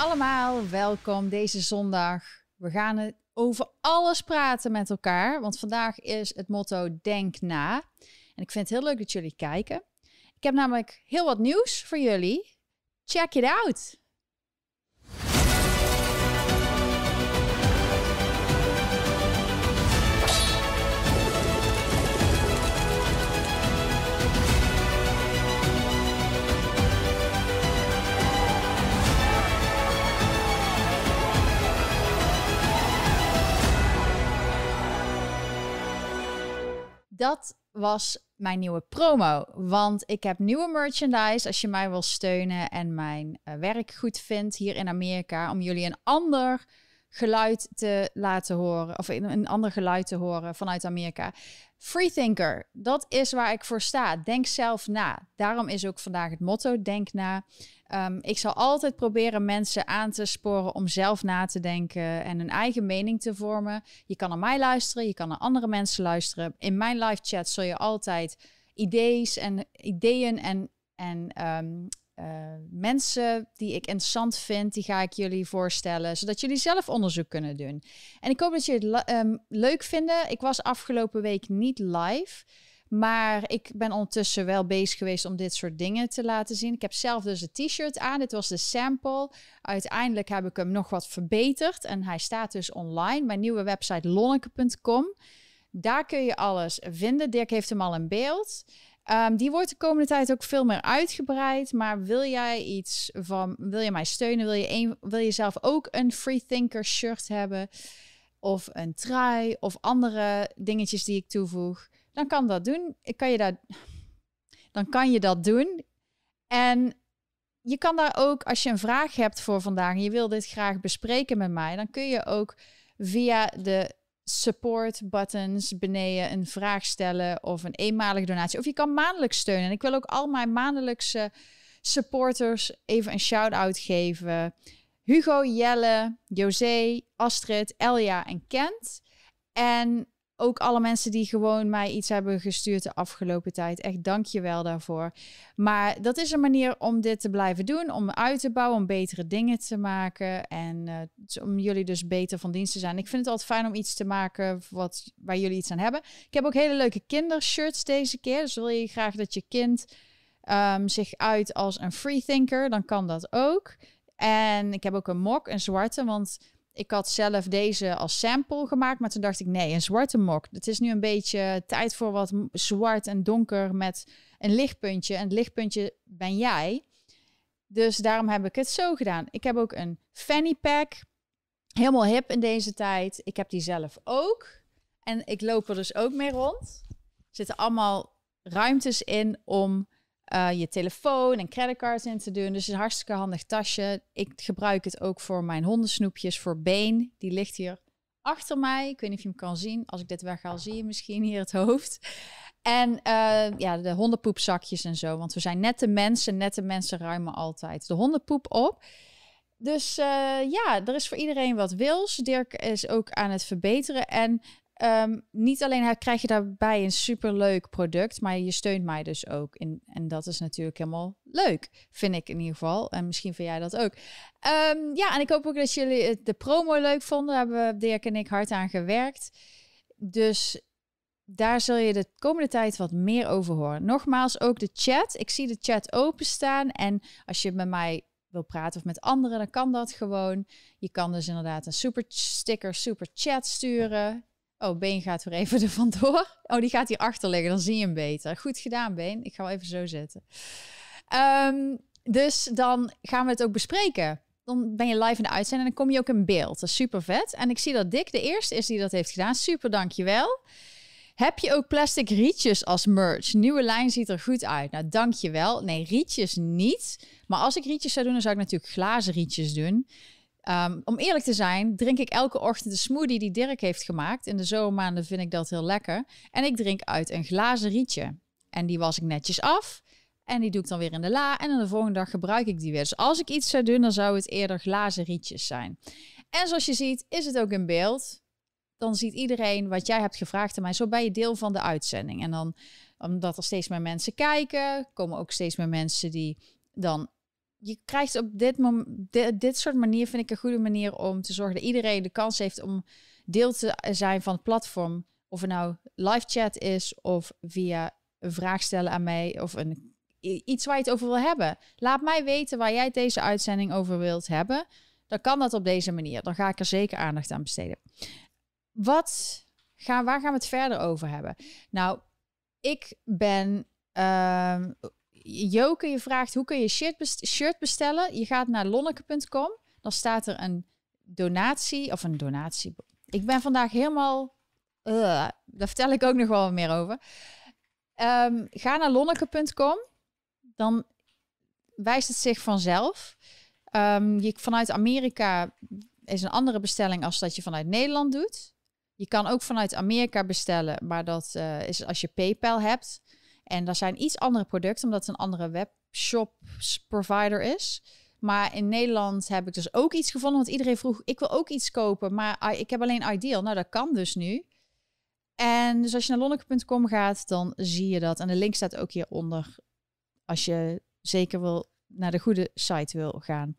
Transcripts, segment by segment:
allemaal, welkom deze zondag. We gaan het over alles praten met elkaar, want vandaag is het motto Denk na. En ik vind het heel leuk dat jullie kijken. Ik heb namelijk heel wat nieuws voor jullie. Check it out! Dat was mijn nieuwe promo. Want ik heb nieuwe merchandise als je mij wil steunen en mijn eh, werk goed vindt hier in Amerika. Om jullie een ander geluid te laten horen. Of een, ander geluid te horen vanuit Amerika. Freethinker, dat is waar ik voor sta. Denk zelf na. Daarom is ook vandaag het motto: Denk na. Um, ik zal altijd proberen mensen aan te sporen om zelf na te denken en een eigen mening te vormen. Je kan naar mij luisteren, je kan naar andere mensen luisteren. In mijn live chat zul je altijd ideeën en ideeën en, en uh, mensen die ik interessant vind, die ga ik jullie voorstellen, zodat jullie zelf onderzoek kunnen doen. En ik hoop dat jullie het um, leuk vinden. Ik was afgelopen week niet live. Maar ik ben ondertussen wel bezig geweest om dit soort dingen te laten zien. Ik heb zelf dus een t-shirt aan. Dit was de sample. Uiteindelijk heb ik hem nog wat verbeterd. En hij staat dus online. Mijn nieuwe website lonneke.com. Daar kun je alles vinden. Dirk heeft hem al in beeld. Um, die wordt de komende tijd ook veel meer uitgebreid. Maar wil jij iets van, wil je mij steunen? Wil je, wil je zelf ook een Free Thinker shirt hebben? Of een trui of andere dingetjes die ik toevoeg? dan kan dat doen. Ik kan je dat, dan kan je dat doen. En je kan daar ook, als je een vraag hebt voor vandaag en je wil dit graag bespreken met mij, dan kun je ook via de support buttons beneden een vraag stellen of een eenmalige donatie. Of je kan maandelijks steunen. En ik wil ook al mijn maandelijkse supporters even een shout-out geven. Hugo, Jelle, José, Astrid, Elja en Kent. En ook alle mensen die gewoon mij iets hebben gestuurd de afgelopen tijd. Echt dank je wel daarvoor. Maar dat is een manier om dit te blijven doen, om uit te bouwen, om betere dingen te maken en uh, om jullie dus beter van dienst te zijn. Ik vind het altijd fijn om iets te maken wat, waar jullie iets aan hebben. Ik heb ook hele leuke kindershirts deze keer. Dus wil je graag dat je kind um, zich uit als een freethinker, dan kan dat ook. En ik heb ook een mok, een zwarte, want ik had zelf deze als sample gemaakt, maar toen dacht ik nee, een zwarte mok. Het is nu een beetje tijd voor wat zwart en donker met een lichtpuntje. En het lichtpuntje ben jij. Dus daarom heb ik het zo gedaan. Ik heb ook een fanny pack. Helemaal hip in deze tijd. Ik heb die zelf ook. En ik loop er dus ook mee rond. Er zitten allemaal ruimtes in om uh, je telefoon en creditcards in te doen. Dus een hartstikke handig tasje. Ik gebruik het ook voor mijn hondensnoepjes voor Been. Die ligt hier achter mij. Ik weet niet of je hem kan zien. Als ik dit weghaal, zie je misschien hier het hoofd. En uh, ja, de hondenpoepzakjes en zo. Want we zijn nette mensen. Nette mensen ruimen altijd de hondenpoep op. Dus uh, ja, er is voor iedereen wat wils. Dirk is ook aan het verbeteren. En Um, niet alleen krijg je daarbij een superleuk product, maar je steunt mij dus ook. In, en dat is natuurlijk helemaal leuk, vind ik in ieder geval. En misschien vind jij dat ook. Um, ja, en ik hoop ook dat jullie de promo leuk vonden. Daar hebben Dirk en ik hard aan gewerkt. Dus daar zul je de komende tijd wat meer over horen. Nogmaals, ook de chat. Ik zie de chat openstaan. En als je met mij wil praten of met anderen, dan kan dat gewoon. Je kan dus inderdaad een super sticker, super chat sturen. Oh, Been gaat weer even er vandoor. Oh, die gaat hier achter liggen, dan zie je hem beter. Goed gedaan, Been. Ik ga wel even zo zetten. Um, dus dan gaan we het ook bespreken. Dan ben je live in de uitzending en dan kom je ook in beeld. Dat is super vet. En ik zie dat Dick de eerste is die dat heeft gedaan. Super, dankjewel. Heb je ook plastic rietjes als merch? Nieuwe lijn ziet er goed uit. Nou, dankjewel. Nee, rietjes niet. Maar als ik rietjes zou doen, dan zou ik natuurlijk glazen rietjes doen. Um, om eerlijk te zijn, drink ik elke ochtend de smoothie die Dirk heeft gemaakt. In de zomermaanden vind ik dat heel lekker. En ik drink uit een glazen rietje. En die was ik netjes af. En die doe ik dan weer in de la. En dan de volgende dag gebruik ik die weer. Dus als ik iets zou doen, dan zou het eerder glazen rietjes zijn. En zoals je ziet, is het ook in beeld. Dan ziet iedereen wat jij hebt gevraagd aan mij. Zo ben je deel van de uitzending. En dan, omdat er steeds meer mensen kijken, komen ook steeds meer mensen die dan je krijgt op dit, moment dit, soort manier, vind ik een goede manier om te zorgen dat iedereen de kans heeft om deel te zijn van het platform. Of het nou live chat is of via een vraag stellen aan mij of een, iets waar je het over wil hebben. Laat mij weten waar jij deze uitzending over wilt hebben. Dan kan dat op deze manier. Dan ga ik er zeker aandacht aan besteden. Wat gaan, waar gaan we het verder over hebben? Nou, ik ben. Uh, Joke, je vraagt hoe kun je shirt, shirt bestellen? Je gaat naar lonneke.com. Dan staat er een donatie of een donatie. Ik ben vandaag helemaal. Uh, daar vertel ik ook nog wel meer over. Um, ga naar lonneke.com. Dan wijst het zich vanzelf. Um, je, vanuit Amerika is een andere bestelling als dat je vanuit Nederland doet. Je kan ook vanuit Amerika bestellen, maar dat uh, is als je PayPal hebt. En daar zijn iets andere producten, omdat het een andere webshop provider is. Maar in Nederland heb ik dus ook iets gevonden, want iedereen vroeg, ik wil ook iets kopen, maar ik heb alleen Ideal. Nou, dat kan dus nu. En dus als je naar lonneke.com gaat, dan zie je dat. En de link staat ook hieronder, als je zeker wil naar de goede site wil gaan.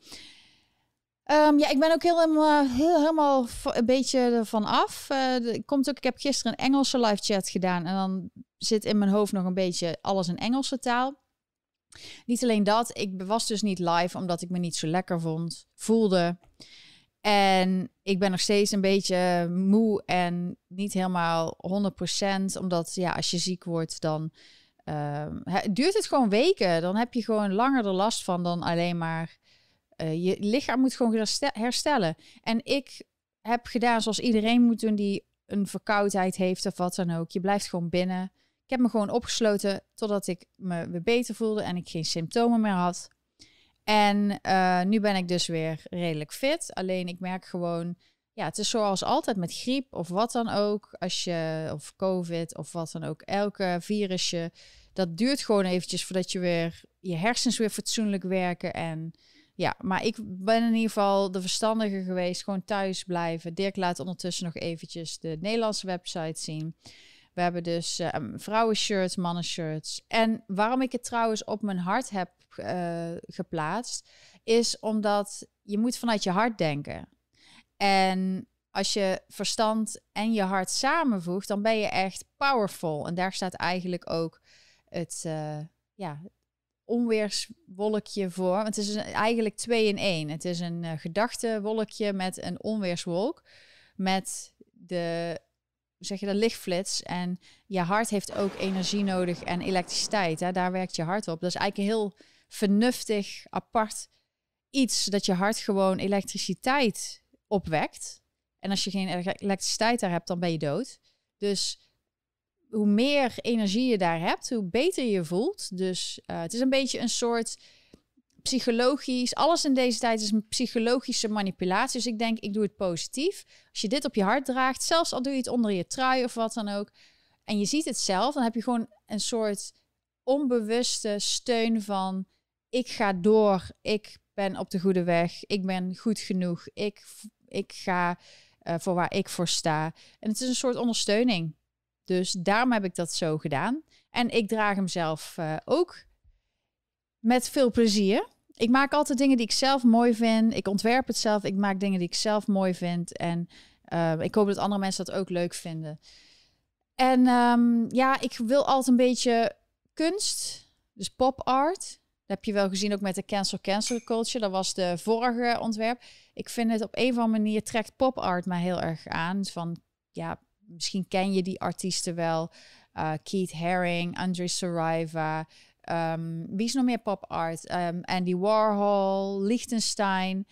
Um, ja, ik ben ook helemaal, heel, helemaal een beetje ervan af. Uh, komt ook, ik heb gisteren een Engelse live chat gedaan. En dan zit in mijn hoofd nog een beetje alles in Engelse taal. Niet alleen dat, ik was dus niet live omdat ik me niet zo lekker vond, voelde. En ik ben nog steeds een beetje moe en niet helemaal 100%. Omdat ja, als je ziek wordt, dan uh, duurt het gewoon weken. Dan heb je gewoon langer er last van dan alleen maar uh, je lichaam moet gewoon herstellen. En ik heb gedaan zoals iedereen moet doen die een verkoudheid heeft of wat dan ook. Je blijft gewoon binnen. Ik heb me gewoon opgesloten totdat ik me weer beter voelde en ik geen symptomen meer had. En uh, nu ben ik dus weer redelijk fit. Alleen ik merk gewoon, ja, het is zoals altijd met griep of wat dan ook. Als je, of COVID of wat dan ook, elke virusje, dat duurt gewoon eventjes voordat je weer, je hersens weer fatsoenlijk werken en ja, maar ik ben in ieder geval de verstandige geweest. Gewoon thuis blijven. Dirk laat ondertussen nog eventjes de Nederlandse website zien. We hebben dus uh, vrouwenshirts, mannenshirts. En waarom ik het trouwens op mijn hart heb uh, geplaatst, is omdat je moet vanuit je hart denken. En als je verstand en je hart samenvoegt, dan ben je echt powerful. En daar staat eigenlijk ook het, uh, ja, onweerswolkje voor. Het is eigenlijk twee in één. Het is een uh, gedachtewolkje met een onweerswolk. Met de, zeg je, de lichtflits. En je hart heeft ook energie nodig en elektriciteit. Hè? Daar werkt je hart op. Dat is eigenlijk een heel vernuftig, apart iets. Dat je hart gewoon elektriciteit opwekt. En als je geen elektriciteit daar hebt, dan ben je dood. Dus hoe meer energie je daar hebt, hoe beter je je voelt. Dus uh, het is een beetje een soort psychologisch. Alles in deze tijd is een psychologische manipulatie. Dus ik denk, ik doe het positief. Als je dit op je hart draagt, zelfs al doe je het onder je trui of wat dan ook. En je ziet het zelf, dan heb je gewoon een soort onbewuste steun van ik ga door, ik ben op de goede weg, ik ben goed genoeg, ik, ik ga uh, voor waar ik voor sta. En het is een soort ondersteuning. Dus daarom heb ik dat zo gedaan. En ik draag hem zelf uh, ook met veel plezier. Ik maak altijd dingen die ik zelf mooi vind. Ik ontwerp het zelf. Ik maak dingen die ik zelf mooi vind. En uh, ik hoop dat andere mensen dat ook leuk vinden. En um, ja, ik wil altijd een beetje kunst. Dus pop art. Dat heb je wel gezien ook met de cancel cancel culture. Dat was de vorige ontwerp. Ik vind het op een of andere manier trekt pop art mij heel erg aan. Van ja, misschien ken je die artiesten wel. Uh, Keith Haring, Andre Sariva. Um, wie is nog meer pop art? Um, Andy Warhol, Liechtenstein.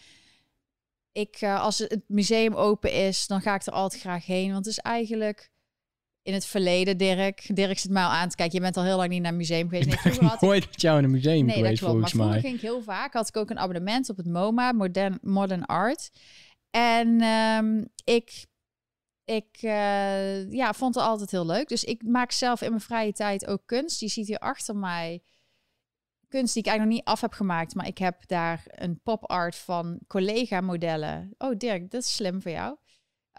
Ik, uh, als het museum open is, dan ga ik er altijd graag heen. Want het is eigenlijk in het verleden, Dirk. Dirk zit mij al aan te kijken. Je bent al heel lang niet naar een museum geweest. Nee, ik ben nooit met jou in een museum nee, geweest, dat klopt. maar mij. ging ik heel vaak. Had ik ook een abonnement op het MoMA, Modern, Modern Art. En um, ik ik uh, ja, vond het altijd heel leuk. Dus ik maak zelf in mijn vrije tijd ook kunst. Je ziet hier achter mij kunst die ik eigenlijk nog niet af heb gemaakt. Maar ik heb daar een pop art van collega-modellen. Oh Dirk, dat is slim voor jou.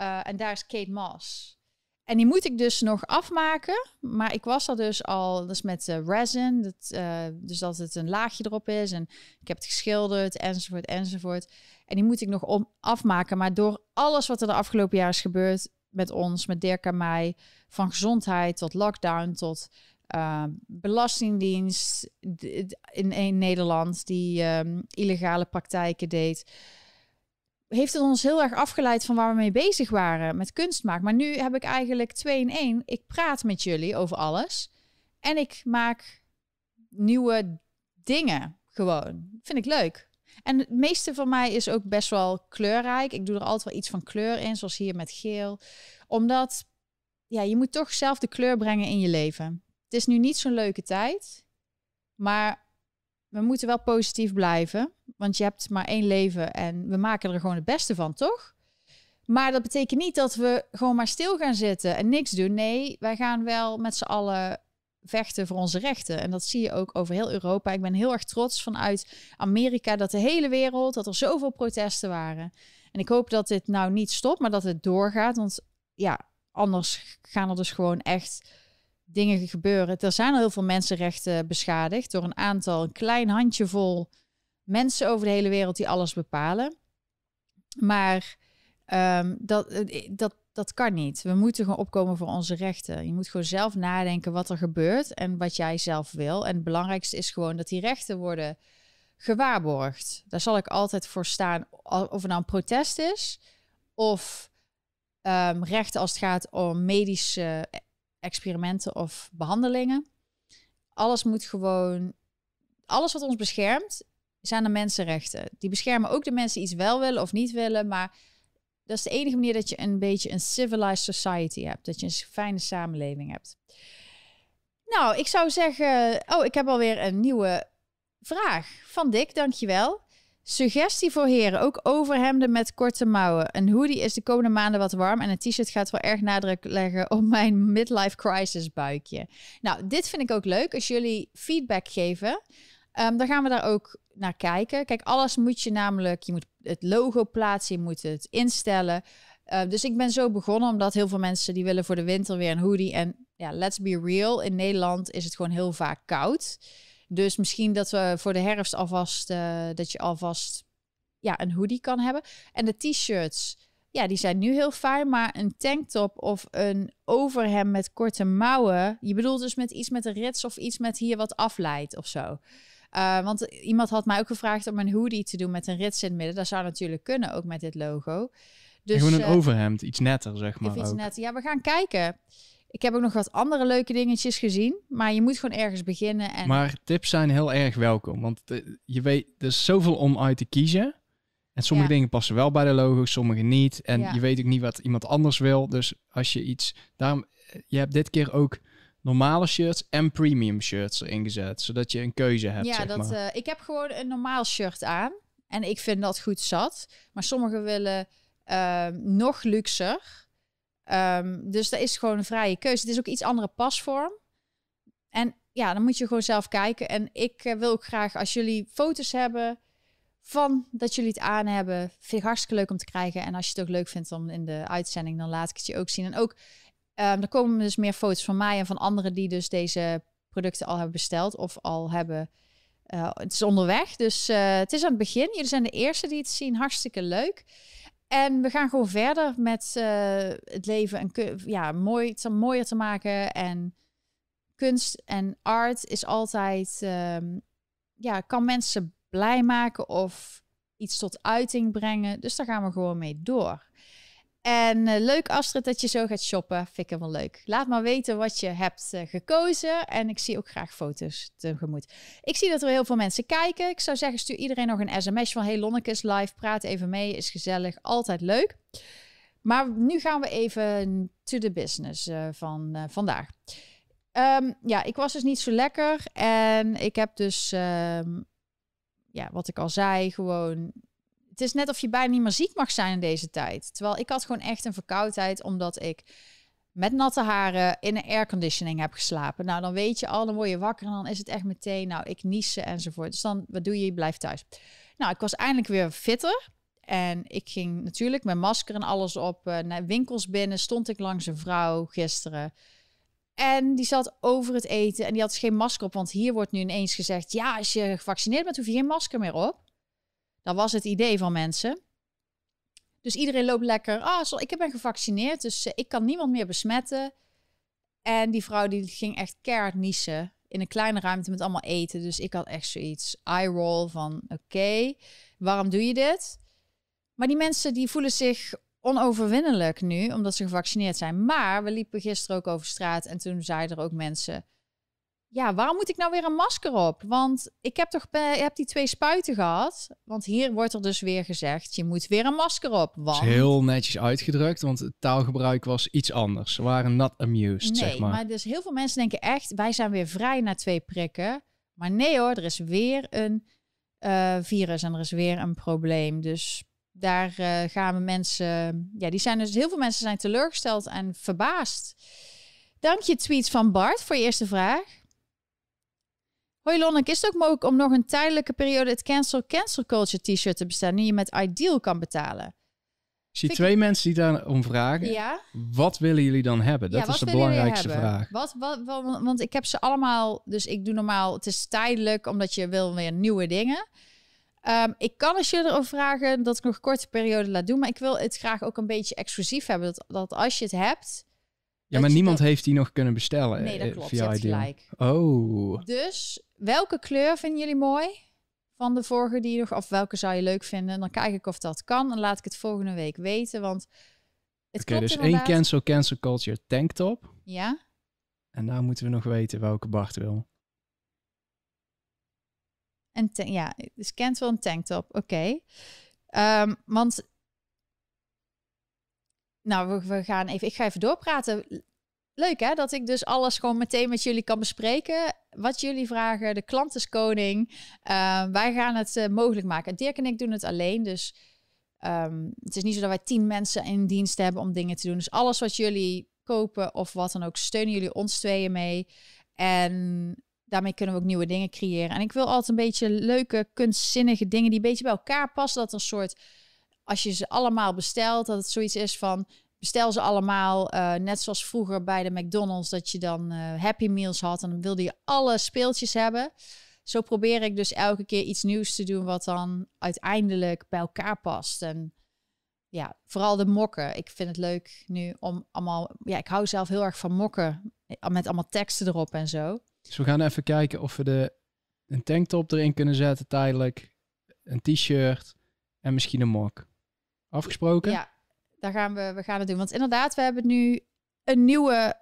Uh, en daar is Kate Moss. En die moet ik dus nog afmaken. Maar ik was er dus al, dus met uh, resin. Dat, dus dat het een laagje erop is. En ik heb het geschilderd, enzovoort, enzovoort. En die moet ik nog om, afmaken. Maar door alles wat er de afgelopen jaar is gebeurd met ons, met Dirk en mij, van gezondheid tot lockdown tot uh, belastingdienst in, in Nederland die um, illegale praktijken deed heeft het ons heel erg afgeleid van waar we mee bezig waren met kunstmaak. Maar nu heb ik eigenlijk twee in één. Ik praat met jullie over alles. En ik maak nieuwe dingen gewoon. Vind ik leuk. En het meeste van mij is ook best wel kleurrijk. Ik doe er altijd wel iets van kleur in, zoals hier met geel. Omdat, ja, je moet toch zelf de kleur brengen in je leven. Het is nu niet zo'n leuke tijd. Maar we moeten wel positief blijven. Want je hebt maar één leven en we maken er gewoon het beste van, toch? Maar dat betekent niet dat we gewoon maar stil gaan zitten en niks doen. Nee, wij gaan wel met z'n allen vechten voor onze rechten. En dat zie je ook over heel Europa. Ik ben heel erg trots vanuit Amerika dat de hele wereld, dat er zoveel protesten waren. En ik hoop dat dit nou niet stopt, maar dat het doorgaat. Want ja, anders gaan er dus gewoon echt dingen gebeuren. Er zijn al heel veel mensenrechten beschadigd door een aantal, klein handjevol mensen over de hele wereld die alles bepalen. Maar um, dat, eh, dat, dat kan niet. We moeten gewoon opkomen voor onze rechten. Je moet gewoon zelf nadenken wat er gebeurt en wat jij zelf wil. En het belangrijkste is gewoon dat die rechten worden gewaarborgd. Daar zal ik altijd voor staan, of het nou een protest is of um, rechten als het gaat om medische experimenten of behandelingen. Alles moet gewoon, alles wat ons beschermt, zijn de mensenrechten. Die beschermen ook de mensen die iets wel willen of niet willen, maar dat is de enige manier dat je een beetje een civilized society hebt, dat je een fijne samenleving hebt. Nou, ik zou zeggen, oh, ik heb alweer een nieuwe vraag van Dick, dankjewel. Suggestie voor heren, ook overhemden met korte mouwen. Een hoodie is de komende maanden wat warm en een t-shirt gaat wel erg nadruk leggen op mijn midlife crisis buikje. Nou, dit vind ik ook leuk. Als jullie feedback geven, um, dan gaan we daar ook naar kijken. Kijk, alles moet je namelijk, je moet het logo plaatsen, je moet het instellen. Uh, dus ik ben zo begonnen omdat heel veel mensen die willen voor de winter weer een hoodie. En ja, let's be real, in Nederland is het gewoon heel vaak koud. Dus misschien dat we voor de herfst alvast, uh, dat je alvast ja, een hoodie kan hebben. En de t-shirts, ja, die zijn nu heel fijn. Maar een tanktop of een overhemd met korte mouwen. Je bedoelt dus met iets met een rits of iets met hier wat afleidt of zo. Uh, want iemand had mij ook gevraagd om een hoodie te doen met een rits in het midden. Dat zou natuurlijk kunnen, ook met dit logo. Dus, gewoon een uh, overhemd, iets netter, zeg maar. Iets netter. Ja, we gaan kijken. Ik heb ook nog wat andere leuke dingetjes gezien. Maar je moet gewoon ergens beginnen. En... Maar tips zijn heel erg welkom. Want je weet, er is zoveel om uit te kiezen. En sommige dingen passen wel bij de logo, sommige niet. En je weet ook niet wat iemand anders wil. Dus als je iets... Daarom, je hebt dit keer ook normale shirts en premium shirts erin gezet. Zodat je een keuze hebt, Ja, dat, uh, ik heb gewoon een normaal shirt aan. En ik vind dat goed zat. Maar sommigen willen uh, nog luxer. Um, dus dat is gewoon een vrije keuze. Het is ook iets andere pasvorm. En ja, dan moet je gewoon zelf kijken. En ik uh, wil ook graag, als jullie foto's hebben van dat jullie het aan hebben, vind ik hartstikke leuk om te krijgen. En als je het ook leuk vindt om in de uitzending, dan laat ik het je ook zien. En ook, um, er komen dus meer foto's van mij en van anderen die dus deze producten al hebben besteld of al hebben. Uh, het is onderweg, dus uh, het is aan het begin. Jullie zijn de eerste die het zien. Hartstikke leuk. En we gaan gewoon verder met uh, het leven en ja, mooi, te, mooier te maken. En kunst en art is altijd, um, ja, kan mensen blij maken of iets tot uiting brengen. Dus daar gaan we gewoon mee door. En uh, leuk Astrid dat je zo gaat shoppen. Vind ik wel leuk. Laat maar weten wat je hebt uh, gekozen. En ik zie ook graag foto's tegemoet. Ik zie dat er heel veel mensen kijken. Ik zou zeggen, stuur iedereen nog een sms van... Hey Lonneke live, praat even mee, is gezellig, altijd leuk. Maar nu gaan we even to the business uh, van vandaag. Um, ja, ik was dus niet zo lekker. En ik heb dus, um, ja, wat ik al zei, gewoon het is net of je bijna niet meer ziek mag zijn in deze tijd. Terwijl ik had gewoon echt een verkoudheid omdat ik met natte haren in een airconditioning heb geslapen. Nou, dan weet je al, dan word je wakker en dan is het echt meteen, nou, ik niezen enzovoort. Dus dan, wat doe je? Je blijft thuis. Nou, ik was eindelijk weer fitter. En ik ging natuurlijk met masker en alles op uh, naar winkels binnen. Stond ik langs een vrouw gisteren. En die zat over het eten en die had geen masker op. Want hier wordt nu ineens gezegd: ja, als je gevaccineerd bent, hoef je geen masker meer op. Dat was het idee van mensen. Dus iedereen loopt lekker. Ah, oh, ik ben gevaccineerd, dus eh, ik kan niemand meer besmetten. En die vrouw die ging echt keihard niezen in een kleine ruimte met allemaal eten. Dus ik had echt zoiets eye roll van oké, waarom doe je dit? Maar die mensen die voelen zich onoverwinnelijk nu, omdat ze gevaccineerd zijn. Maar we liepen gisteren ook over straat en toen zeiden er ook mensen... Ja, waarom moet ik nou weer een masker op? Want ik heb toch ik heb die twee spuiten gehad. Want hier wordt er dus weer gezegd, je moet weer een masker op. Want... is heel netjes uitgedrukt, want het taalgebruik was iets anders. Ze waren not amused, nee, zeg maar. maar dus heel veel mensen denken echt, wij zijn weer vrij na twee prikken. Maar nee hoor, er is weer een uh, virus en er is weer een probleem. Dus daar uh, gaan we mensen, ja, die zijn dus heel veel mensen zijn teleurgesteld en verbaasd. Dank je tweets van Bart voor je eerste vraag. Hoi Lonneke, is het ook mogelijk om nog een tijdelijke periode het Cancel Cancel Culture t-shirt te bestellen, nu je met Ideal kan betalen? Ik zie twee mensen die daarom vragen. Ja? Wat willen jullie dan hebben? Dat is de belangrijkste vraag. Wat, wat, wat, want ik heb ze allemaal, dus ik doe normaal, het is tijdelijk, omdat je wil weer nieuwe dingen. Um, ik kan als je erover vragen dat ik nog een korte periode laat doen, maar ik wil het graag ook een beetje exclusief hebben. Dat, dat als je het hebt. Ja, maar niemand heeft die nog kunnen bestellen. Nee, dat eh, klopt. Via gelijk. Oh. Dus welke kleur vinden jullie mooi? Van de vorige die nog, of welke zou je leuk vinden? Dan kijk ik of dat kan en laat ik het volgende week weten. Want het Oké, dus één cancel, cancel culture tanktop. Ja. En daar moeten we nog weten welke Bart wil. En ja, dus kent wel een tanktop. Oké. Okay. Ehm, want. Nou, we, gaan even. Ik ga even doorpraten. Leuk hè, dat ik dus alles gewoon meteen met jullie kan bespreken. Wat jullie vragen, de klant is koning. Ehm, wij gaan het uh, mogelijk maken. Dirk en ik doen het alleen, dus um, het is niet zo dat wij tien mensen in dienst hebben om dingen te doen. Dus alles wat jullie kopen of wat dan ook, steunen jullie ons tweeën mee. En daarmee kunnen we ook nieuwe dingen creëren. En ik wil altijd een beetje leuke, kunstzinnige dingen die beetje bij elkaar passen. Dat een soort, als je ze allemaal bestelt, dat het zoiets is van bestel ze allemaal. Uh, net zoals vroeger bij de McDonald's, dat je dan uh, Happy Meals had en dan wilde je alle speeltjes hebben. Zo probeer ik dus elke keer iets nieuws te doen wat dan uiteindelijk bij elkaar past. En ja, vooral de mokken. Ik vind het leuk nu om allemaal. Ja, ik hou zelf heel erg van mokken. Met allemaal teksten erop en zo. Dus we gaan even kijken of we de, een tanktop erin kunnen zetten tijdelijk. Een t-shirt en misschien een mok. Afgesproken? Ja, daar gaan we, we gaan het doen. Want inderdaad, we hebben nu een nieuwe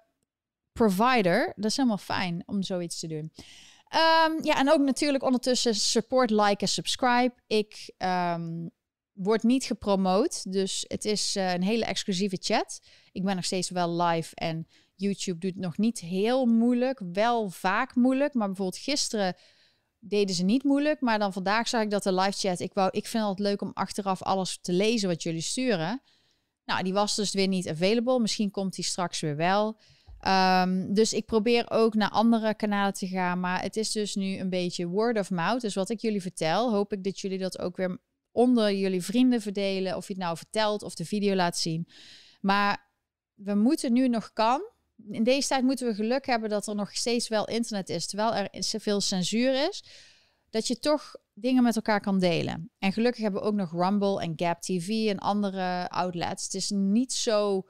provider. Dat is helemaal fijn om zoiets te doen. Um, ja, en ook natuurlijk ondertussen support, like en subscribe. Ik um, word niet gepromoot, dus het is uh, een hele exclusieve chat. Ik ben nog steeds wel live en YouTube doet het nog niet heel moeilijk. Wel vaak moeilijk, maar bijvoorbeeld gisteren deden ze niet moeilijk. Maar dan vandaag zag ik dat de live chat. Ik, wou, ik vind het leuk om achteraf alles te lezen wat jullie sturen. Nou, die was dus weer niet available. Misschien komt die straks weer wel. Um, dus ik probeer ook naar andere kanalen te gaan. Maar het is dus nu een beetje word of mouth. Dus wat ik jullie vertel, hoop ik dat jullie dat ook weer onder jullie vrienden verdelen. Of je het nou vertelt of de video laat zien. Maar we moeten nu nog kan in deze tijd moeten we geluk hebben dat er nog steeds wel internet is, terwijl er zoveel censuur is, dat je toch dingen met elkaar kan delen. En gelukkig hebben we ook nog Rumble en Gap TV en andere outlets. Het is niet zo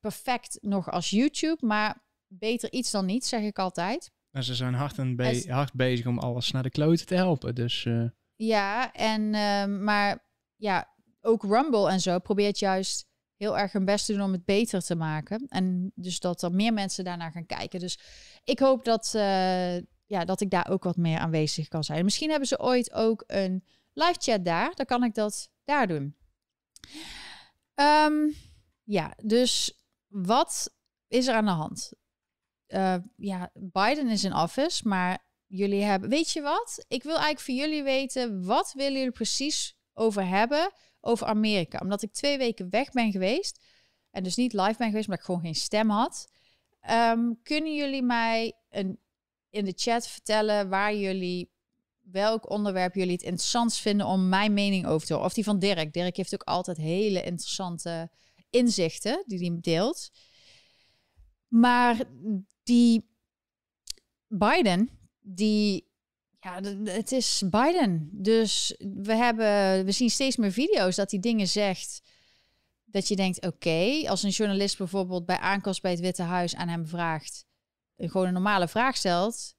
perfect nog als YouTube, maar beter iets dan niets, zeg ik altijd. Maar ze zijn hard, en be hard bezig om alles naar de kloten te helpen. Dus, uh... Ja, en, uh, maar ja, ook Rumble en zo probeert juist heel erg hun best doen om het beter te maken. En dus dat er meer mensen daarnaar gaan kijken. Dus ik hoop dat, uh, ja, dat ik daar ook wat meer aanwezig kan zijn. Misschien hebben ze ooit ook een live chat daar. Dan kan ik dat daar doen. Um, ja, dus wat is er aan de hand? Uh, ja, Biden is in office, maar jullie hebben. Weet je wat? Ik wil eigenlijk voor jullie weten. Wat willen jullie precies over hebben? Over Amerika. Omdat ik twee weken weg ben geweest. En dus niet live ben geweest, maar ik gewoon geen stem had. Um, kunnen jullie mij een, in de chat vertellen waar jullie welk onderwerp jullie het interessantst vinden om mijn mening over te horen. Of die van Dirk. Dirk heeft ook altijd hele interessante inzichten die hij deelt. Maar die Biden, die ja, het is Biden. Dus we hebben, we zien steeds meer video's dat hij dingen zegt. Dat je denkt, oké, als een journalist bijvoorbeeld bij aankomst bij het Witte Huis aan hem vraagt, gewoon een normale vraag stelt,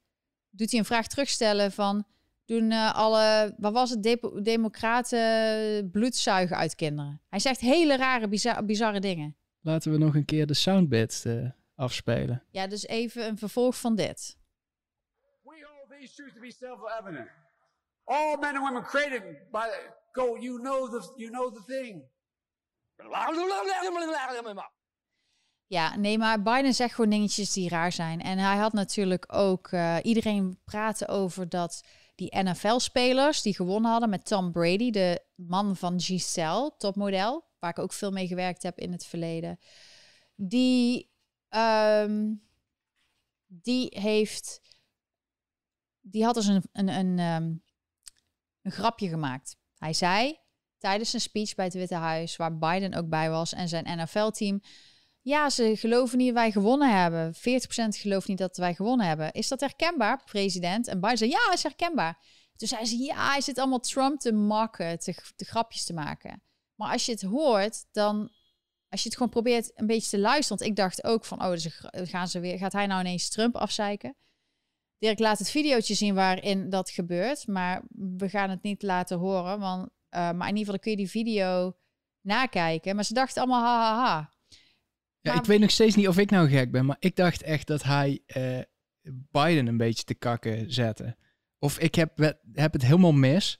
doet hij een vraag terugstellen van, doen uh, alle, wat was het, de democraten bloedzuigen uit kinderen? Hij zegt hele rare, bizar bizarre dingen. Laten we nog een keer de soundbits uh, afspelen. Ja, dus even een vervolg van dit. To be. All men and women created by. You know the you know the thing. Ja, nee, maar Biden zegt gewoon dingetjes die raar zijn. En hij had natuurlijk ook uh, iedereen praten over dat die NFL-spelers die gewonnen hadden met Tom Brady, de man van Giselle, topmodel, waar ik ook veel mee gewerkt heb in het verleden. Die, um, die heeft die had dus een, een, een, ehm, een grapje gemaakt. Hij zei tijdens een speech bij het Witte Huis, waar Biden ook bij was en zijn NFL-team. Ja, ze geloven niet dat wij gewonnen hebben. 40% gelooft niet dat wij gewonnen hebben. Is dat herkenbaar, president? En Biden zei, ja, is herkenbaar. Toen zei ze, ja, hij zit allemaal Trump te makken, te, grapjes te maken. Maar als je het hoort, dan als je het gewoon probeert een beetje te luisteren. Want ik dacht ook van, oh, dus gaan ze weer, gaat hij nou ineens Trump afzeiken? Dirk laat het videootje zien waarin dat gebeurt, maar we gaan het niet laten horen. Want, uh, maar in ieder geval kun je die video nakijken. Maar ze dachten allemaal ha ha ha. Ja, ik weet nog steeds niet of ik nou gek ben, maar ik dacht echt dat hij uh, Biden een beetje te kakken zette. Of ik heb, heb het helemaal mis.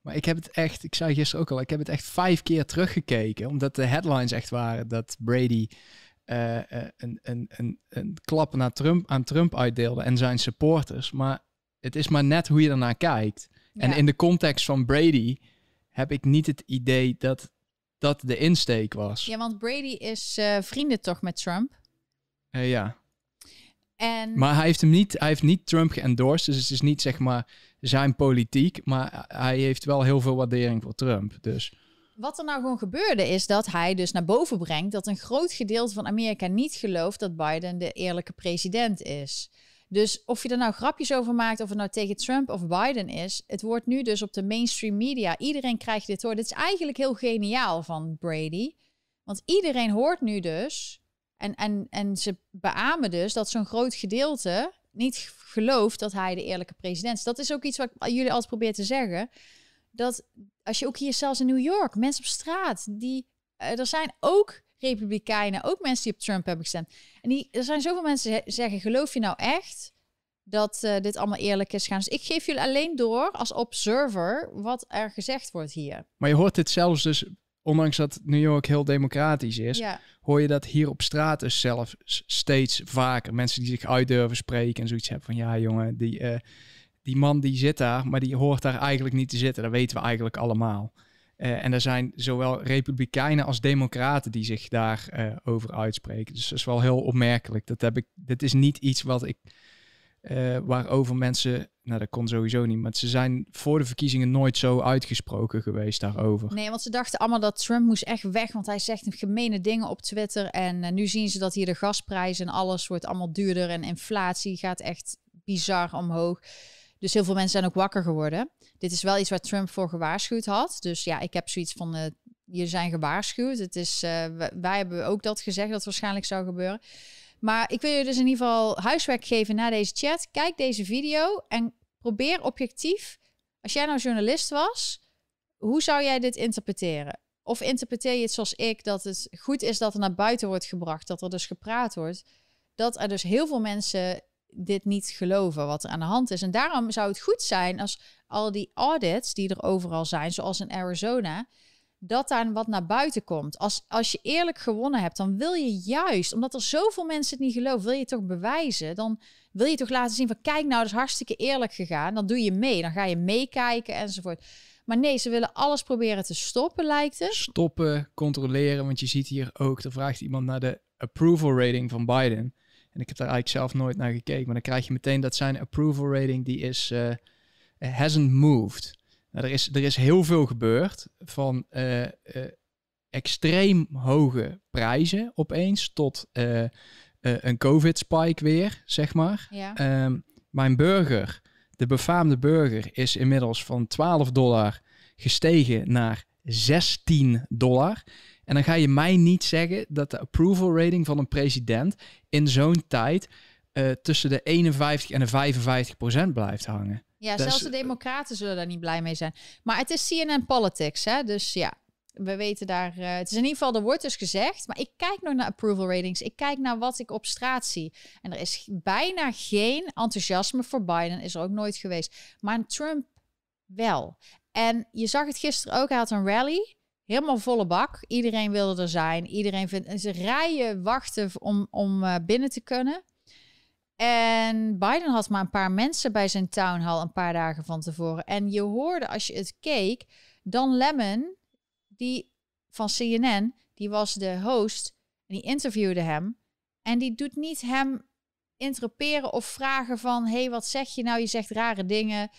Maar ik heb het echt, ik zei gisteren ook al, ik heb het echt vijf keer teruggekeken. Omdat de headlines echt waren dat Brady uh, een, een, een, een klap naar Trump, aan Trump uitdeelde en zijn supporters. Maar het is maar net hoe je ernaar kijkt. En in de context van Brady heb ik niet het idee dat dat de insteek was. Ja, want Brady is uh, vrienden toch met Trump? ja. En... Maar hij heeft hem niet, hij heeft niet Trump geëndorsed. Dus het is niet zeg maar zijn politiek. Maar hij heeft wel heel veel waardering voor Trump. Dus. Wat er nou gewoon gebeurde is dat hij dus naar boven brengt dat een groot gedeelte van Amerika niet gelooft dat Biden de eerlijke president is. Dus of je er nou grapjes over maakt, of het nou tegen Trump of Biden is, het wordt nu dus op de mainstream media. Iedereen krijgt dit hoor. Dit is eigenlijk heel geniaal van Brady. Want iedereen hoort nu dus, en, en, en ze beamen dus dat zo'n groot gedeelte niet gelooft dat hij de eerlijke president is. Dat is ook iets wat jullie altijd proberen te zeggen dat als je ook hier zelfs in New York, mensen op straat, die, uh, er zijn ook republikeinen, ook mensen die op Trump hebben gestemd. En die, er zijn zoveel mensen die zeggen, geloof je nou echt dat uh, dit allemaal eerlijk is gaan? Dus ik geef jullie alleen door als observer wat er gezegd wordt hier. Maar je hoort dit zelfs dus, ondanks dat New York heel democratisch is, ja. hoor je dat hier op straat dus zelf steeds vaker. Mensen die zich uit durven spreken en zoiets hebben van, ja jongen, die... Uh, die man die zit daar, maar die hoort daar eigenlijk niet te zitten. Dat weten we eigenlijk allemaal. Uh, en er zijn zowel republikeinen als democraten die zich daarover uh, over uitspreken. Dus dat is wel heel opmerkelijk. Dat, heb ik, dat is niet iets wat ik, uh, waarover mensen, nou dat kon sowieso niet, maar ze zijn voor de verkiezingen nooit zo uitgesproken geweest daarover. Nee, want ze dachten allemaal dat Trump moest echt weg, want hij zegt gemene dingen op Twitter. En nu zien ze dat hier de gasprijzen en alles wordt allemaal duurder en inflatie gaat echt bizar omhoog. Dus heel veel mensen zijn ook wakker geworden. Dit is wel iets waar Trump voor gewaarschuwd had. Dus ja, ik heb zoiets van, uh, je zijn gewaarschuwd. Het is, uh, wij hebben ook dat gezegd dat het waarschijnlijk zou gebeuren. Maar ik wil je dus in ieder geval huiswerk geven na deze chat. Kijk deze video en probeer objectief. Als jij nou journalist was, hoe zou jij dit interpreteren? Of interpreteer je het zoals ik, dat het goed is dat er naar buiten wordt gebracht, dat er dus gepraat wordt, dat er dus heel veel mensen dit niet geloven wat er aan de hand is. En daarom zou het goed zijn als al die audits die er overal zijn, zoals in Arizona, dat daar wat naar buiten komt. Als, als je eerlijk gewonnen hebt, dan wil je juist, omdat er zoveel mensen het niet geloven, wil je toch bewijzen. Dan wil je toch laten zien van kijk nou, dat is hartstikke eerlijk gegaan. Dan doe je mee, dan ga je meekijken enzovoort. Maar nee, ze willen alles proberen te stoppen, lijkt het. Stoppen, controleren, want je ziet hier ook, er vraagt iemand naar de approval rating van Biden. En ik heb daar eigenlijk zelf nooit naar gekeken. Maar dan krijg je meteen dat zijn approval rating, die is uh, hasn't moved. Nou, er, is, er is heel veel gebeurd van extreem hoge prijzen opeens tot een COVID-spike weer, zeg maar. Ja. Ehm, mijn burger, de befaamde burger, is inmiddels van 12 dollar gestegen naar 16 dollar. En dan ga je mij niet zeggen dat de approval rating van een president in zo'n tijd uh, tussen de 51 en de 55 procent blijft hangen. Ja, zelfs de democraten zullen daar niet blij mee zijn. Maar het is CNN Politics, hè? Dus ja, we weten daar... Uh, het is in ieder geval, er wordt dus gezegd... Maar ik kijk nog naar approval ratings. Ik kijk naar wat ik op straat zie. En er is bijna geen enthousiasme voor Biden. Is er ook nooit geweest. Maar Trump wel. En je zag het gisteren ook. Hij had een rally. Helemaal volle bak. Iedereen wilde er zijn. Iedereen vindt... Ze rijen wachten om, om uh, binnen te kunnen. En Biden had maar een paar mensen bij zijn town hall een paar dagen van tevoren. En je hoorde als je het keek, Don Lemon, die van CNN, die was de host en die interviewde hem. En die doet niet hem interroperen of vragen van, hey, wat zeg je nou? Je zegt rare dingen.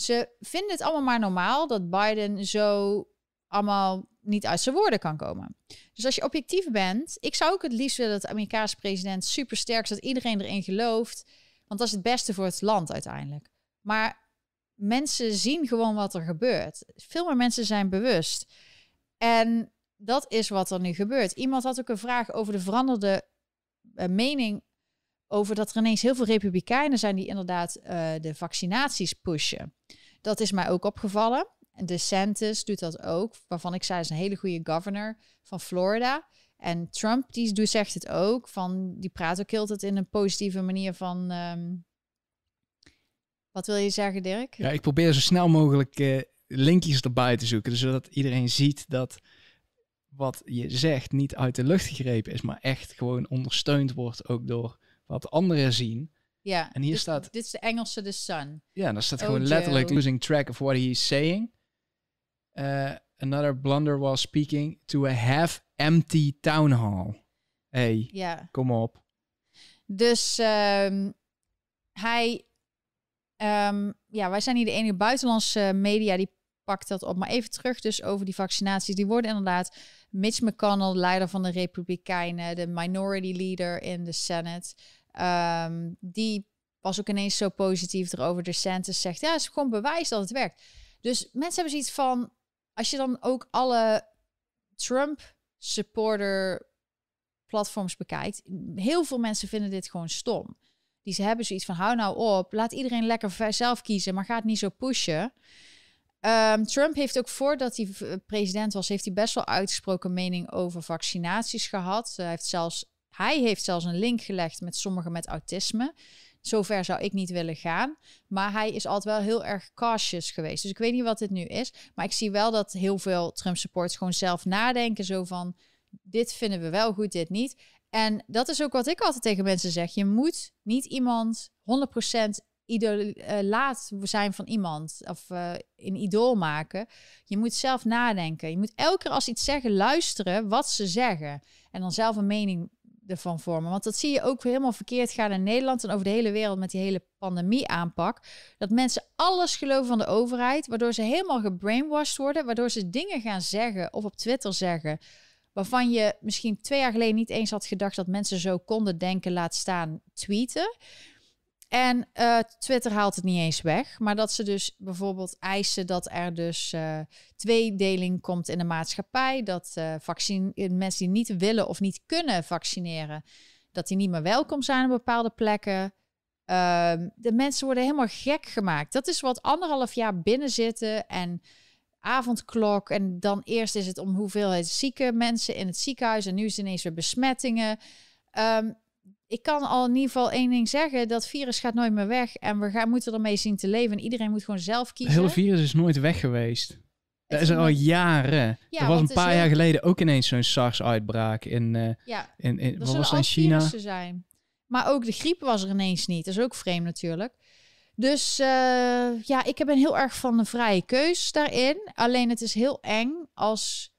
Ze vinden het allemaal maar normaal dat Biden zo allemaal niet uit zijn woorden kan komen. Dus als je objectief bent, ik zou ook het liefst willen dat de Amerikaanse president super sterk is, dat iedereen erin gelooft. Want dat is het beste voor het land uiteindelijk. Maar mensen zien gewoon wat er gebeurt. Veel meer mensen zijn bewust. En dat is wat er nu gebeurt. Iemand had ook een vraag over de veranderde uh, mening over dat er ineens heel veel republikeinen zijn die inderdaad uh, de vaccinaties pushen. Dat is mij ook opgevallen. DeSantis doet dat ook, waarvan ik zei is een hele goede governor van Florida. En Trump die zegt het ook, van die praat ook heel het in een positieve manier van. Um, wat wil je zeggen, Dirk? Ja, ik probeer zo snel mogelijk uh, linkjes erbij te zoeken, zodat iedereen ziet dat wat je zegt niet uit de lucht gegrepen is, maar echt gewoon ondersteund wordt ook door wat anderen zien. Ja, en hier dit, staat. Dit is de Engelse The Sun. Ja, daar staat gewoon letterlijk losing track of what he is saying. Uh, another blunder was speaking to a half-empty town hall. Hey, ja. kom op. Dus um, hij, um, ja, wij zijn hier de enige buitenlandse media die pakt dat op. Maar even terug dus over die vaccinaties. Die worden inderdaad Mitch McConnell, leider van de Republikeinen, de minority leader in de Senate, um, die was ook ineens zo positief erover. De DeSantis zegt, ja, het is gewoon bewijs dat het werkt. Dus mensen hebben zoiets van, als je dan ook alle Trump supporter platforms bekijkt, heel veel mensen vinden dit gewoon stom. Die ze hebben zoiets van hou nou op, laat iedereen lekker zelf kiezen, maar ga het niet zo pushen. Um, Trump heeft ook voordat hij president was, heeft hij best wel uitgesproken mening over vaccinaties gehad. Hij heeft zelfs, hij heeft zelfs een link gelegd met sommigen met autisme. Zover zou ik niet willen gaan. Maar hij is altijd wel heel erg cautious geweest. Dus ik weet niet wat dit nu is. Maar ik zie wel dat heel veel Trump-supporters gewoon zelf nadenken. Zo van, dit vinden we wel goed, dit niet. En dat is ook wat ik altijd tegen mensen zeg. Je moet niet iemand 100% idolaat uh, zijn van iemand of uh, een idool maken. Je moet zelf nadenken. Je moet elke keer als iets zeggen luisteren wat ze zeggen en dan zelf een mening ervan vormen. Want dat zie je ook helemaal verkeerd gaan in Nederland en over de hele wereld met die hele pandemie-aanpak. Dat mensen alles geloven van de overheid, waardoor ze helemaal gebrainwashed worden, waardoor ze dingen gaan zeggen of op Twitter zeggen. Waarvan je misschien twee jaar geleden niet eens had gedacht dat mensen zo konden denken, laat staan tweeten. En uh, Twitter haalt het niet eens weg. Maar dat ze dus bijvoorbeeld eisen dat er dus uh, tweedeling komt in de maatschappij. Dat uh, vaccin mensen die niet willen of niet kunnen vaccineren, dat die niet meer welkom zijn op bepaalde plekken. Ehm, de mensen worden helemaal gek gemaakt. Dat is wat anderhalf jaar binnen zitten en avondklok. En dan eerst is het om hoeveelheid zieke mensen in het ziekenhuis. En nu is het ineens weer besmettingen. Um, ik kan al in ieder geval één ding zeggen: dat virus gaat nooit meer weg. En we gaan, moeten ermee zien te leven. En iedereen moet gewoon zelf kiezen. Het hele virus is nooit weg geweest. Dat is er al jaren. Ja, er was een paar jaar geleden ook ineens zo'n SARS-uitbraak in, uh, ja, in, in wat was in China. Zijn. Maar ook de griep was er ineens niet. Dat is ook vreemd natuurlijk. Dus uh, ja, ik ben heel erg van de vrije keus daarin. Alleen het is heel eng als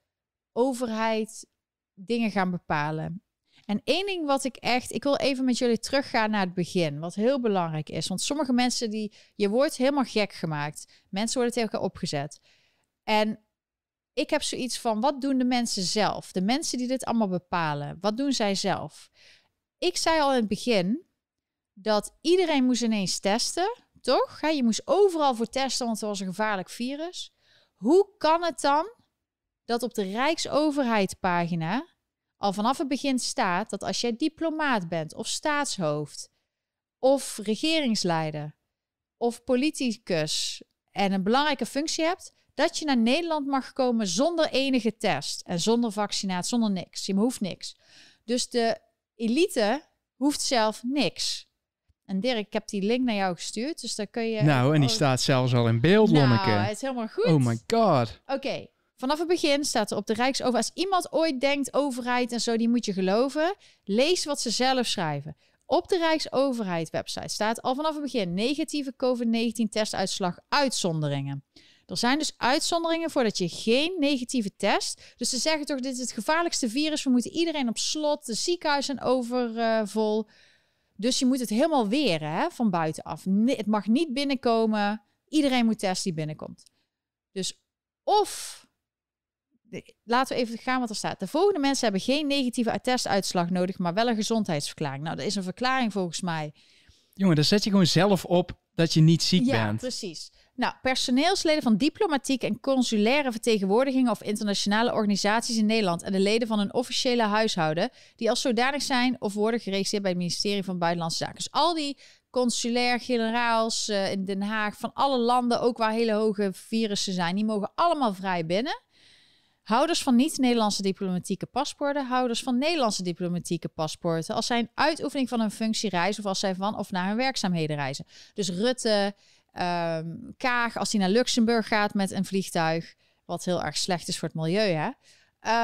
overheid dingen gaan bepalen. En één ding wat ik echt, ik wil even met jullie teruggaan naar het begin, wat heel belangrijk is. Want sommige mensen die, je wordt helemaal gek gemaakt. Mensen worden tegen opgezet. En ik heb zoiets van, wat doen de mensen zelf? De mensen die dit allemaal bepalen, wat doen zij zelf? Ik zei al in het begin dat iedereen moest ineens testen, toch? Je moest overal voor testen, want het was een gevaarlijk virus. Hoe kan het dan dat op de Rijksoverheidpagina al vanaf het begin staat dat als jij diplomaat bent of staatshoofd of regeringsleider of politicus en een belangrijke functie hebt, dat je naar Nederland mag komen zonder enige test en zonder vaccinatie, zonder niks. Je hoeft niks. Dus de elite hoeft zelf niks. En Dirk, ik heb die link naar jou gestuurd, dus daar kun je... Nou, en die staat zelfs al in beeld, nou, Lonneke. het is helemaal goed. Oh my god. Oké, vanaf het begin staat er op de Rijksoverheid... Als iemand ooit denkt, overheid en zo, die moet je geloven. Lees wat ze zelf schrijven. Op de Rijksoverheid website staat al vanaf het begin... negatieve COVID-19 testuitslag uitzonderingen. Er zijn dus uitzonderingen voordat je geen negatieve test. Dus ze zeggen toch, dit is het gevaarlijkste virus. We moeten iedereen op slot. De ziekenhuizen zijn overvol. dus je moet het helemaal weren hè, van buitenaf. het mag niet binnenkomen. Iedereen moet testen die binnenkomt. Dus of laten we even gaan wat er staat. De volgende mensen hebben geen negatieve testuitslag nodig, maar wel een gezondheidsverklaring. Nou, dat is een verklaring volgens mij. Jongen, dan zet je gewoon zelf op dat je niet ziek ja, bent. precies. Nou, personeelsleden van diplomatieke en consulaire vertegenwoordigingen of internationale organisaties in Nederland en de leden van een officiële huishouden, die als zodanig zijn of worden geregistreerd bij het ministerie van Buitenlandse Zaken. Dus al die consulair generaals uh, in Den Haag van alle landen, ook waar hele hoge virussen zijn, die mogen allemaal vrij binnen. Houders van niet-Nederlandse diplomatieke paspoorten, houders van Nederlandse diplomatieke paspoorten, als zij een uitoefening van hun functie reizen of als zij van of naar hun werkzaamheden reizen. Dus Rutte, um, Kaag, als hij naar Luxemburg gaat met een vliegtuig, wat heel erg slecht is voor het milieu, hè?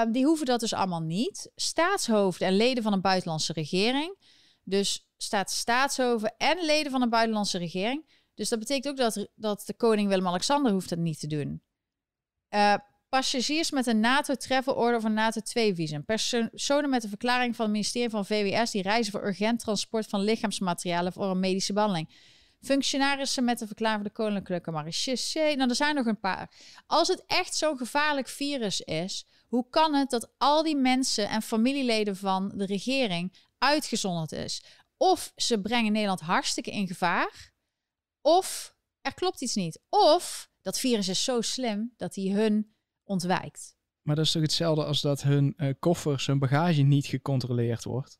Um, die hoeven dat dus allemaal niet. Staatshoofden en leden van een buitenlandse regering. Dus staat staatshoofden en leden van een buitenlandse regering. Dus dat betekent ook dat, dat de koning Willem-Alexander hoeft dat niet te doen. Uh, passagiers met een NATO-travel order of een NATO-2-visum. Personen met een verklaring van het ministerie van VWS die reizen voor urgent transport van lichaamsmaterialen voor een medische behandeling. Functionarissen met een verklaring van de Koninklijke Marechaussee. Nou, er zijn nog een paar. Als het echt zo'n gevaarlijk virus is, hoe kan het dat al die mensen en familieleden van de regering uitgezonderd is? Of ze brengen Nederland hartstikke in gevaar, of er klopt iets niet. Of dat virus is zo slim dat hij hun ontwijkt. Maar dat is toch hetzelfde als dat hun uh, koffers, hun bagage niet gecontroleerd wordt?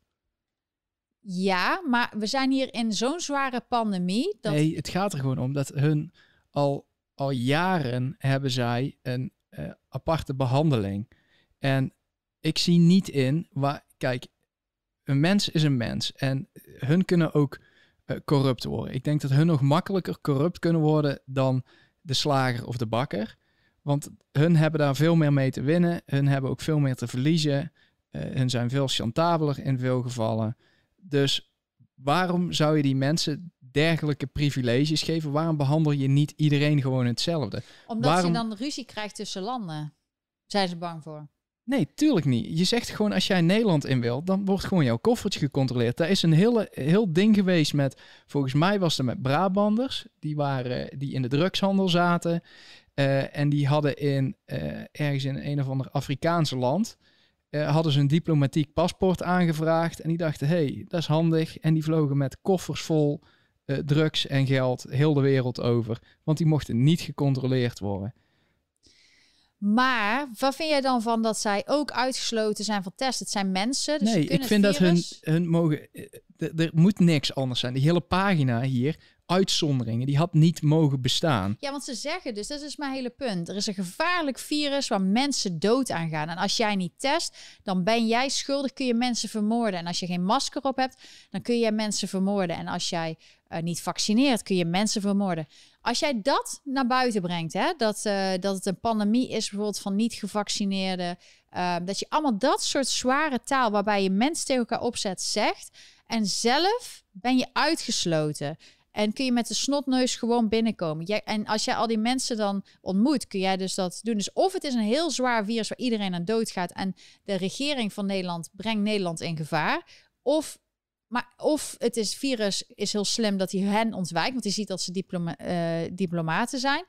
Ja, maar we zijn hier in zo'n zware pandemie. Dat... Nee, het gaat er gewoon om dat hun al, al jaren hebben zij een uh, aparte behandeling. En ik zie niet in waar, kijk, een mens is een mens en hun kunnen ook uh, corrupt worden. Ik denk dat hun nog makkelijker corrupt kunnen worden dan de slager of de bakker. Want hun hebben daar veel meer mee te winnen. Hun hebben ook veel meer te verliezen. Uh, hun zijn veel chantabeler in veel gevallen. Dus waarom zou je die mensen dergelijke privileges geven? Waarom behandel je niet iedereen gewoon hetzelfde? Omdat waarom... je dan ruzie krijgt tussen landen. Zijn ze bang voor? Nee, tuurlijk niet. Je zegt gewoon als jij Nederland in wil, dan wordt gewoon jouw koffertje gecontroleerd. Daar is een hele, heel ding geweest met, volgens mij was het met Brabanders, die, waren, die in de drugshandel zaten. Uh, en die hadden in, uh, ergens in een of ander Afrikaanse land, uh, hadden ze een diplomatiek paspoort aangevraagd. En die dachten, hey, dat is handig. En die vlogen met koffers vol drugs en geld heel de wereld over. Want die mochten niet gecontroleerd worden. Maar wat vind jij dan van dat zij ook uitgesloten zijn van testen? Het zijn mensen. Dus nee, ik vind dat hun, hun mogen. Er moet niks anders zijn. Die hele pagina hier uitzonderingen. Die had niet mogen bestaan. Ja, want ze zeggen dus, dat is mijn hele punt. Er is een gevaarlijk virus waar mensen dood aan gaan. En als jij niet test, dan ben jij schuldig, kun je mensen vermoorden. En als je geen masker op hebt, dan kun je mensen vermoorden. En als jij uh, niet vaccineert, kun je mensen vermoorden. Als jij dat naar buiten brengt, hè, dat, uh, dat het een pandemie is bijvoorbeeld van niet gevaccineerden, uh, dat je allemaal dat soort zware taal waarbij je mensen tegen elkaar opzet zegt en zelf ben je uitgesloten. En kun je met de snotneus gewoon binnenkomen. Jij, en als jij al die mensen dan ontmoet, kun jij dus dat doen. Dus of het is een heel zwaar virus waar iedereen aan doodgaat en de regering van Nederland brengt Nederland in gevaar. Of maar of het is virus is heel slim dat hij hen ontwijkt, want hij ziet dat ze diploma, uh, diplomaten zijn.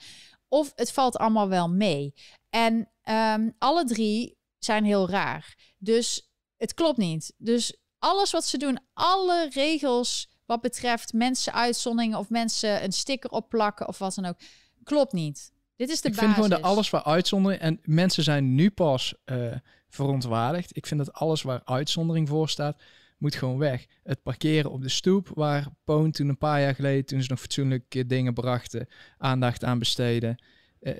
Of het valt allemaal wel mee. En um, alle drie zijn heel raar. Dus het klopt niet. Dus alles wat ze doen, alle regels wat betreft mensen uitzonderingen of mensen een sticker opplakken of wat dan ook, klopt niet. Dit is de ik basis. vind gewoon dat alles waar uitzondering en mensen zijn nu pas uh, verontwaardigd. Ik vind dat alles waar uitzondering voor staat moet gewoon weg. Het parkeren op de stoep, waar Poon toen een paar jaar geleden, toen ze nog fatsoenlijk dingen brachten, aandacht aan besteden. Uh,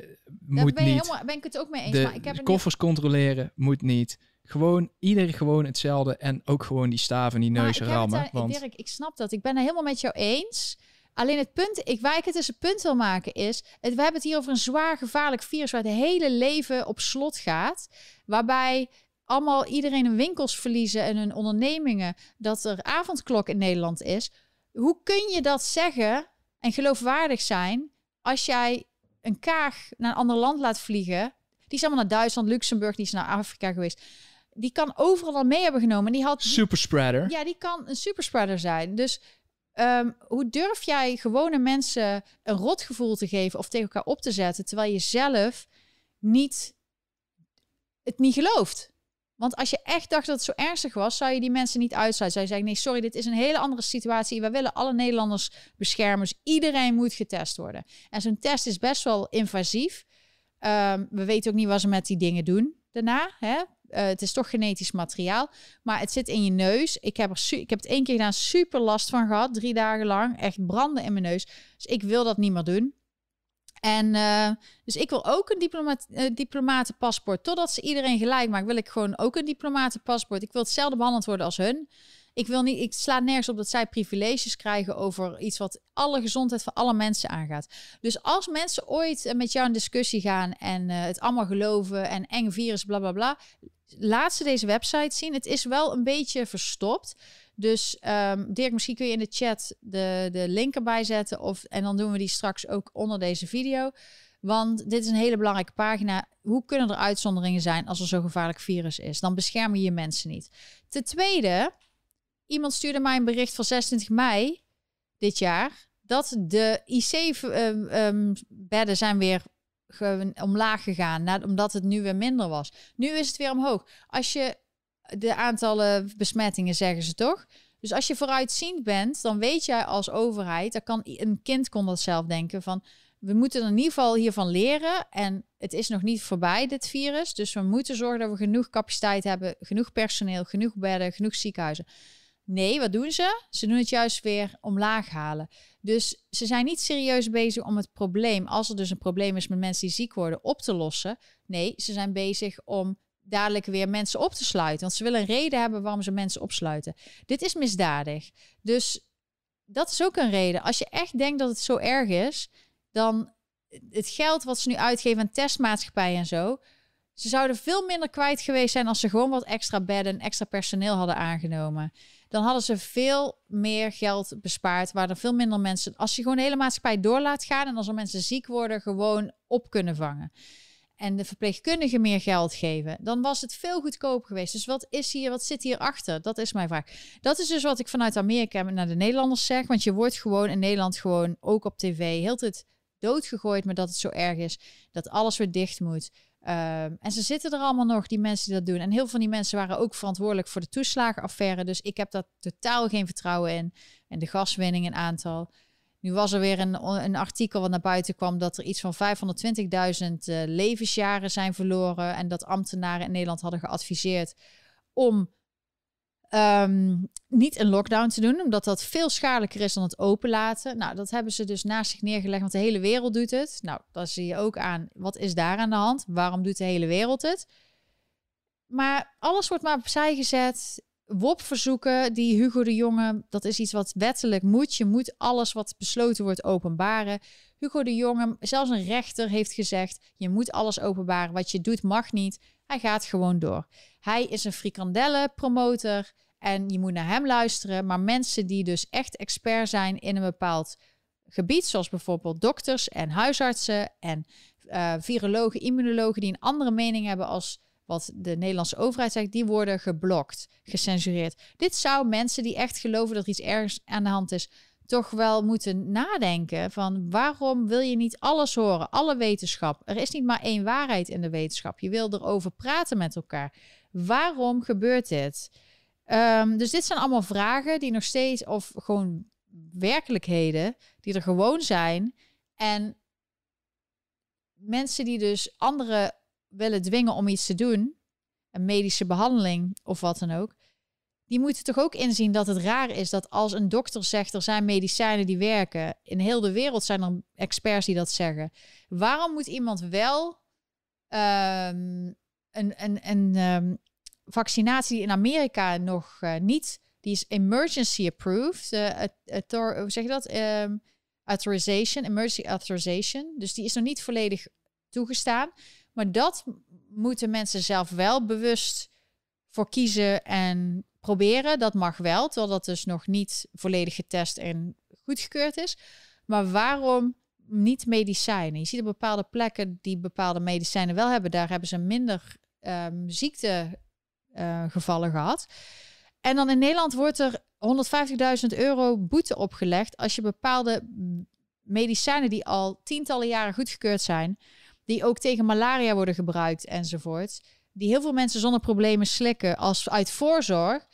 moet ben, niet. Helemaal, ben ik het ook mee eens. De, maar ik heb de koffers niet... controleren moet niet. Gewoon iedereen gewoon hetzelfde en ook gewoon die staven, die neuzen rammen. Het, want... Dirk, ik snap dat. Ik ben het helemaal met jou eens. Alleen het punt, ik, waar ik het dus een punt wil maken is, het, we hebben het hier over een zwaar gevaarlijk virus waar het hele leven op slot gaat. Waarbij allemaal iedereen hun winkels verliezen en hun ondernemingen, dat er avondklok in Nederland is. Hoe kun je dat zeggen en geloofwaardig zijn als jij een kaag naar een ander land laat vliegen? Die is allemaal naar Duitsland, Luxemburg, die is naar Afrika geweest. Die kan overal al mee hebben genomen. Die had superspreader. Ja, die kan een superspreader zijn. Dus um, hoe durf jij gewone mensen een rotgevoel te geven of tegen elkaar op te zetten, terwijl je zelf niet het niet gelooft? Want als je echt dacht dat het zo ernstig was, zou je die mensen niet uitsluiten. Zou je zeggen, nee, sorry, dit is een hele andere situatie. We willen alle Nederlanders beschermen. Dus iedereen moet getest worden. En zo'n test is best wel invasief. Um, we weten ook niet wat ze met die dingen doen daarna. Hè? Uh, het is toch genetisch materiaal. Maar het zit in je neus. Ik heb, er ik heb het één keer gedaan, super last van gehad. Drie dagen lang. Echt branden in mijn neus. Dus ik wil dat niet meer doen. En uh, dus ik wil ook een diplomaat, uh, diplomatenpaspoort. Totdat ze iedereen gelijk maakt, wil ik gewoon ook een diplomatenpaspoort. Ik wil hetzelfde behandeld worden als hun. Ik wil niet, ik sla nergens op dat zij privileges krijgen over iets wat alle gezondheid van alle mensen aangaat. Dus als mensen ooit met jou in discussie gaan en het allemaal geloven en eng virus, bla bla bla, laat ze deze website zien. Het is wel een beetje verstopt. Dus um, Dirk, misschien kun je in de chat de, de link erbij zetten. Of, en dan doen we die straks ook onder deze video. Want dit is een hele belangrijke pagina. Hoe kunnen er uitzonderingen zijn als er zo'n gevaarlijk virus is? Dan bescherm je je mensen niet. Ten tweede, iemand stuurde mij een bericht van 26 mei dit jaar. Dat de IC-bedden ehm, um, zijn weer omlaag gegaan. omdat het nu weer minder was. Nu is het weer omhoog. Als je de aantallen besmettingen, zeggen ze toch? Dus als je vooruitziend bent, dan weet jij als overheid, dat kan een kind kon dat zelf denken van we moeten in ieder geval hiervan leren en het is nog niet voorbij dit virus, dus we moeten zorgen dat we genoeg capaciteit hebben, genoeg personeel, genoeg bedden, genoeg ziekenhuizen. Nee, wat doen ze? Ze doen het juist weer omlaag halen. Dus ze zijn niet serieus bezig om het probleem, als er dus een probleem is met mensen die ziek worden, op te lossen. Nee, ze zijn bezig om dadelijk weer mensen op te sluiten. Want ze willen een reden hebben waarom ze mensen opsluiten. Dit is misdadig. Dus dat is ook een reden. Als je echt denkt dat het zo erg is, dan het geld wat ze nu uitgeven aan testmaatschappijen en zo. Ze zouden veel minder kwijt geweest zijn als ze gewoon wat extra bedden en extra personeel hadden aangenomen. Dan hadden ze veel meer geld bespaard, waar er veel minder mensen. Als je gewoon de hele maatschappij door laat gaan en als er mensen ziek worden, gewoon op kunnen vangen en de verpleegkundigen meer geld geven, dan was het veel goedkoper geweest. Dus wat is hier, wat zit hier achter? Dat is mijn vraag. Dat is dus wat ik vanuit Amerika naar de Nederlanders zeg. Want je wordt gewoon in Nederland gewoon ook op tv heel tijd doodgegooid, maar dat het zo erg is dat alles weer dicht moet. Ehm, en ze zitten er allemaal nog, die mensen die dat doen. En heel veel van die mensen waren ook verantwoordelijk voor de toeslagenaffaire. Dus ik heb daar totaal geen vertrouwen in. En de gaswinning een aantal. Nu was er weer een, een artikel wat naar buiten kwam dat er iets van 520.000 uh, levensjaren zijn verloren. En dat ambtenaren in Nederland hadden geadviseerd om um, niet een lockdown te doen, omdat dat veel schadelijker is dan het openlaten. Nou, dat hebben ze dus naast zich neergelegd, want de hele wereld doet het. Nou, dan zie je ook aan, wat is daar aan de hand? Waarom doet de hele wereld het? Maar alles wordt maar opzij gezet. WOP-verzoeken, die Hugo de Jonge, dat is iets wat wettelijk moet. Je moet alles wat besloten wordt openbaren. Hugo de Jonge, zelfs een rechter heeft gezegd, je moet alles openbaren. Wat je doet mag niet. Hij gaat gewoon door. Hij is een frikandellen-promotor en je moet naar hem luisteren. Maar mensen die dus echt expert zijn in een bepaald gebied, zoals bijvoorbeeld dokters en huisartsen en uh, virologen, immunologen die een andere mening hebben als wat de Nederlandse overheid zegt, die worden geblokt, gecensureerd. Dit zou mensen die echt geloven dat er iets ergens aan de hand is, toch wel moeten nadenken van waarom wil je niet alles horen, alle wetenschap? Er is niet maar één waarheid in de wetenschap. Je wil erover praten met elkaar. Waarom gebeurt dit? Ehm, dus dit zijn allemaal vragen die nog steeds, of gewoon werkelijkheden, die er gewoon zijn. En mensen die dus anderen willen dwingen om iets te doen, een medische behandeling of wat dan ook, die moeten toch ook inzien dat het raar is dat als een dokter zegt er zijn medicijnen die werken, in heel de wereld zijn er experts die dat zeggen. Waarom moet iemand wel um, een, een, een um, vaccinatie in Amerika nog uh, niet, die is emergency approved, uh, hoe zeg je dat? Um, authorization, emergency authorization. Dus die is nog niet volledig toegestaan. Maar dat moeten mensen zelf wel bewust voor kiezen en proberen. Dat mag wel, terwijl dat dus nog niet volledig getest en goedgekeurd is. Maar waarom niet medicijnen? Je ziet op bepaalde plekken die bepaalde medicijnen wel hebben, daar hebben ze minder um, ziektegevallen uh, gehad. En dan in Nederland wordt er 150.000 euro boete opgelegd als je bepaalde medicijnen die al tientallen jaren goedgekeurd zijn, die ook tegen malaria worden gebruikt enzovoort, die heel veel mensen zonder problemen slikken als uit voorzorg.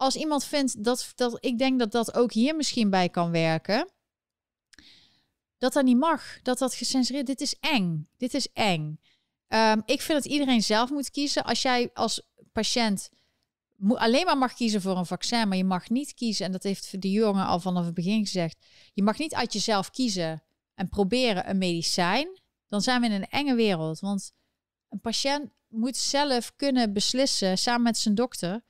Als iemand vindt dat, dat ik denk dat dat ook hier misschien bij kan werken, dat dat niet mag, dat dat gecensureerd. Dit is eng. Dit is eng. Um, ik vind dat iedereen zelf moet kiezen. Als jij als patiënt alleen maar mag kiezen voor een vaccin, maar je mag niet kiezen, en dat heeft de jongen al vanaf het begin gezegd, je mag niet uit jezelf kiezen en proberen een medicijn, dan zijn we in een enge wereld. Want een patiënt moet zelf kunnen beslissen, samen met zijn dokter,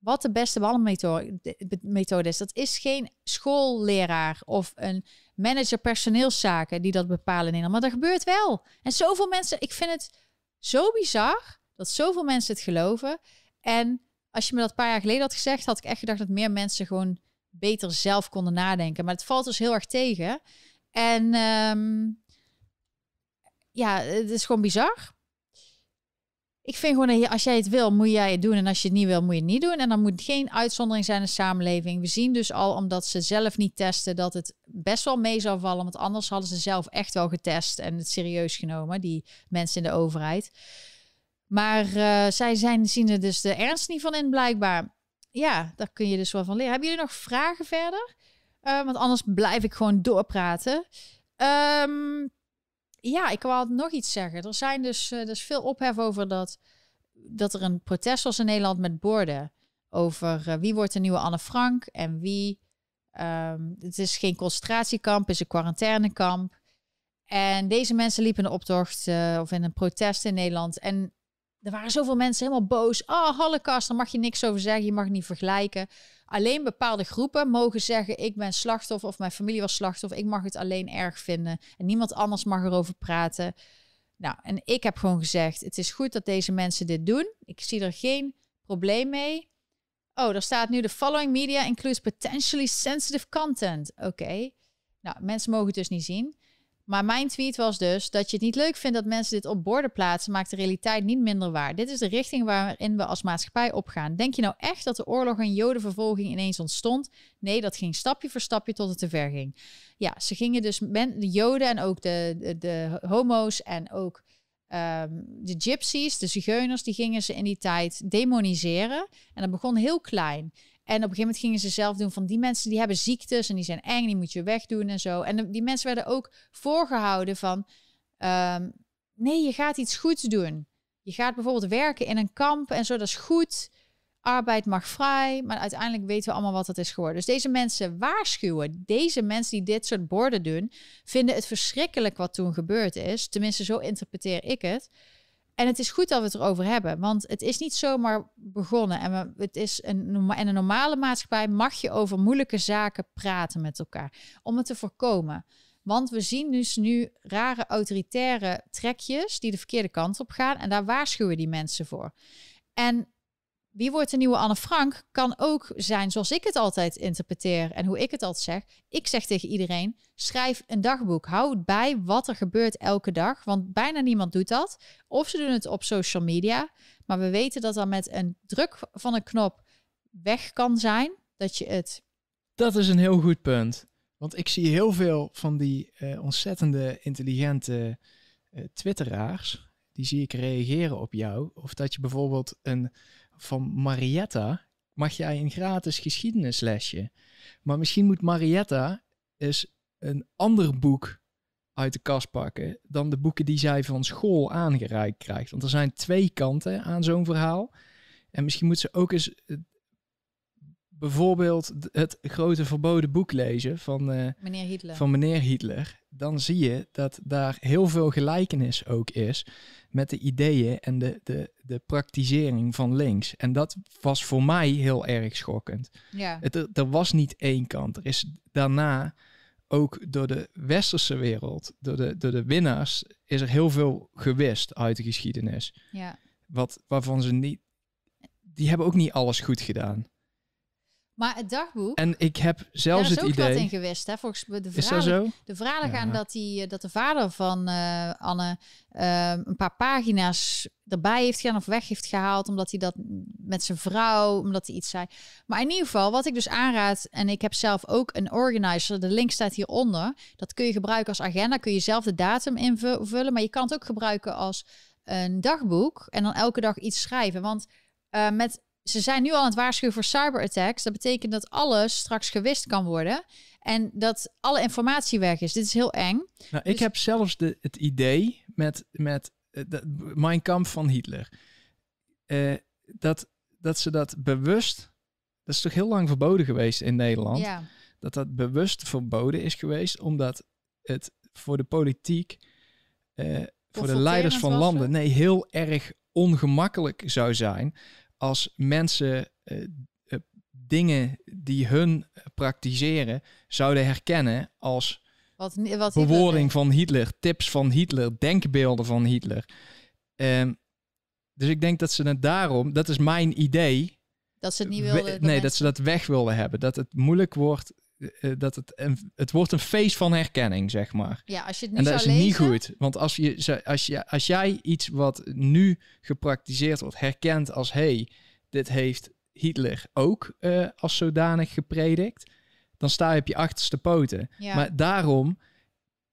wat de beste behandelmethode is. Dat is geen schoolleraar of een manager personeelszaken die dat bepalen in. Maar dat gebeurt wel. En zoveel mensen, ik vind het zo bizar dat zoveel mensen het geloven. En als je me dat een paar jaar geleden had gezegd, had ik echt gedacht dat meer mensen gewoon beter zelf konden nadenken. Maar het valt dus heel erg tegen. En um, ja, het is gewoon bizar. Ik vind gewoon, als jij het wil, moet jij het doen. En als je het niet wil, moet je het niet doen. En dan moet geen uitzondering zijn in de samenleving. We zien dus al, omdat ze zelf niet testen, dat het best wel mee zou vallen. Want anders hadden ze zelf echt wel getest en het serieus genomen, die mensen in de overheid. Maar uh, zij zijn, zien er dus de ernst niet van in, blijkbaar. Ja, daar kun je dus wel van leren. Hebben jullie nog vragen verder? Uh, want anders blijf ik gewoon doorpraten. Um, ja, ik wou nog iets zeggen. Er zijn dus, er is veel ophef over dat, dat er een protest was in Nederland met borden. Over wie wordt de nieuwe Anne Frank en wie. Um, het is geen concentratiekamp, het is een quarantainekamp. En deze mensen liepen in een optocht of in een protest in Nederland. En er waren zoveel mensen helemaal boos. Oh, holocaust, daar mag je niks over zeggen. Je mag niet vergelijken. Alleen bepaalde groepen mogen zeggen: ik ben slachtoffer of mijn familie was slachtoffer. Ik mag het alleen erg vinden en niemand anders mag erover praten. Nou, en ik heb gewoon gezegd: het is goed dat deze mensen dit doen. Ik zie er geen probleem mee. Oh, er staat nu: de following media includes potentially sensitive content. Oké. Nou, mensen mogen het dus niet zien. Maar mijn tweet was dus dat je het niet leuk vindt dat mensen dit op borden plaatsen, maakt de realiteit niet minder waar. Dit is de richting waarin we als maatschappij opgaan. Denk je nou echt dat de oorlog en jodenvervolging ineens ontstond? Nee, dat ging stapje voor stapje tot het te ver ging. Ja, ze gingen dus, de joden en ook de, de, de homo's en ook um, de gypsies, de zigeuners, die gingen ze in die tijd demoniseren. En dat begon heel klein. En op een gegeven moment gingen ze zelf doen van die mensen die hebben ziektes en die zijn eng, die moet je wegdoen en zo. En die mensen werden ook voorgehouden van um, nee, je gaat iets goeds doen. Je gaat bijvoorbeeld werken in een kamp en zo, dat is goed. Arbeid mag vrij, maar uiteindelijk weten we allemaal wat dat is geworden. Dus deze mensen waarschuwen. Deze mensen die dit soort borden doen, vinden het verschrikkelijk wat toen gebeurd is. Tenminste, zo interpreteer ik het. En het is goed dat we het erover hebben, want het is niet zomaar begonnen. En we, het is een, in een normale maatschappij mag je over moeilijke zaken praten met elkaar om het te voorkomen. Want we zien dus nu rare autoritaire trekjes die de verkeerde kant op gaan en daar waarschuwen die mensen voor. En wie wordt de nieuwe Anne Frank kan ook zijn zoals ik het altijd interpreteer en hoe ik het altijd zeg. Ik zeg tegen iedereen: schrijf een dagboek. Hou bij wat er gebeurt elke dag, want bijna niemand doet dat. Of ze doen het op social media, maar we weten dat dan met een druk van een knop weg kan zijn dat je het. Dat is een heel goed punt. Want ik zie heel veel van die uh, ontzettende intelligente uh, twitteraars. Die zie ik reageren op jou. Of dat je bijvoorbeeld een van Marietta mag jij een gratis geschiedenislesje. Maar misschien moet Marietta eens een ander boek uit de kast pakken dan de boeken die zij van school aangereikt krijgt. Want er zijn twee kanten aan zo'n verhaal. En misschien moet ze ook eens bijvoorbeeld het grote verboden boek lezen van, uh, meneer Hitler. van meneer Hitler. Dan zie je dat daar heel veel gelijkenis ook is met de ideeën en de, de, de praktisering van links. En dat was voor mij heel erg schokkend. Ja. Het, er, was niet één kant. Er is daarna ook door de westerse wereld, door de, door de winnaars, is er heel veel gewist uit de geschiedenis. Ja. Wat, waarvan ze niet... Die hebben ook niet alles goed gedaan. Maar het dagboek. En ik heb zelfs het idee. Er is ook wat in gewist, hè? Volgens de verhalen. Is dat zo? De verhalen gaan dat, die, dat de vader van uh, Anne uh, een paar pagina's erbij heeft gedaan of weg heeft gehaald, omdat hij dat met zijn vrouw, omdat hij iets zei. Maar in ieder geval, wat ik dus aanraad, en ik heb zelf ook een organizer, de link staat hieronder. Dat kun je gebruiken als agenda, kun je zelf de datum invullen, maar je kan het ook gebruiken als een dagboek en dan elke dag iets schrijven. Want uh, met ze zijn nu al aan het waarschuwen voor cyberattacks. Dat betekent dat alles straks gewist kan worden. En dat alle informatie weg is. Dit is heel eng. Nou, ik dus- heb zelfs de, het idee met, met uh, Mein Kampf van Hitler. Uh, dat, dat ze dat bewust... Dat is toch heel lang verboden geweest in Nederland? Ja. Dat dat bewust verboden is geweest. Omdat het voor de politiek... Uh, voor de leiders van landen... Nee, heel erg ongemakkelijk zou zijn als mensen uh, uh, dingen die hun praktiseren zouden herkennen als wat, wat bewoording van Hitler, tips van Hitler, denkbeelden van Hitler. Um, dus ik denk dat ze het daarom, dat is mijn idee. Dat ze het niet wilden. Nee, dat ze dat weg wilden hebben. Dat het moeilijk wordt. Uh, dat het, een, het wordt een feest van herkenning, zeg maar. Ja, als je het nu en dat is lezen, niet goed. Want als, je, als, je, als jij iets wat nu gepraktiseerd wordt, herkent als... hey, dit heeft Hitler ook uh, als zodanig gepredikt... dan sta je op je achterste poten. Ja. Maar daarom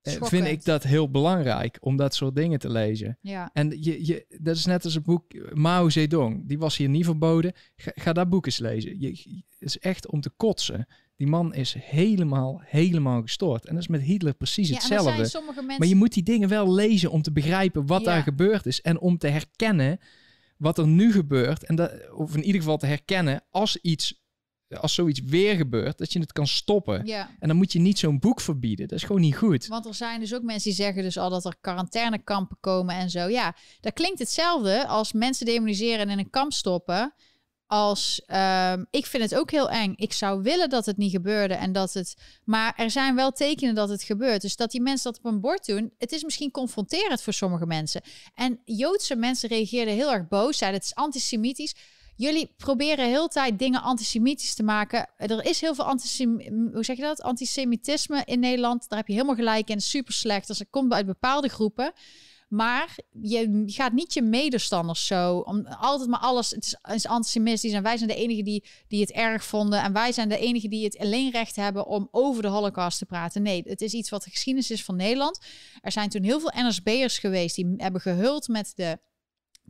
uh, vind ik dat heel belangrijk om dat soort dingen te lezen. Ja. En je, je, dat is net als een boek Mao Zedong. Die was hier niet verboden. Ga, ga dat boek eens lezen. Je, het is echt om te kotsen. Die man is helemaal, helemaal gestoord. En dat is met Hitler precies ja, hetzelfde. Mensen... Maar je moet die dingen wel lezen om te begrijpen wat ja. daar gebeurd is. En om te herkennen wat er nu gebeurt. En dat, of in ieder geval te herkennen als iets, als zoiets weer gebeurt, dat je het kan stoppen. Ja. En dan moet je niet zo'n boek verbieden. Dat is gewoon niet goed. Want er zijn dus ook mensen die zeggen dus al dat er quarantainekampen komen en zo. Ja, dat klinkt hetzelfde als mensen demoniseren en in een kamp stoppen als um, ik vind het ook heel eng. Ik zou willen dat het niet gebeurde en dat het. Maar er zijn wel tekenen dat het gebeurt. Dus dat die mensen dat op een bord doen, het is misschien confronterend voor sommige mensen. En Joodse mensen reageerden heel erg boos, zeiden het is antisemitisch. Jullie proberen heel tijd dingen antisemitisch te maken. Er is heel veel antisem hoe zeg je dat? antisemitisme in Nederland. Daar heb je helemaal gelijk in. Super slecht. Dus het komt uit bepaalde groepen. Maar je gaat niet je medestanders zo. Om, altijd maar alles. Het is, is antisemitisch. En wij zijn de enigen die, die het erg vonden. En wij zijn de enigen die het alleen recht hebben om over de Holocaust te praten. Nee, het is iets wat de geschiedenis is van Nederland. Er zijn toen heel veel NSB'ers geweest die hebben gehuld met de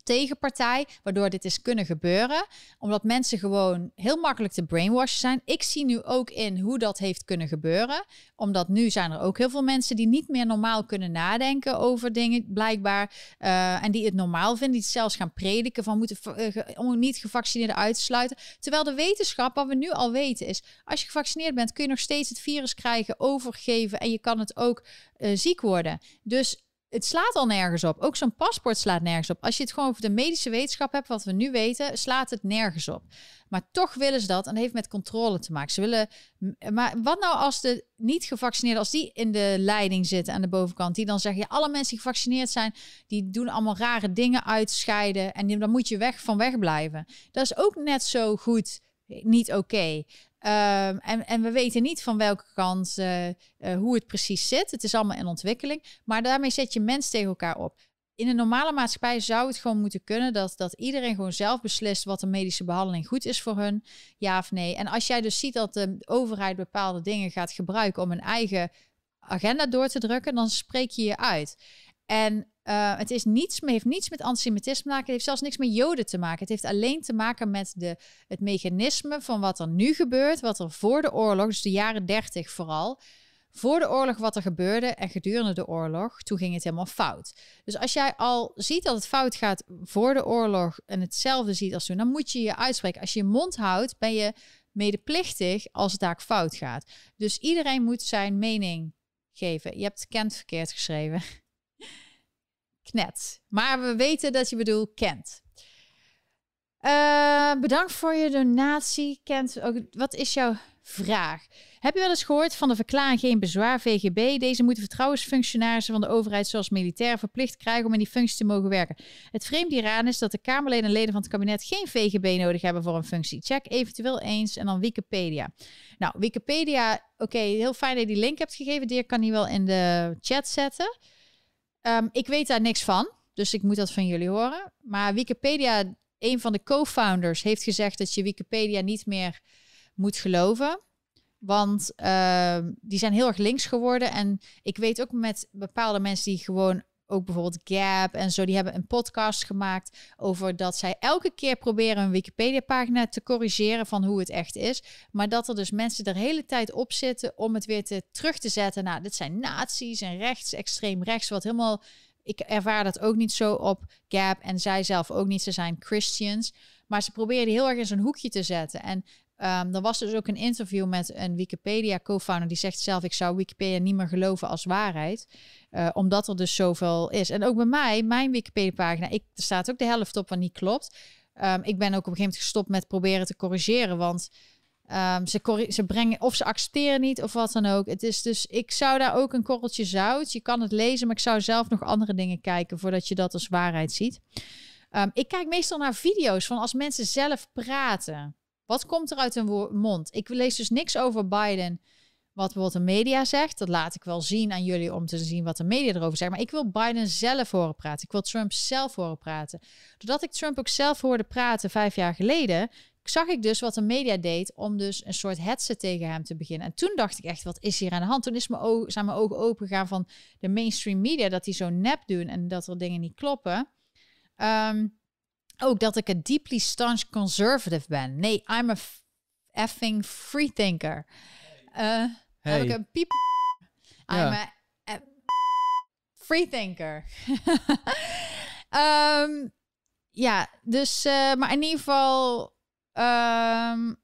tegenpartij, waardoor dit is kunnen gebeuren. Omdat mensen gewoon heel makkelijk te brainwashen zijn. Ik zie nu ook in hoe dat heeft kunnen gebeuren. Omdat nu zijn er ook heel veel mensen die niet meer normaal kunnen nadenken over dingen, blijkbaar. Uh, en die het normaal vinden, die zelfs gaan prediken van moeten uh, om niet gevaccineerden uit te sluiten. Terwijl de wetenschap, wat we nu al weten, is als je gevaccineerd bent, kun je nog steeds het virus krijgen, overgeven en je kan het ook uh, ziek worden. Dus het slaat al nergens op. Ook zo'n paspoort slaat nergens op. Als je het gewoon over de medische wetenschap hebt, wat we nu weten, slaat het nergens op. Maar toch willen ze dat en dat heeft met controle te maken. Ze willen, maar wat nou als de niet gevaccineerden, als die in de leiding zitten aan de bovenkant, die dan zeggen, ja, alle mensen die gevaccineerd zijn, die doen allemaal rare dingen uitscheiden en dan moet je weg van weg blijven. Dat is ook net zo goed niet oké. Ehm, en, en we weten niet van welke kant uh, hoe het precies zit. Het is allemaal in ontwikkeling. Maar daarmee zet je mensen tegen elkaar op. In een normale maatschappij zou het gewoon moeten kunnen dat, dat iedereen gewoon zelf beslist wat een medische behandeling goed is voor hun, ja of nee. En als jij dus ziet dat de overheid bepaalde dingen gaat gebruiken om een eigen agenda door te drukken, dan spreek je je uit. En uh, het is niets, heeft niets met antisemitisme te maken. Het heeft zelfs niks met Joden te maken. Het heeft alleen te maken met de, het mechanisme van wat er nu gebeurt, wat er voor de oorlog, dus de jaren 30 vooral, voor de oorlog wat er gebeurde en gedurende de oorlog, toen ging het helemaal fout. Dus als jij al ziet dat het fout gaat voor de oorlog en hetzelfde ziet als toen, dan moet je je uitspreken. Als je je mond houdt, ben je medeplichtig als het daar fout gaat. Dus iedereen moet zijn mening geven. Je hebt Kent verkeerd geschreven. Knet. Maar we weten dat je bedoelt Kent. Uh, bedankt voor je donatie, Kent. Wat is jouw vraag? Heb je wel eens gehoord van de verklaring geen bezwaar VGB? Deze moeten vertrouwensfunctionarissen van de overheid, zoals militairen, verplicht krijgen om in die functie te mogen werken. Het vreemde hieraan is dat de Kamerleden en leden van het kabinet geen VGB nodig hebben voor een functie. Check eventueel eens en dan Wikipedia. Nou, Wikipedia, oké, heel fijn dat je die link hebt gegeven. Die kan je wel in de chat zetten. Um, ik weet daar niks van, dus ik moet dat van jullie horen. Maar Wikipedia, een van de co-founders, heeft gezegd dat je Wikipedia niet meer moet geloven. Want uh, die zijn heel erg links geworden. En ik weet ook met bepaalde mensen die gewoon ook bijvoorbeeld Gap en zo, die hebben een podcast gemaakt over dat zij elke keer proberen een Wikipedia-pagina te corrigeren van hoe het echt is. Maar dat er dus mensen de hele tijd op zitten om het weer te, terug te zetten. Nou, dit zijn nazi's en rechts, extreem rechts, wat helemaal. Ik ervaar dat ook niet zo op Gap en zij zelf ook niet. Ze zijn Christians. Maar ze proberen heel erg in zo'n hoekje te zetten. En Um, er was dus ook een interview met een Wikipedia co-founder die zegt zelf: ik zou Wikipedia niet meer geloven als waarheid, uh, omdat er dus zoveel is. En ook bij mij, mijn Wikipedia-pagina, ik, er staat ook de helft op wat niet klopt. Um, ik ben ook op een gegeven moment gestopt met proberen te corrigeren, want um, ze, ze brengen of ze accepteren niet of wat dan ook. Het is dus, ik zou daar ook een korreltje zout. Je kan het lezen, maar ik zou zelf nog andere dingen kijken voordat je dat als waarheid ziet. ik kijk meestal naar video's van als mensen zelf praten. Wat komt er uit hun mond? Ik lees dus niks over Biden. Wat bijvoorbeeld de media zegt, dat laat ik wel zien aan jullie om te zien wat de media erover zegt. Maar ik wil Biden zelf horen praten. Ik wil Trump zelf horen praten. Doordat ik Trump ook zelf hoorde praten vijf jaar geleden, zag ik dus wat de media deed om dus een soort hetze tegen hem te beginnen. En toen dacht ik echt, wat is hier aan de hand? Toen is mijn ogen, zijn mijn ogen open gegaan van de mainstream media, dat die zo nep doen en dat er dingen niet kloppen. Um, ook dat ik een deeply staunch conservative ben. Nee, I'm a effing freethinker. Uh, Heb ik een piep. I'm a, a freethinker. um, ja, dus, uh, maar in ieder geval, um,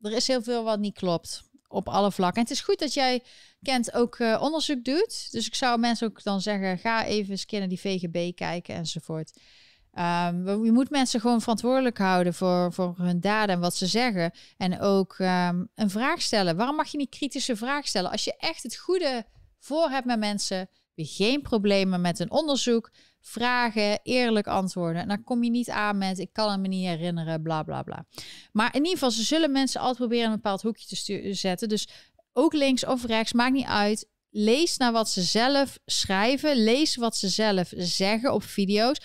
er is heel veel wat niet klopt op alle vlakken. En het is goed dat jij kent ook uh, onderzoek doet. Dus ik zou mensen ook dan zeggen, ga even eens naar die VGB kijken enzovoort. Um, je moet mensen gewoon verantwoordelijk houden voor, voor hun daden en wat ze zeggen. En ook ehm, een vraag stellen. Waarom mag je niet kritische vraag stellen? Als je echt het goede voor hebt met mensen, je geen problemen met een onderzoek. Vragen, eerlijk antwoorden. En dan kom je niet aan met ik kan me niet herinneren, bla bla bla. Maar in ieder geval, ze zullen mensen altijd proberen een bepaald hoekje te zetten. Dus ook links of rechts, maakt niet uit. Lees naar wat ze zelf schrijven. Lees wat ze zelf zeggen op video's.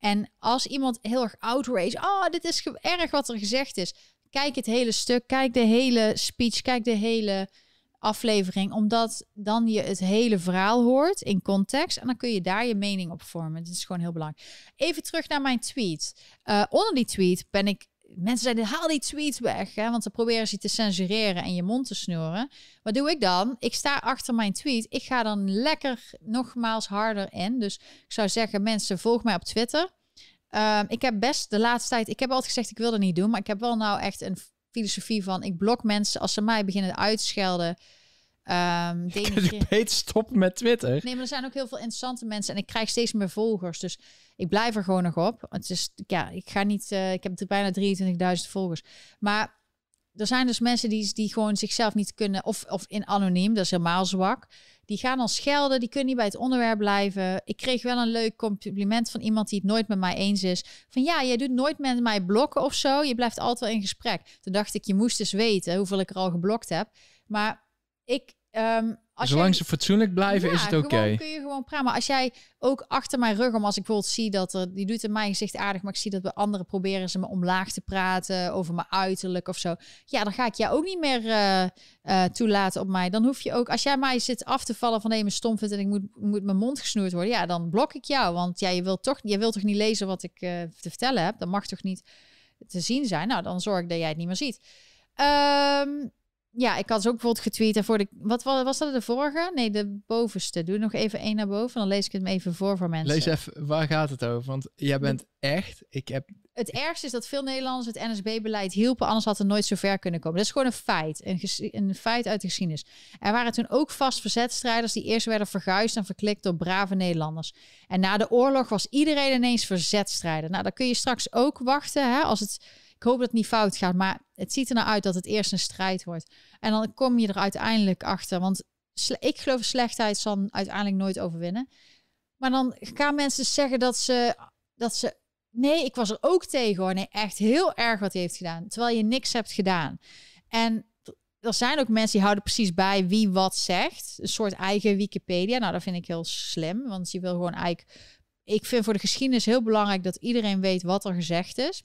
En als iemand heel erg outrage, oh, dit is erg wat er gezegd is. Kijk het hele stuk, kijk de hele speech, kijk de hele aflevering, omdat dan je het hele verhaal hoort in context en dan kun je daar je mening op vormen. Dit is gewoon heel belangrijk. Even terug naar mijn tweet. Uh, onder die tweet ben ik mensen zeiden, haal die tweets weg. Hè, want ze proberen ze te censureren en je mond te snoeren. Wat doe ik dan? Ik sta achter mijn tweet. Ik ga dan lekker nogmaals harder in. Dus ik zou zeggen, mensen, volg mij op Twitter. Um, ik heb best de laatste tijd... Ik heb altijd gezegd, ik wil dat niet doen. Maar ik heb wel nou echt een filosofie van... Ik blok mensen als ze mij beginnen uitschelden... Um, je beter stoppen met Twitter. Nee, maar er zijn ook heel veel interessante mensen. En ik krijg steeds meer volgers. Dus ik blijf er gewoon nog op. Het is, ja, ik ga niet... Uh, ik heb bijna 23.000 volgers. Maar er zijn dus mensen die, die gewoon zichzelf niet kunnen... Of, of in anoniem, dat is helemaal zwak. Die gaan dan schelden, die kunnen niet bij het onderwerp blijven. Ik kreeg wel een leuk compliment van iemand die het nooit met mij eens is. Van ja, jij doet nooit met mij blokken of zo. Je blijft altijd wel in gesprek. Toen dacht ik, je moest eens weten hoeveel ik er al geblokt heb. Maar ik, Um, als Zolang ze fatsoenlijk blijven, is het oké. Okay. kun je gewoon praten. Maar als jij ook achter mijn rug, om als ik bijvoorbeeld zie dat er, die doet in mijn gezicht aardig, maar ik zie dat bij anderen proberen ze me omlaag te praten over mijn uiterlijk of zo. Ja, dan ga ik jou ook niet meer uh, uh, toelaten op mij. Dan hoef je ook, als jij mij zit af te vallen van nee, me stom vindt en ik moet, moet mijn mond gesnoerd worden, ja, dan blok ik jou. Want ja, je wilt toch, je wilt toch niet lezen wat ik uh, te vertellen heb. Dat mag toch niet te zien zijn. Nou, dan zorg ik dat jij het niet meer ziet. Um, ja, ik had dus ook bijvoorbeeld getweet. En voor de, wat was dat de vorige? Nee, de bovenste. Doe nog even één naar boven. Dan lees ik het me even voor voor mensen. Lees even, waar gaat het over? Want jij bent echt, ik heb... Het ergste is dat veel Nederlanders het NSB-beleid hielpen, anders had het nooit zo ver kunnen komen. Dat is gewoon een feit, een, een feit uit de geschiedenis. Er waren toen ook vast verzetstrijders die eerst werden verguisd en verklikt door brave Nederlanders. En na de oorlog was iedereen ineens verzetstrijder. Nou, dan kun je straks ook wachten, hè, als het ik hoop dat het niet fout gaat, maar het ziet er nou uit dat het eerst een strijd wordt. En dan kom je er uiteindelijk achter. Want ik geloof slechtheid zal uiteindelijk nooit overwinnen. Maar dan gaan mensen zeggen dat ze, dat ze. Nee, ik was er ook tegen hoor. Nee, echt heel erg wat hij heeft gedaan. Terwijl je niks hebt gedaan. En er zijn ook mensen die houden precies bij wie wat zegt. Een soort eigen Wikipedia. Nou, dat vind ik heel slim. Want je wil gewoon eigenlijk. Ik vind voor de geschiedenis heel belangrijk dat iedereen weet wat er gezegd is.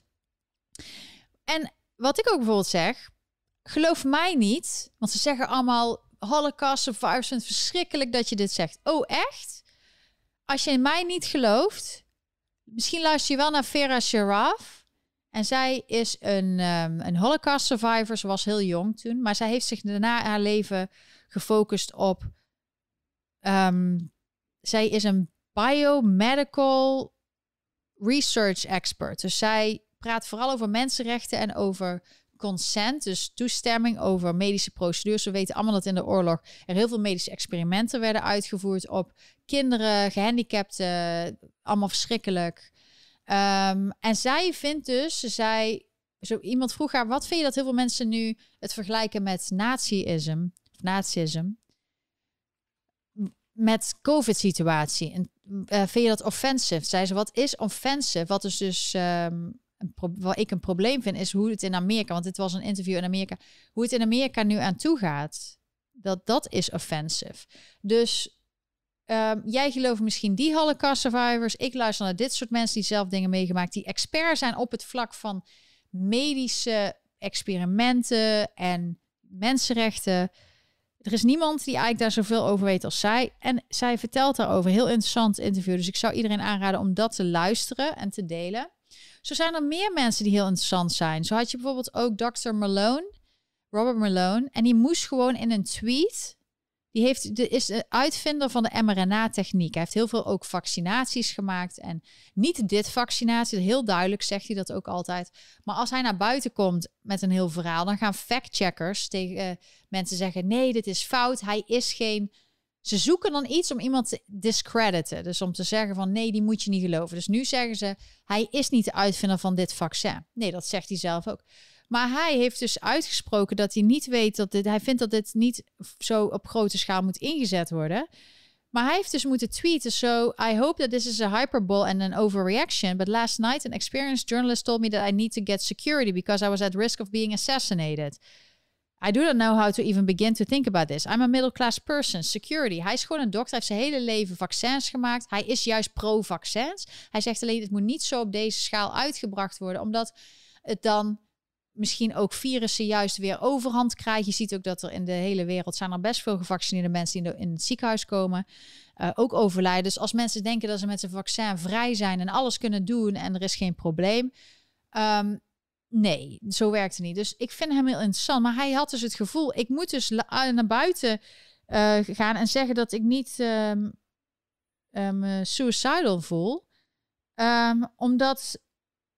En wat ik ook bijvoorbeeld zeg, geloof mij niet, want ze zeggen allemaal Holocaust survivors, het verschrikkelijk dat je dit zegt. Oh, echt? Als je in mij niet gelooft, misschien luister je wel naar Vera Sharaf. En zij is een, um, een Holocaust survivor. Ze was heel jong toen, maar zij heeft zich daarna haar leven gefocust op. Ehm, zij is een biomedical research expert. Dus zij praat vooral over mensenrechten en over consent, dus toestemming over medische procedures. We weten allemaal dat in de oorlog er heel veel medische experimenten werden uitgevoerd op kinderen, gehandicapten, allemaal verschrikkelijk. Um, en zij vindt dus, zei, zo iemand vroeg haar, wat vind je dat heel veel mensen nu het vergelijken met nazisme, of nazisme, met COVID-situatie? En uh, vind je dat offensive? Zei ze, wat is offensive? Wat is dus um, wat ik een probleem vind, is hoe het in Amerika, want dit was een interview in Amerika, hoe het in Amerika nu aan toe gaat. Dat dat is offensive. Dus um, jij gelooft misschien die Holocaust survivors. Ik luister naar dit soort mensen die zelf dingen meegemaakt, die expert zijn op het vlak van medische experimenten en mensenrechten. Er is niemand die eigenlijk daar zoveel over weet als zij. En zij vertelt daarover. Heel interessant interview. Dus ik zou iedereen aanraden om dat te luisteren en te delen. Zo zijn er meer mensen die heel interessant zijn. Zo had je bijvoorbeeld ook Dr. Malone, Robert Malone. En die moest gewoon in een tweet. Die heeft, de, is de uitvinder van de mRNA-techniek. Hij heeft heel veel ook vaccinaties gemaakt. En niet dit vaccinatie, heel duidelijk zegt hij dat ook altijd. Maar als hij naar buiten komt met een heel verhaal, dan gaan factcheckers tegen uh, mensen zeggen: nee, dit is fout. Hij is geen ze zoeken dan iets om iemand te discrediten. Dus om te zeggen van nee, die moet je niet geloven. Dus nu zeggen ze, hij is niet de uitvinder van dit vaccin. Nee, dat zegt hij zelf ook. Maar hij heeft dus uitgesproken dat hij niet weet dat dit, hij vindt dat dit niet zo op grote schaal moet ingezet worden. Maar hij heeft dus moeten tweeten. So I hope that this is a hyperbole and an overreaction. But last night, an experienced journalist told me that I need to get security because I was at risk of being assassinated. I do not know how to even begin to think about this. I'm a middle class person. Security. Hij is gewoon een dokter. Hij heeft zijn hele leven vaccins gemaakt. Hij is juist pro-vaccins. Hij zegt alleen, het moet niet zo op deze schaal uitgebracht worden, omdat het dan misschien ook virussen juist weer overhand krijgt. Je ziet ook dat er in de hele wereld zijn er best veel gevaccineerde mensen die in het ziekenhuis komen. Uh, ook overlijden. Dus als mensen denken dat ze met zijn vaccin vrij zijn en alles kunnen doen en er is geen probleem. Um, Nee, zo werkt het niet. Dus ik vind hem heel interessant. Maar hij had dus het gevoel, ik moet dus naar buiten uh, gaan en zeggen dat ik niet um, suicidal voel. Um, omdat,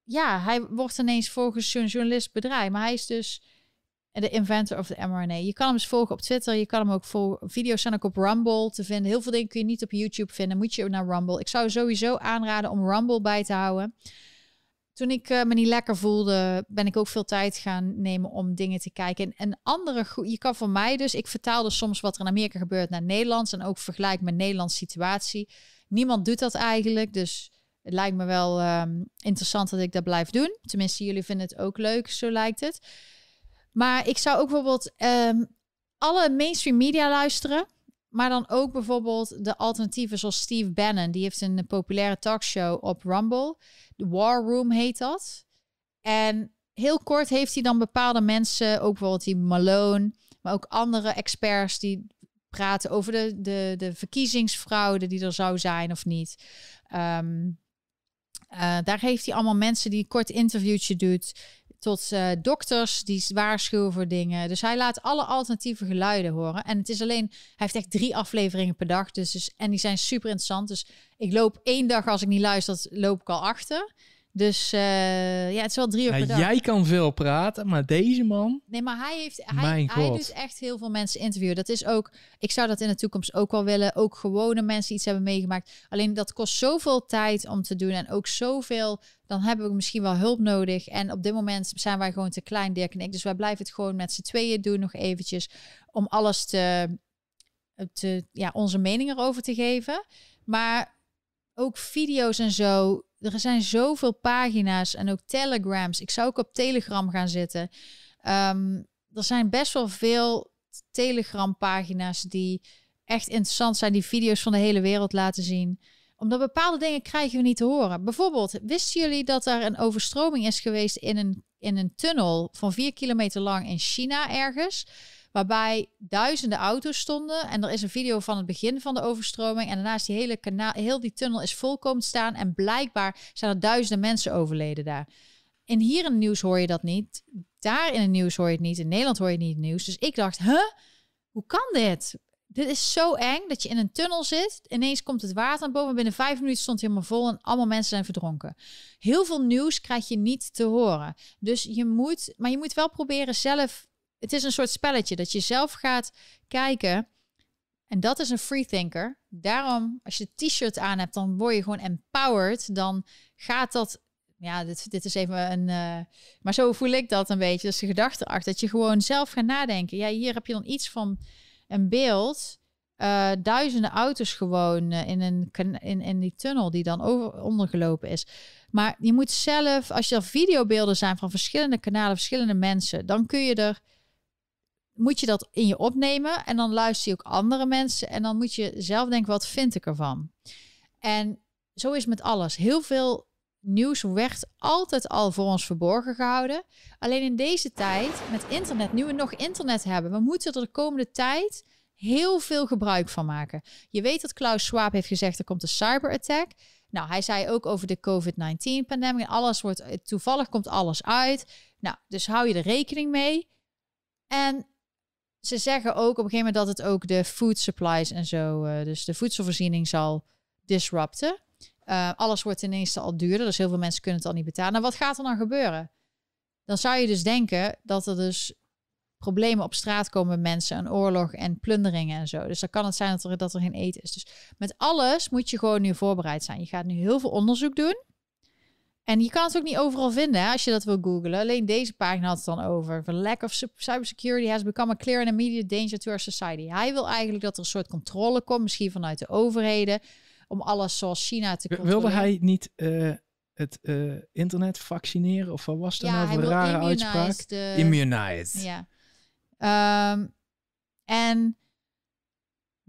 ja, hij wordt ineens volgens een journalist bedreigd. Maar hij is dus de inventor of the mRNA. Je kan hem eens volgen op Twitter. Je kan hem ook volgen. Video's zijn ook op Rumble te vinden. Heel veel dingen kun je niet op YouTube vinden. Moet je naar Rumble. Ik zou sowieso aanraden om Rumble bij te houden. Toen ik uh, me niet lekker voelde, ben ik ook veel tijd gaan nemen om dingen te kijken. En, en andere, je kan voor mij dus, ik vertaalde soms wat er in Amerika gebeurt naar Nederlands en ook vergelijk met Nederlandse situatie. Niemand doet dat eigenlijk, dus het lijkt me wel um, interessant dat ik dat blijf doen. Tenminste, jullie vinden het ook leuk, zo lijkt het. Maar ik zou ook bijvoorbeeld um, alle mainstream media luisteren. Maar dan ook bijvoorbeeld de alternatieven zoals Steve Bannon. Die heeft een populaire talkshow op Rumble. De War Room heet dat. En heel kort heeft hij dan bepaalde mensen, ook bijvoorbeeld die Malone, maar ook andere experts die praten over de, de, de verkiezingsfraude die er zou zijn of niet. Um, uh, daar heeft hij allemaal mensen die een kort interviewtje doet tot uh, dokters die waarschuwen voor dingen. Dus hij laat alle alternatieve geluiden horen. En het is alleen, hij heeft echt drie afleveringen per dag. Dus, dus, en die zijn super interessant. Dus ik loop één dag als ik niet luister, loop ik al achter. Dus uh, ja, het is wel drie uur per dag. Jij kan veel praten, maar deze man... Nee, maar hij, heeft, hij, hij doet echt heel veel mensen interviewen. Dat is ook... Ik zou dat in de toekomst ook wel willen. Ook gewone mensen iets hebben meegemaakt. Alleen dat kost zoveel tijd om te doen. En ook zoveel... Dan hebben we misschien wel hulp nodig. En op dit moment zijn wij gewoon te klein, Dirk en ik. Dus wij blijven het gewoon met z'n tweeën doen nog eventjes. Om alles te... te ja, onze mening erover te geven. Maar ook video's en zo er zijn zoveel pagina's en ook telegrams. Ik zou ook op Telegram gaan zitten. Um, er zijn best wel veel Telegram-pagina's die echt interessant zijn, die video's van de hele wereld laten zien. Omdat bepaalde dingen krijgen we niet te horen. Bijvoorbeeld, wisten jullie dat er een overstroming is geweest in een, in een tunnel van vier kilometer lang in China ergens? Waarbij duizenden auto's stonden. En er is een video van het begin van de overstroming. En daarna is die hele kanaal, heel die tunnel is volkomen staan. En blijkbaar zijn er duizenden mensen overleden daar. En hier in het nieuws hoor je dat niet. Daar in het nieuws hoor je het niet. In Nederland hoor je niet het nieuws. Dus ik dacht, huh? Hoe kan dit? Dit is zo eng dat je in een tunnel zit. Ineens komt het water aan boven. Binnen vijf minuten stond het helemaal vol en allemaal mensen zijn verdronken. Heel veel nieuws krijg je niet te horen. Dus je moet, maar je moet wel proberen zelf het is een soort spelletje dat je zelf gaat kijken. En dat is een free thinker. Daarom, als je het t-shirt aan hebt, dan word je gewoon empowered. Dan gaat dat. Ja, dit, dit is even een. Uh, maar zo voel ik dat een beetje. Dus de gedachte achter. Dat je gewoon zelf gaat nadenken. Ja, hier heb je dan iets van een beeld. Uh, duizenden auto's gewoon uh, in, een, in, in die tunnel die dan over, ondergelopen is. Maar je moet zelf, als je er videobeelden zijn van verschillende kanalen, verschillende mensen, dan kun je er moet je dat in je opnemen en dan luister je ook andere mensen en dan moet je zelf denken, wat vind ik ervan? En zo is met alles. Heel veel nieuws werd altijd al voor ons verborgen gehouden. Alleen in deze tijd, met internet, nu we nog internet hebben, we moeten er de komende tijd heel veel gebruik van maken. Je weet dat Klaus Schwab heeft gezegd, er komt een cyberattack. Nou, hij zei ook over de COVID-19-pandemie. Alles wordt, toevallig komt alles uit. Nou, dus hou je er rekening mee. En ze zeggen ook op een gegeven moment dat het ook de food supplies en zo, uh, dus de voedselvoorziening zal disrupten. Uh, alles wordt ineens al duurder, dus heel veel mensen kunnen het al niet betalen. Nou, wat gaat er dan gebeuren? Dan zou je dus denken dat er dus problemen op straat komen met mensen, een oorlog en plunderingen en zo. Dus dan kan het zijn dat er, dat er geen eten is. Dus met alles moet je gewoon nu voorbereid zijn. Je gaat nu heel veel onderzoek doen. En je kan het ook niet overal vinden hè, als je dat wil googlen. Alleen deze pagina had het dan over. The lack of cybersecurity has become a clear and immediate danger to our society. Hij wil eigenlijk dat er een soort controle komt, misschien vanuit de overheden, om alles zoals China te controleren. Wilde hij niet uh, het uh, internet vaccineren? Of wat was dat ja, nou voor een rare uitspraak? De... Immunize. Ja. Um, en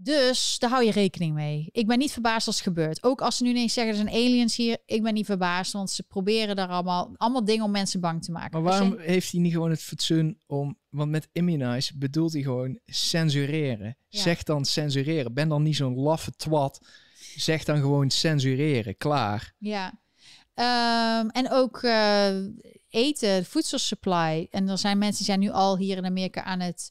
dus daar hou je rekening mee. Ik ben niet verbaasd als het gebeurt. Ook als ze nu ineens zeggen er zijn aliens hier. Ik ben niet verbaasd, want ze proberen daar allemaal, allemaal dingen om mensen bang te maken. Maar waarom heeft hij niet gewoon het fatsoen om... Want met immunize bedoelt hij gewoon censureren. Zeg dan censureren. Ben dan niet zo'n laffe twat. Zeg dan gewoon censureren. Klaar. Ja. Um, en ook uh, eten, voedselsupply. En er zijn mensen die zijn nu al hier in Amerika aan het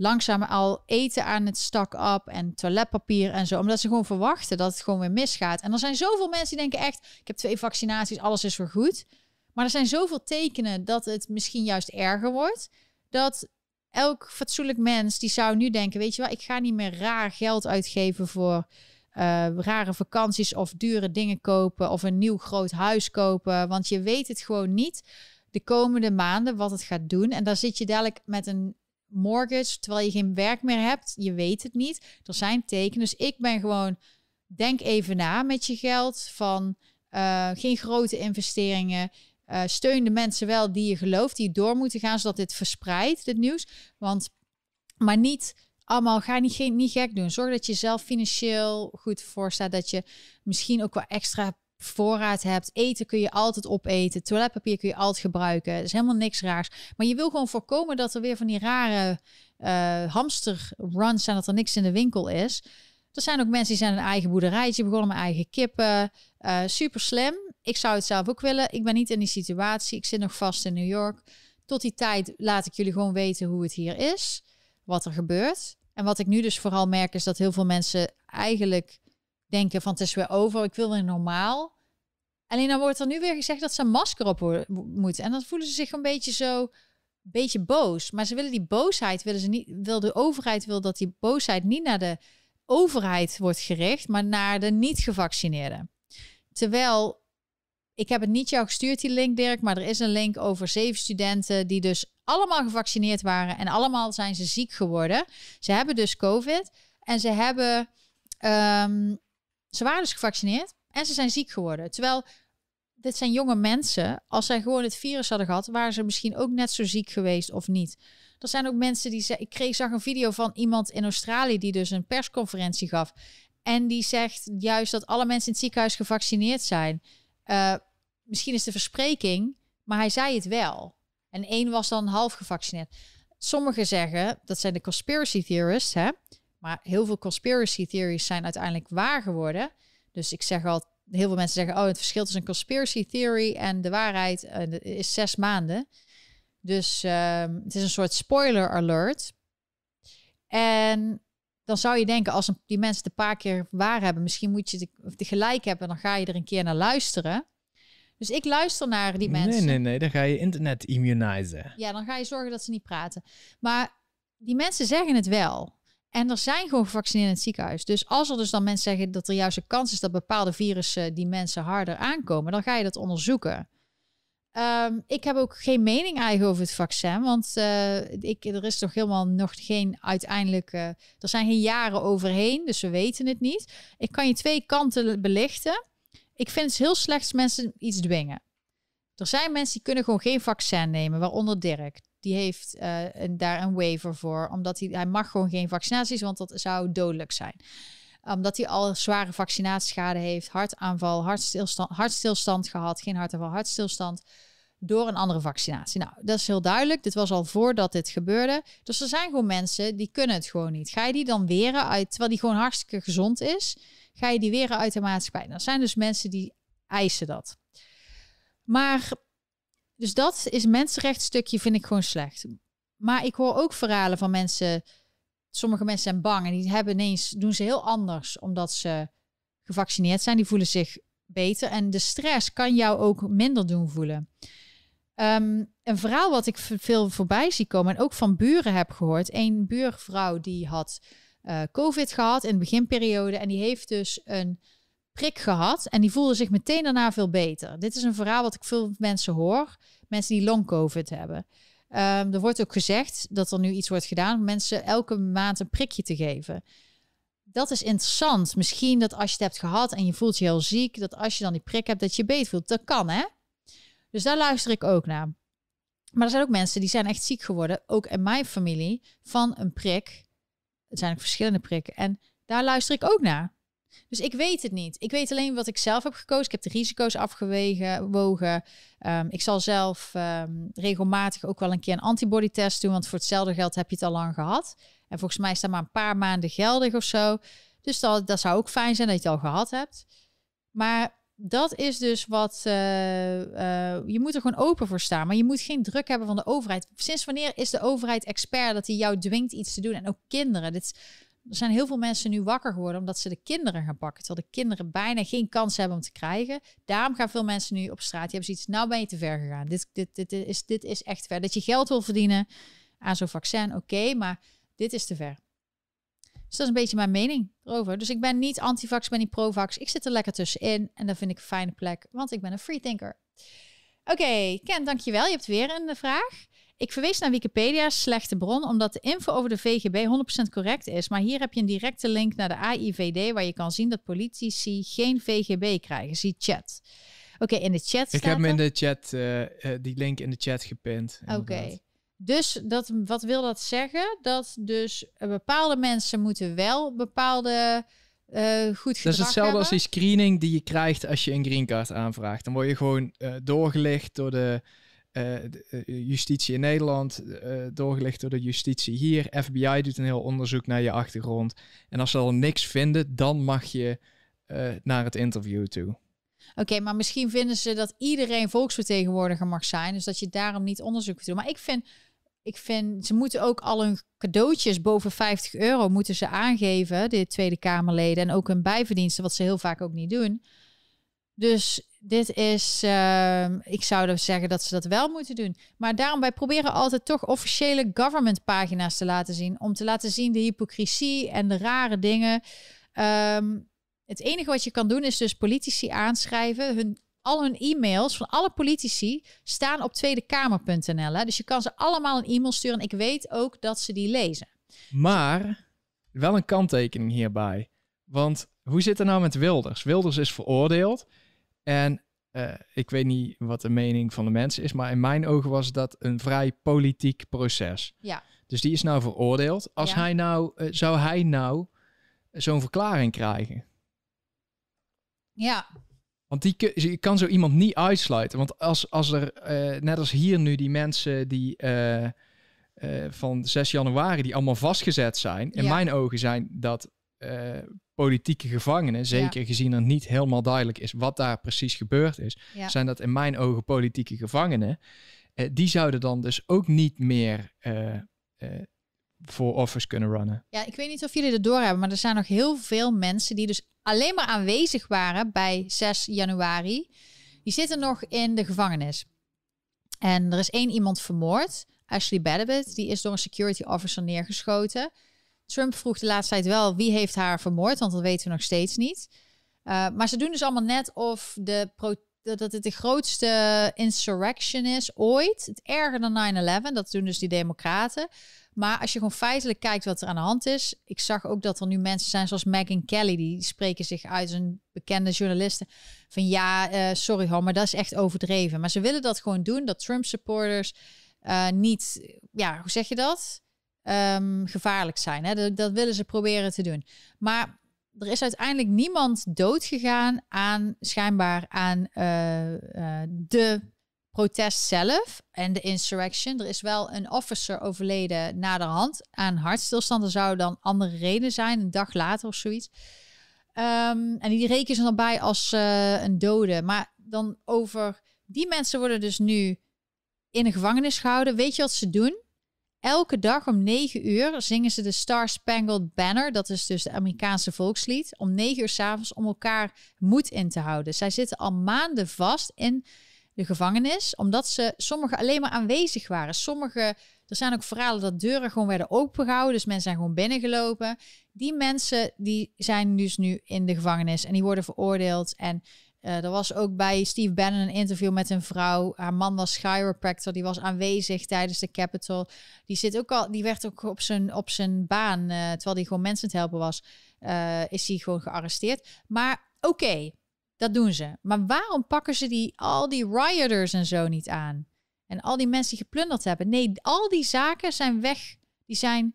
langzaam al eten aan het stak op en toiletpapier en zo. Omdat ze gewoon verwachten dat het gewoon weer misgaat. En er zijn zoveel mensen die denken echt, ik heb twee vaccinaties, alles is weer goed. Maar er zijn zoveel tekenen dat het misschien juist erger wordt. Dat elk fatsoenlijk mens die zou nu denken, weet je wel, ik ga niet meer raar geld uitgeven voor uh, rare vakanties of dure dingen kopen of een nieuw groot huis kopen, want je weet het gewoon niet de komende maanden wat het gaat doen. En dan zit je dadelijk met een mortgage terwijl je geen werk meer hebt. Je weet het niet. Er zijn tekenen. Dus ik ben gewoon, denk even na met je geld van uh, geen grote investeringen. Uh, steun de mensen wel die je gelooft, die door moeten gaan, zodat dit verspreidt, dit nieuws. Want, maar niet allemaal, ga niet, geen, niet gek doen. Zorg dat je zelf financieel goed voor staat. Dat je misschien ook wel extra voorraad hebt. Eten kun je altijd opeten. Toiletpapier kun je altijd gebruiken. Er is helemaal niks raars. Maar je wil gewoon voorkomen dat er weer van die rare uh, hamsterruns zijn. Dat er niks in de winkel is. Er zijn ook mensen die zijn een eigen boerderijtje begonnen met eigen kippen. Uh, super slim. Ik zou het zelf ook willen. Ik ben niet in die situatie. Ik zit nog vast in New York. Tot die tijd laat ik jullie gewoon weten hoe het hier is. Wat er gebeurt. En wat ik nu dus vooral merk is dat heel veel mensen eigenlijk denken van het is weer over, ik wil weer normaal. Alleen dan wordt er nu weer gezegd dat ze een masker op moeten. En dan voelen ze zich een beetje zo, beetje boos. Maar ze willen die boosheid, willen ze niet, wil de overheid wil dat die boosheid niet naar de overheid wordt gericht, maar naar de niet-gevaccineerden. Terwijl, ik heb het niet jou gestuurd, die link Dirk, maar er is een link over zeven studenten die dus allemaal gevaccineerd waren en allemaal zijn ze ziek geworden. Ze hebben dus COVID en ze hebben um, ze waren dus gevaccineerd en ze zijn ziek geworden. Terwijl dit zijn jonge mensen. Als zij gewoon het virus hadden gehad, waren ze misschien ook net zo ziek geweest of niet. Er zijn ook mensen die zeggen. Ik kreeg, zag een video van iemand in Australië die dus een persconferentie gaf. En die zegt juist dat alle mensen in het ziekenhuis gevaccineerd zijn. Uh, misschien is de verspreking, maar hij zei het wel. En één was dan half gevaccineerd. Sommigen zeggen, dat zijn de conspiracy theorists, hè, maar heel veel conspiracy theories zijn uiteindelijk waar geworden. Dus ik zeg al, heel veel mensen zeggen, oh, het verschil tussen een conspiracy theory en de waarheid uh, is zes maanden. Dus uh, het is een soort spoiler alert. En dan zou je denken, als die mensen het een paar keer waar hebben, misschien moet je de gelijk hebben, dan ga je er een keer naar luisteren. Dus ik luister naar die mensen. Nee, nee, nee, dan ga je internet immunizen. Ja, dan ga je zorgen dat ze niet praten. Maar die mensen zeggen het wel. En er zijn gewoon gevaccineerd in het ziekenhuis. Dus als er dus dan mensen zeggen dat er juist een kans is dat bepaalde virussen die mensen harder aankomen, dan ga je dat onderzoeken. Ehm, ik heb ook geen mening eigen over het vaccin, want uh, ik, er is toch helemaal nog geen uiteindelijke. Er zijn geen jaren overheen, dus we weten het niet. Ik kan je twee kanten belichten. Ik vind het heel slecht mensen iets dwingen. Er zijn mensen die kunnen gewoon geen vaccin nemen, waaronder Dirk. Die heeft uh, een, daar een waiver voor, omdat hij, hij mag gewoon geen vaccinaties, want dat zou dodelijk zijn. Omdat hij al zware vaccinatieschade heeft, hartaanval, hartstilstand, hartstilstand gehad, geen hartaanval, hartstilstand door een andere vaccinatie. Nou, dat is heel duidelijk. Dit was al voordat dit gebeurde. Dus er zijn gewoon mensen die kunnen het gewoon niet. Ga je die dan weren uit, terwijl die gewoon hartstikke gezond is, ga je die weren uit de maatschappij. Er zijn dus mensen die eisen dat. Maar dus dat is mensenrechtstukje, vind ik gewoon slecht. Maar ik hoor ook verhalen van mensen. Sommige mensen zijn bang en die hebben ineens doen ze heel anders omdat ze gevaccineerd zijn. Die voelen zich beter en de stress kan jou ook minder doen voelen. Um, een verhaal wat ik veel voorbij zie komen en ook van buren heb gehoord. Een buurvrouw die had uh, COVID gehad in de beginperiode en die heeft dus een prik gehad en die voelde zich meteen daarna veel beter. Dit is een verhaal wat ik veel mensen hoor. Mensen die long COVID hebben. Um, er wordt ook gezegd dat er nu iets wordt gedaan om mensen elke maand een prikje te geven. Dat is interessant. Misschien dat als je het hebt gehad en je voelt je heel ziek, dat als je dan die prik hebt, dat je beter voelt. Dat kan, hè? Dus daar luister ik ook naar. Maar er zijn ook mensen die zijn echt ziek geworden, ook in mijn familie, van een prik. Het zijn ook verschillende prikken. En daar luister ik ook naar. Dus ik weet het niet. Ik weet alleen wat ik zelf heb gekozen. Ik heb de risico's afgewogen. Wogen. Ehm, ik zal zelf ehm, regelmatig ook wel een keer een antibody test doen. Want voor hetzelfde geld heb je het al lang gehad. En volgens mij is dat maar een paar maanden geldig of zo. Dus dat, dat zou ook fijn zijn dat je het al gehad hebt. Maar dat is dus wat. Uh, uh, je moet er gewoon open voor staan. Maar je moet geen druk hebben van de overheid. Sinds wanneer is de overheid expert dat hij jou dwingt iets te doen? En ook kinderen. Dit er zijn heel veel mensen nu wakker geworden omdat ze de kinderen gaan pakken. Terwijl de kinderen bijna geen kans hebben om te krijgen. Daarom gaan veel mensen nu op straat. Die hebben zoiets, nou ben je te ver gegaan. Dit, dit, dit, is, dit is echt ver. Dat je geld wil verdienen. aan zo'n vaccin, oké, maar dit is te ver. Dus dat is een beetje mijn mening erover. Dus ik ben niet antivax, ik ben niet provax. Ik zit er lekker tussenin en dat vind ik een fijne plek, want ik ben een freethinker. Oké, Ken, dankjewel. Je hebt weer een vraag. Ik verwees naar Wikipedia, slechte bron, omdat de info over de VGB 100% correct is. Maar hier heb je een directe link naar de AIVD, waar je kan zien dat politici geen VGB krijgen. Zie chat. Oké, in de chat Ik heb hem in de chat, uh, uh, die link in de chat gepind. Oké. Dus dat, wat wil dat zeggen? Dat dus bepaalde mensen moeten wel bepaalde uh, goed gedrag Dat is hetzelfde hebben. als die screening die je krijgt als je een green card aanvraagt. Dan word je gewoon doorgelicht door de justitie in Nederland, doorgelicht door de justitie hier. FBI doet een heel onderzoek naar je achtergrond. En als ze al niks vinden, dan mag je naar het interview toe. Oké, maar misschien vinden ze dat iedereen volksvertegenwoordiger mag zijn. Dus dat je daarom niet onderzoek doen. Maar ik vind ik vind, ze moeten ook al hun cadeautjes boven 50 euro moeten ze aangeven, de Tweede Kamerleden. En ook hun bijverdiensten, wat ze heel vaak ook niet doen. Dus dit is, uh, ik zou dus zeggen dat ze dat wel moeten doen. Maar daarom, wij proberen altijd toch officiële government pagina's te laten zien. Om te laten zien de hypocrisie en de rare dingen. Um, het enige wat je kan doen is dus politici aanschrijven, hun al hun e-mails van alle politici staan op tweedekamer.nl. Dus je kan ze allemaal een e-mail sturen. Ik weet ook dat ze die lezen. Maar wel een kanttekening hierbij. Want hoe zit het nou met Wilders? Wilders is veroordeeld. En uh, ik weet niet wat de mening van de mensen is, maar in mijn ogen was dat een vrij politiek proces. Ja. Dus die is nou veroordeeld. Als Ja. hij nou, uh, zou hij nou zo'n verklaring krijgen? Ja, Want die, je kan zo iemand niet uitsluiten. Want als, als er, eh, net als hier nu, die mensen die eh, eh, van 6 januari, die allemaal vastgezet zijn. In Ja. mijn ogen zijn dat eh, politieke gevangenen, zeker gezien er niet helemaal duidelijk is wat daar precies gebeurd is, ja. zijn dat in mijn ogen politieke gevangenen. Eh, die zouden dan dus ook niet meer eh, eh, voor office kunnen runnen. ja, ik weet niet of jullie het doorhebben, maar er zijn nog heel veel mensen die dus alleen maar aanwezig waren bij 6 januari. Die zitten nog in de gevangenis. En er is één iemand vermoord, Ashley Babbitt, die is door een security officer neergeschoten. Trump vroeg de laatste tijd wel wie heeft haar vermoord, want dat weten we nog steeds niet. Uh, maar ze doen dus allemaal net of de dat het de grootste insurrection is ooit. Het erger dan 9-11, dat doen dus die democraten. Maar als je gewoon feitelijk kijkt wat er aan de hand is. Ik zag ook dat er nu mensen zijn zoals Megyn Kelly. Die spreken zich uit, een bekende journalisten. Van ja, uh, sorry hoor, maar dat is echt overdreven. Maar ze willen dat gewoon doen. Dat Trump supporters uh, niet, ja, hoe zeg je dat? Um, gevaarlijk zijn. Hè? Dat, dat willen ze proberen te doen. Maar er is uiteindelijk niemand dood gegaan aan schijnbaar aan uh, de protest zelf en de insurrection. Er is wel een officer overleden naderhand aan hartstilstand. Er zou dan andere reden zijn, een dag later of zoiets. Um, en die rekenen ze dan bij als uh, een dode. Maar dan over die mensen worden dus nu in de gevangenis gehouden. Weet je wat ze doen? Elke dag om 9 uur zingen ze de Star Spangled Banner. Dat is dus de Amerikaanse volkslied. Om 9 uur s'avonds om elkaar moed in te houden. Zij zitten al maanden vast in de gevangenis. Omdat ze sommigen alleen maar aanwezig waren. Sommige, er zijn ook verhalen dat deuren gewoon werden opengehouden. Dus mensen zijn gewoon binnengelopen. Die mensen die zijn dus nu in de gevangenis. En die worden veroordeeld. En uh, er was ook bij Steve Bannon een interview met een vrouw. Haar man was chiropractor, die was aanwezig tijdens de Capitol. Die zit ook al, die werd ook op zijn, op zijn baan, uh, terwijl hij gewoon mensen aan het helpen was, uh, is hij gewoon gearresteerd. Maar oké, dat doen ze. Maar waarom pakken ze die, al die rioters en zo niet aan? En al die mensen die geplunderd hebben? Nee, al die zaken zijn weg, die zijn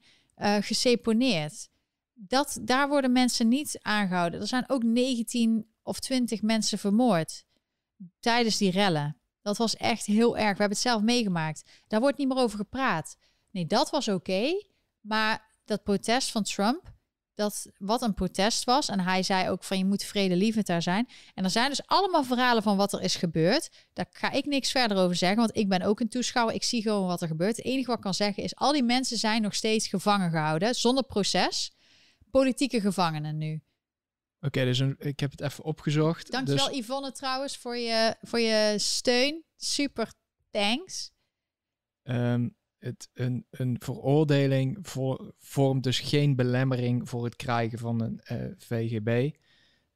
geseponeerd. Dat, daar worden mensen niet aangehouden. Er zijn ook 19 of twintig mensen vermoord tijdens die rellen. Dat was echt heel erg. We hebben het zelf meegemaakt. Daar wordt niet meer over gepraat. Nee, dat was oké. Maar dat protest van Trump, dat wat een protest was. En hij zei ook van je moet vredelievend daar zijn. En er zijn dus allemaal verhalen van wat er is gebeurd. Daar ga ik niks verder over zeggen, want ik ben ook een toeschouwer. Ik zie gewoon wat er gebeurt. Het enige wat ik kan zeggen is, al die mensen zijn nog steeds gevangen gehouden, zonder proces. Politieke gevangenen nu. Oké, okay, dus een, ik heb het even opgezocht. Dankjewel dus... Yvonne trouwens voor je, voor je steun. Super thanks. Um, het, een, een veroordeling voor, vormt dus geen belemmering voor het krijgen van een uh, VGB.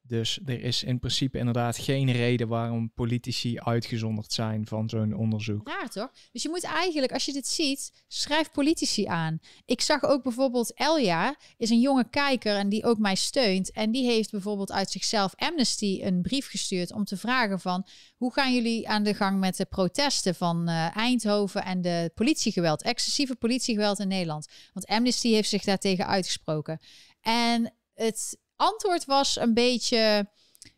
Dus er is in principe inderdaad geen reden waarom politici uitgezonderd zijn van zo'n onderzoek. Ja, toch? Dus je moet eigenlijk, als je dit ziet, schrijf politici aan. Ik zag ook bijvoorbeeld Elja, is een jonge kijker en die ook mij steunt. En die heeft bijvoorbeeld uit zichzelf Amnesty een brief gestuurd om te vragen van... hoe gaan jullie aan de gang met de protesten van uh, Eindhoven en de politiegeweld, excessieve politiegeweld in Nederland? Want Amnesty heeft zich daartegen uitgesproken. En het antwoord was een beetje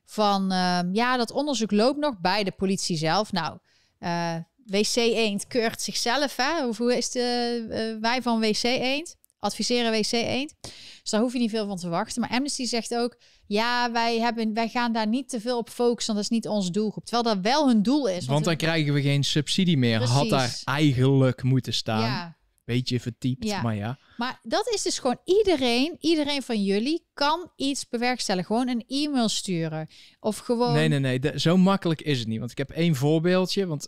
van ehm, ja, dat onderzoek loopt nog bij de politie zelf. Nou, uh, WC Eend keurt zichzelf. Hè? Hoe is de, uh, wij van WC Eend? Adviseren WC Eend. Dus daar hoef je niet veel van te wachten. Maar Amnesty zegt ook: ja, wij, hebben, wij gaan daar niet te veel op focussen. Dat is niet ons doelgroep. Terwijl dat wel hun doel is. Want, dan krijgen we geen subsidie meer. Precies. Had daar eigenlijk moeten staan. Ja beetje vertypt, ja. maar ja. Maar dat is dus gewoon iedereen, iedereen van jullie kan iets bewerkstelligen. Gewoon een e-mail sturen of gewoon... Nee, nee, nee, zo makkelijk is het niet. Want ik heb één voorbeeldje, want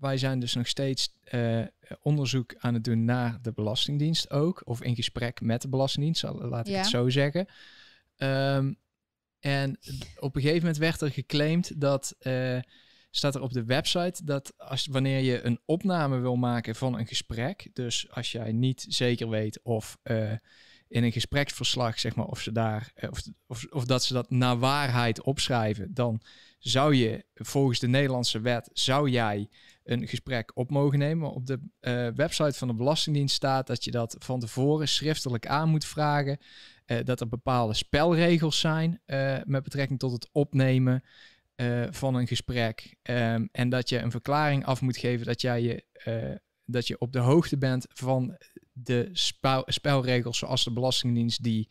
wij zijn dus nog steeds uh, onderzoek aan het doen naar de Belastingdienst ook. Of in gesprek met de Belastingdienst, laat ik het zo zeggen. Um, en op een gegeven moment werd er geclaimd dat... Uh, staat er op de website dat als, wanneer je een opname wil maken van een gesprek, dus als jij niet zeker weet of uh, in een gespreksverslag, zeg maar, of ze daar, uh, of, of, of, dat ze dat naar waarheid opschrijven, dan zou je volgens de Nederlandse wet, zou jij een gesprek op mogen nemen. Op de uh, website van de Belastingdienst staat dat je dat van tevoren schriftelijk aan moet vragen. dat er bepaalde spelregels zijn met betrekking tot het opnemen uh, van een gesprek. Um, en dat je een verklaring af moet geven dat jij je, uh, dat je op de hoogte bent van de spel, spelregels zoals de Belastingdienst die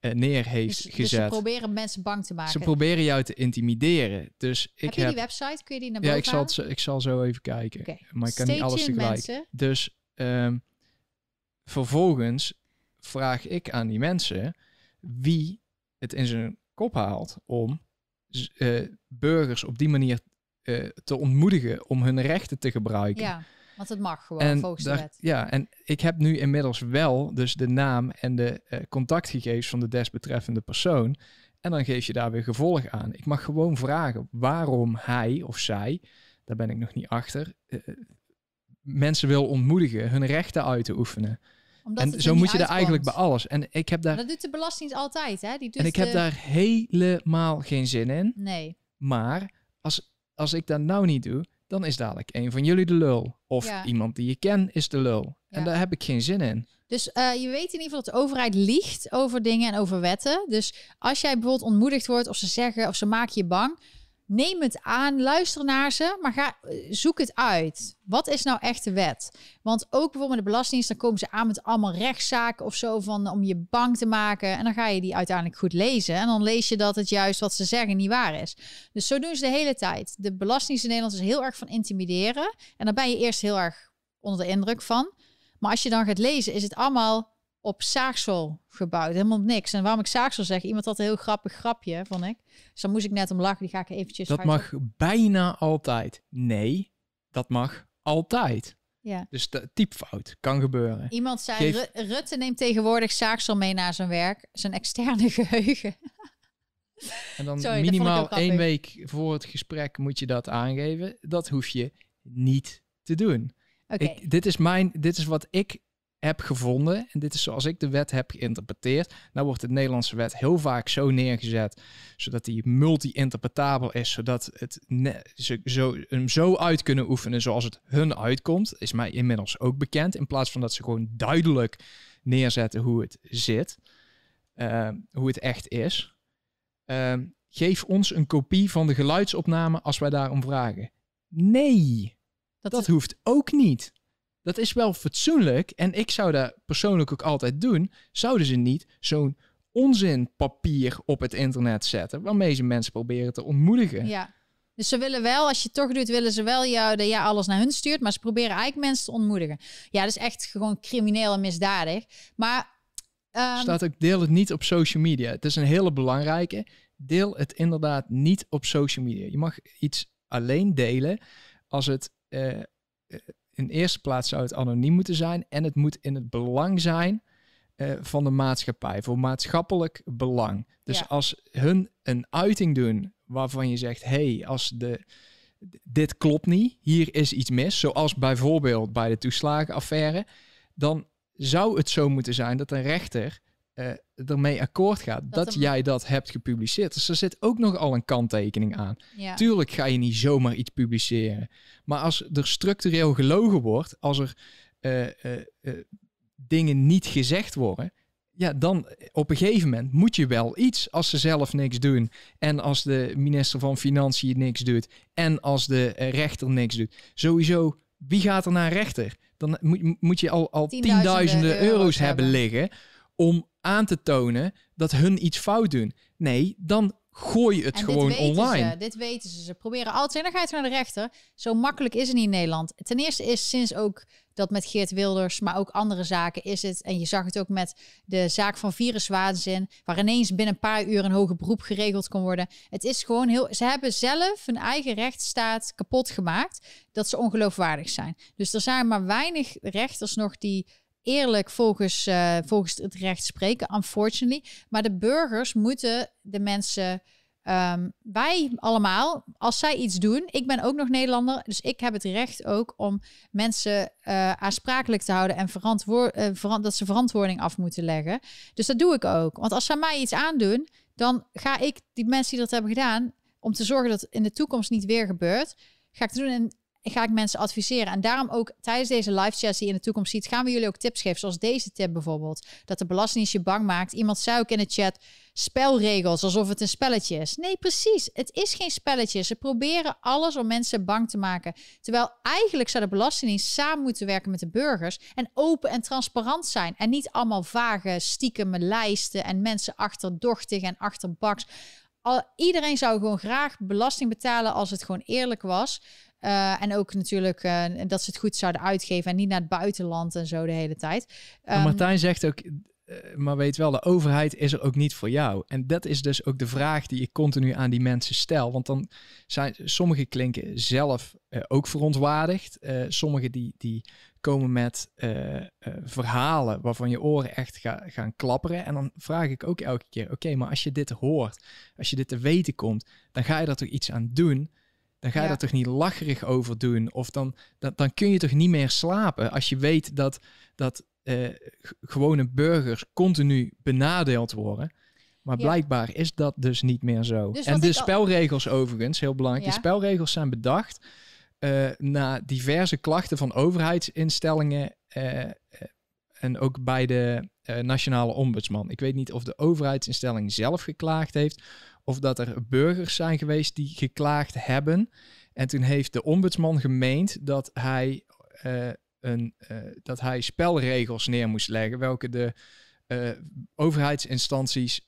uh, neer heeft dus, gezet. Dus ze proberen mensen bang te maken. Ze proberen jou te intimideren. Dus ik heb je die website? Kun je die naar boven Ja, ik zal, het, ik zal zo even kijken. Okay. Maar ik kan niet alles tegelijk. Mensen. Dus um, vervolgens vraag ik aan die mensen wie het in zijn kop haalt om uh, burgers op die manier uh, te ontmoedigen om hun rechten te gebruiken. Ja, want het mag gewoon en volgens daar, de wet. Ja, en ik heb nu inmiddels wel dus de naam en de uh, contactgegevens van de desbetreffende persoon. En dan geef je daar weer gevolg aan. Ik mag gewoon vragen waarom hij of zij, daar ben ik nog niet achter, mensen wil ontmoedigen hun rechten uit te oefenen. Omdat en zo moet je er eigenlijk bij alles. En ik heb daar. dat doet de Belastingdienst altijd, hè? Die doet en ik heb daar helemaal geen zin in. Nee. Maar als, als ik dat nou niet doe, dan is dadelijk een van jullie de lul. Of iemand die je kent is de lul. En daar heb ik geen zin in. Dus uh, je weet in ieder geval dat de overheid liegt over dingen en over wetten. Dus als jij bijvoorbeeld ontmoedigd wordt of ze zeggen of ze maken je bang, neem het aan, luister naar ze, maar ga, eh, zoek het uit. Wat is nou echt de wet? Want ook bijvoorbeeld met de Belastingdienst, dan komen ze aan met allemaal rechtszaken of zo van om je bang te maken. En dan ga je die uiteindelijk goed lezen. En dan lees je dat het juist wat ze zeggen niet waar is. Dus zo doen ze de hele tijd. De Belastingdienst in Nederland is heel erg van intimideren. En daar ben je eerst heel erg onder de indruk van. Maar als je dan gaat lezen, is het allemaal op zaagsel gebouwd. Helemaal niks. En waarom ik zaagsel zeg, iemand had een heel grappig grapje, vond ik. Dus dan moest ik net om lachen. Die ga ik eventjes... Dat mag bijna altijd. Nee, dat mag altijd. Ja. Dus de typfout kan gebeuren. Iemand zei, Rutte neemt tegenwoordig zaagsel mee naar zijn werk. Zijn externe geheugen. En dan minimaal één week voor het gesprek moet je dat aangeven. Dat hoef je niet te doen. Okay. dit, is mijn, dit is wat ik heb gevonden, en dit is zoals ik de wet heb geïnterpreteerd, nou wordt de Nederlandse wet heel vaak zo neergezet, zodat die multi-interpretabel is, zodat het ze zo, hem zo uit kunnen oefenen zoals het hun uitkomt, is mij inmiddels ook bekend, in plaats van dat ze gewoon duidelijk neerzetten hoe het zit, uh, hoe het echt is. Uh, geef ons een kopie van de geluidsopname als wij daarom vragen. Nee, dat, dat hoeft ook niet. Dat is wel fatsoenlijk. En ik zou dat persoonlijk ook altijd doen. Zouden ze niet zo'n onzinpapier op het internet zetten. Waarmee ze mensen proberen te ontmoedigen. Ja. Dus ze willen wel, als je het toch doet, willen ze wel jou dat jij alles naar hun stuurt. Maar ze proberen eigenlijk mensen te ontmoedigen. Ja, dat is echt gewoon crimineel en misdadig. Maar. Um... Staat ook, deel het niet op social media. Het is een hele belangrijke. Deel het inderdaad niet op social media. Je mag iets alleen delen als het. Uh, in eerste plaats zou het anoniem moeten zijn en het moet in het belang zijn uh, van de maatschappij, voor maatschappelijk belang. Dus als hun een uiting doen waarvan je zegt, hey, als de, dit klopt niet, hier is iets mis, zoals bijvoorbeeld bij de toeslagenaffaire, dan zou het zo moeten zijn dat een rechter uh, ermee akkoord gaat dat, jij dat hebt gepubliceerd. Dus er zit ook nog al een kanttekening aan. Tuurlijk ga je niet zomaar iets publiceren. Maar als er structureel gelogen wordt, als er uh, dingen niet gezegd worden, ja, dan op een gegeven moment moet je wel iets als ze zelf niks doen. En als de minister van Financiën niks doet. En als de rechter niks doet. Sowieso, wie gaat er naar rechter? Dan moet, moet je al, al tienduizenden, euro's, hebben liggen om aan te tonen dat hun iets fout doen. Nee, dan gooi je het gewoon online. Ze, dit weten ze. Ze proberen altijd. En dan ga je naar de rechter. Zo makkelijk is het niet in Nederland. Ten eerste is sinds ook dat met Geert Wilders, maar ook andere zaken is het. En je zag het ook met de zaak van viruswaanzin, waar ineens binnen een paar uur een hoger beroep geregeld kon worden. Het is gewoon heel. Ze hebben zelf hun eigen rechtsstaat kapot gemaakt, dat ze ongeloofwaardig zijn. Dus er zijn maar weinig rechters nog die eerlijk volgens, uh, volgens het recht spreken, unfortunately. Maar de burgers moeten de mensen, um, wij allemaal, als zij iets doen, ik ben ook nog Nederlander, dus ik heb het recht ook om mensen uh, aansprakelijk te houden en verantwoord, verant dat ze verantwoording af moeten leggen. Dus dat doe ik ook. Want als zij mij iets aandoen, dan ga ik die mensen die dat hebben gedaan, om te zorgen dat het in de toekomst niet weer gebeurt, ga ik doen. En ga ik mensen adviseren. En daarom ook tijdens deze live chats die in de toekomst ziet, gaan we jullie ook tips geven. Zoals deze tip bijvoorbeeld. Dat de belastingdienst je bang maakt. Iemand zei ook in de chat, spelregels, alsof het een spelletje is. Nee, precies. Het is geen spelletje. Ze proberen alles om mensen bang te maken. Terwijl eigenlijk zou de Belastingdienst samen moeten werken met de burgers. En open en transparant zijn. En niet allemaal vage, stiekeme lijsten en mensen achterdochtig en achterbaks. Al, iedereen zou gewoon graag belasting betalen als het gewoon eerlijk was. Uh, en ook natuurlijk uh, dat ze het goed zouden uitgeven en niet naar het buitenland en zo de hele tijd. Um, Martijn zegt ook, uh, maar weet wel, de overheid is er ook niet voor jou. En dat is dus ook de vraag die ik continu aan die mensen stel. Want dan zijn sommige klinken zelf ook verontwaardigd. sommige die, die komen met verhalen waarvan je oren echt ga, gaan klapperen. En dan vraag ik ook elke keer, oké, maar als je dit hoort, als je dit te weten komt, dan ga je er toch iets aan doen. Dan ga je er toch niet lacherig over doen. Of dan, dan, dan kun je toch niet meer slapen als je weet dat, dat uh, gewone burgers continu benadeeld worden. Maar blijkbaar is dat dus niet meer zo. Dus en de spelregels overigens, heel belangrijk. De spelregels zijn bedacht uh, na diverse klachten van overheidsinstellingen uh, en ook bij de nationale ombudsman. Ik weet niet of de overheidsinstelling zelf geklaagd heeft of dat er burgers zijn geweest die geklaagd hebben. En toen heeft de ombudsman gemeend dat hij, uh, een, uh, dat hij spelregels neer moest leggen, welke de uh, overheidsinstanties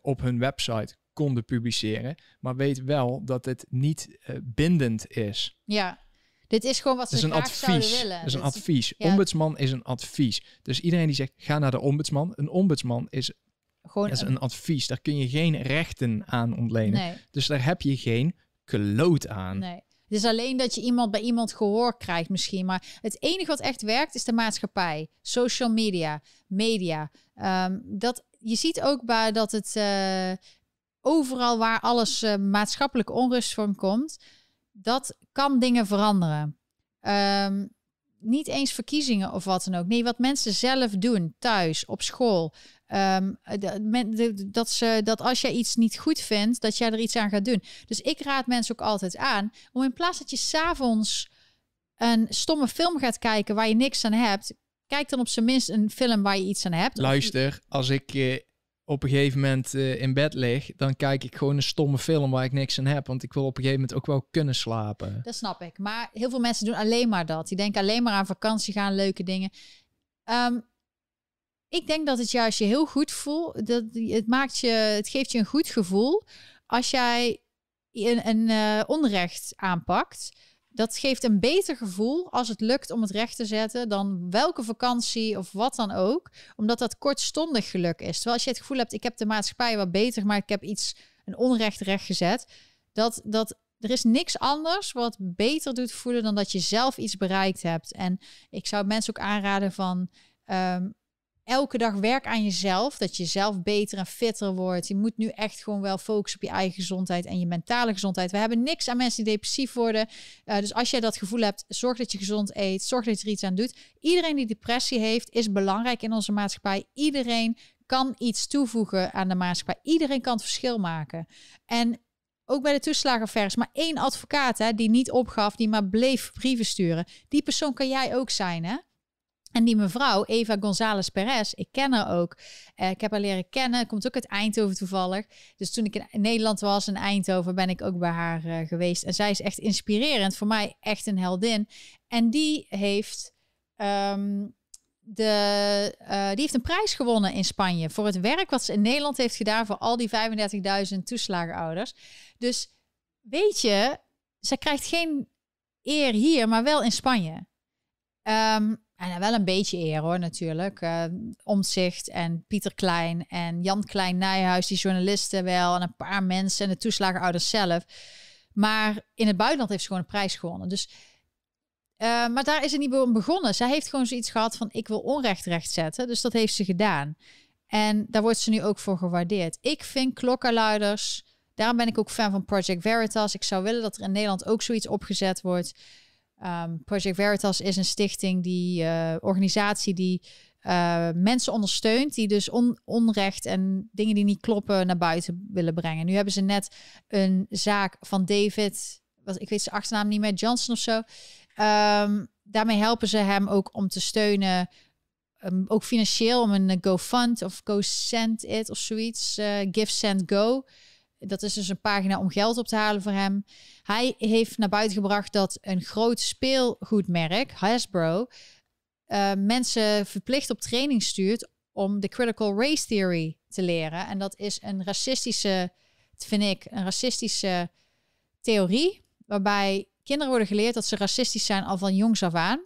op hun website konden publiceren. Maar weet wel dat het niet bindend is. Ja, dit is gewoon wat ze is een advies. willen. Dat is een advies. Ombudsman is een advies. Dus iedereen die zegt, ga naar de ombudsman. Een ombudsman is gewoon dat is een advies. Daar kun je geen rechten aan ontlenen. Dus daar heb je geen kloot aan. Nee. Het is alleen dat je iemand bij iemand gehoor krijgt misschien. Maar het enige wat echt werkt is de maatschappij. Social media, media. Um, dat, je ziet ook bij dat het uh, overal waar alles uh, maatschappelijke onrust van komt, dat kan dingen veranderen. Um, niet eens verkiezingen of wat dan ook. Nee, wat mensen zelf doen, thuis, op school. Um, dat, ze, dat als jij iets niet goed vindt, dat jij er iets aan gaat doen. Dus ik raad mensen ook altijd aan om in plaats dat je s'avonds een stomme film gaat kijken waar je niks aan hebt, kijk dan op zijn minst een film waar je iets aan hebt. Luister, als ik eh, op een gegeven moment uh, in bed lig, dan kijk ik gewoon een stomme film waar ik niks aan heb. Want ik wil op een gegeven moment ook wel kunnen slapen. Dat snap ik. Maar heel veel mensen doen alleen maar dat. Die denken alleen maar aan vakantie gaan, leuke dingen. Um, ik denk dat het juist je heel goed voelt. Dat het maakt je, het geeft je een goed gevoel als jij een, een uh, onrecht aanpakt. Dat geeft een beter gevoel als het lukt om het recht te zetten dan welke vakantie of wat dan ook. Omdat dat kortstondig geluk is. Terwijl als je het gevoel hebt, ik heb de maatschappij wat beter, maar ik heb iets, een onrecht recht gezet. Dat, dat, er is niks anders wat beter doet voelen dan dat je zelf iets bereikt hebt. En ik zou mensen ook aanraden van ehm, elke dag werk aan jezelf. Dat je zelf beter en fitter wordt. Je moet nu echt gewoon wel focussen op je eigen gezondheid en je mentale gezondheid. We hebben niks aan mensen die depressief worden. Uh, dus als jij dat gevoel hebt, zorg dat je gezond eet. Zorg dat je er iets aan doet. Iedereen die depressie heeft, is belangrijk in onze maatschappij. Iedereen kan iets toevoegen aan de maatschappij. Iedereen kan het verschil maken. En ook bij de toeslagenvers, maar één advocaat hè, die niet opgaf, die maar bleef brieven sturen. Die persoon kan jij ook zijn, hè? En die mevrouw, Eva González Perez, ik ken haar ook. Uh, ik heb haar leren kennen, komt ook uit Eindhoven toevallig. Dus toen ik in Nederland was, in Eindhoven, ben ik ook bij haar uh, geweest. En zij is echt inspirerend, voor mij echt een heldin. En die heeft, um, de, uh, die heeft een prijs gewonnen in Spanje voor het werk wat ze in Nederland heeft gedaan voor al die 35.000 toeslagenouders. Dus weet je, zij krijgt geen eer hier, maar wel in Spanje. Um, en wel een beetje eer hoor, natuurlijk. Uh, Omzicht en Pieter Klein en Jan Klein Nijhuis, die journalisten wel. En een paar mensen en de toeslagenouders zelf. Maar in het buitenland heeft ze gewoon een prijs gewonnen. Dus, uh, maar daar is het niet begonnen. Zij heeft gewoon zoiets gehad van ik wil onrecht rechtzetten. Dus dat heeft ze gedaan. En daar wordt ze nu ook voor gewaardeerd. Ik vind klokkenluiders... Daarom ben ik ook fan van Project Veritas. Ik zou willen dat er in Nederland ook zoiets opgezet wordt Um, Project Veritas is een stichting, die uh, organisatie die uh, mensen ondersteunt, die dus on onrecht en dingen die niet kloppen naar buiten willen brengen. Nu hebben ze net een zaak van David, wat ik weet zijn achternaam niet meer, Johnson of zo. Um, daarmee helpen ze hem ook om te steunen, um, ook financieel, om een GoFund of Go Send It of zoiets, Give Send Go. Dat is dus een pagina om geld op te halen voor hem. Hij heeft naar buiten gebracht dat een groot speelgoedmerk, Hasbro, uh, mensen verplicht op training stuurt om de critical race theory te leren. En dat is een racistische, vind ik, een racistische theorie, waarbij kinderen worden geleerd dat ze racistisch zijn al van jongs af aan.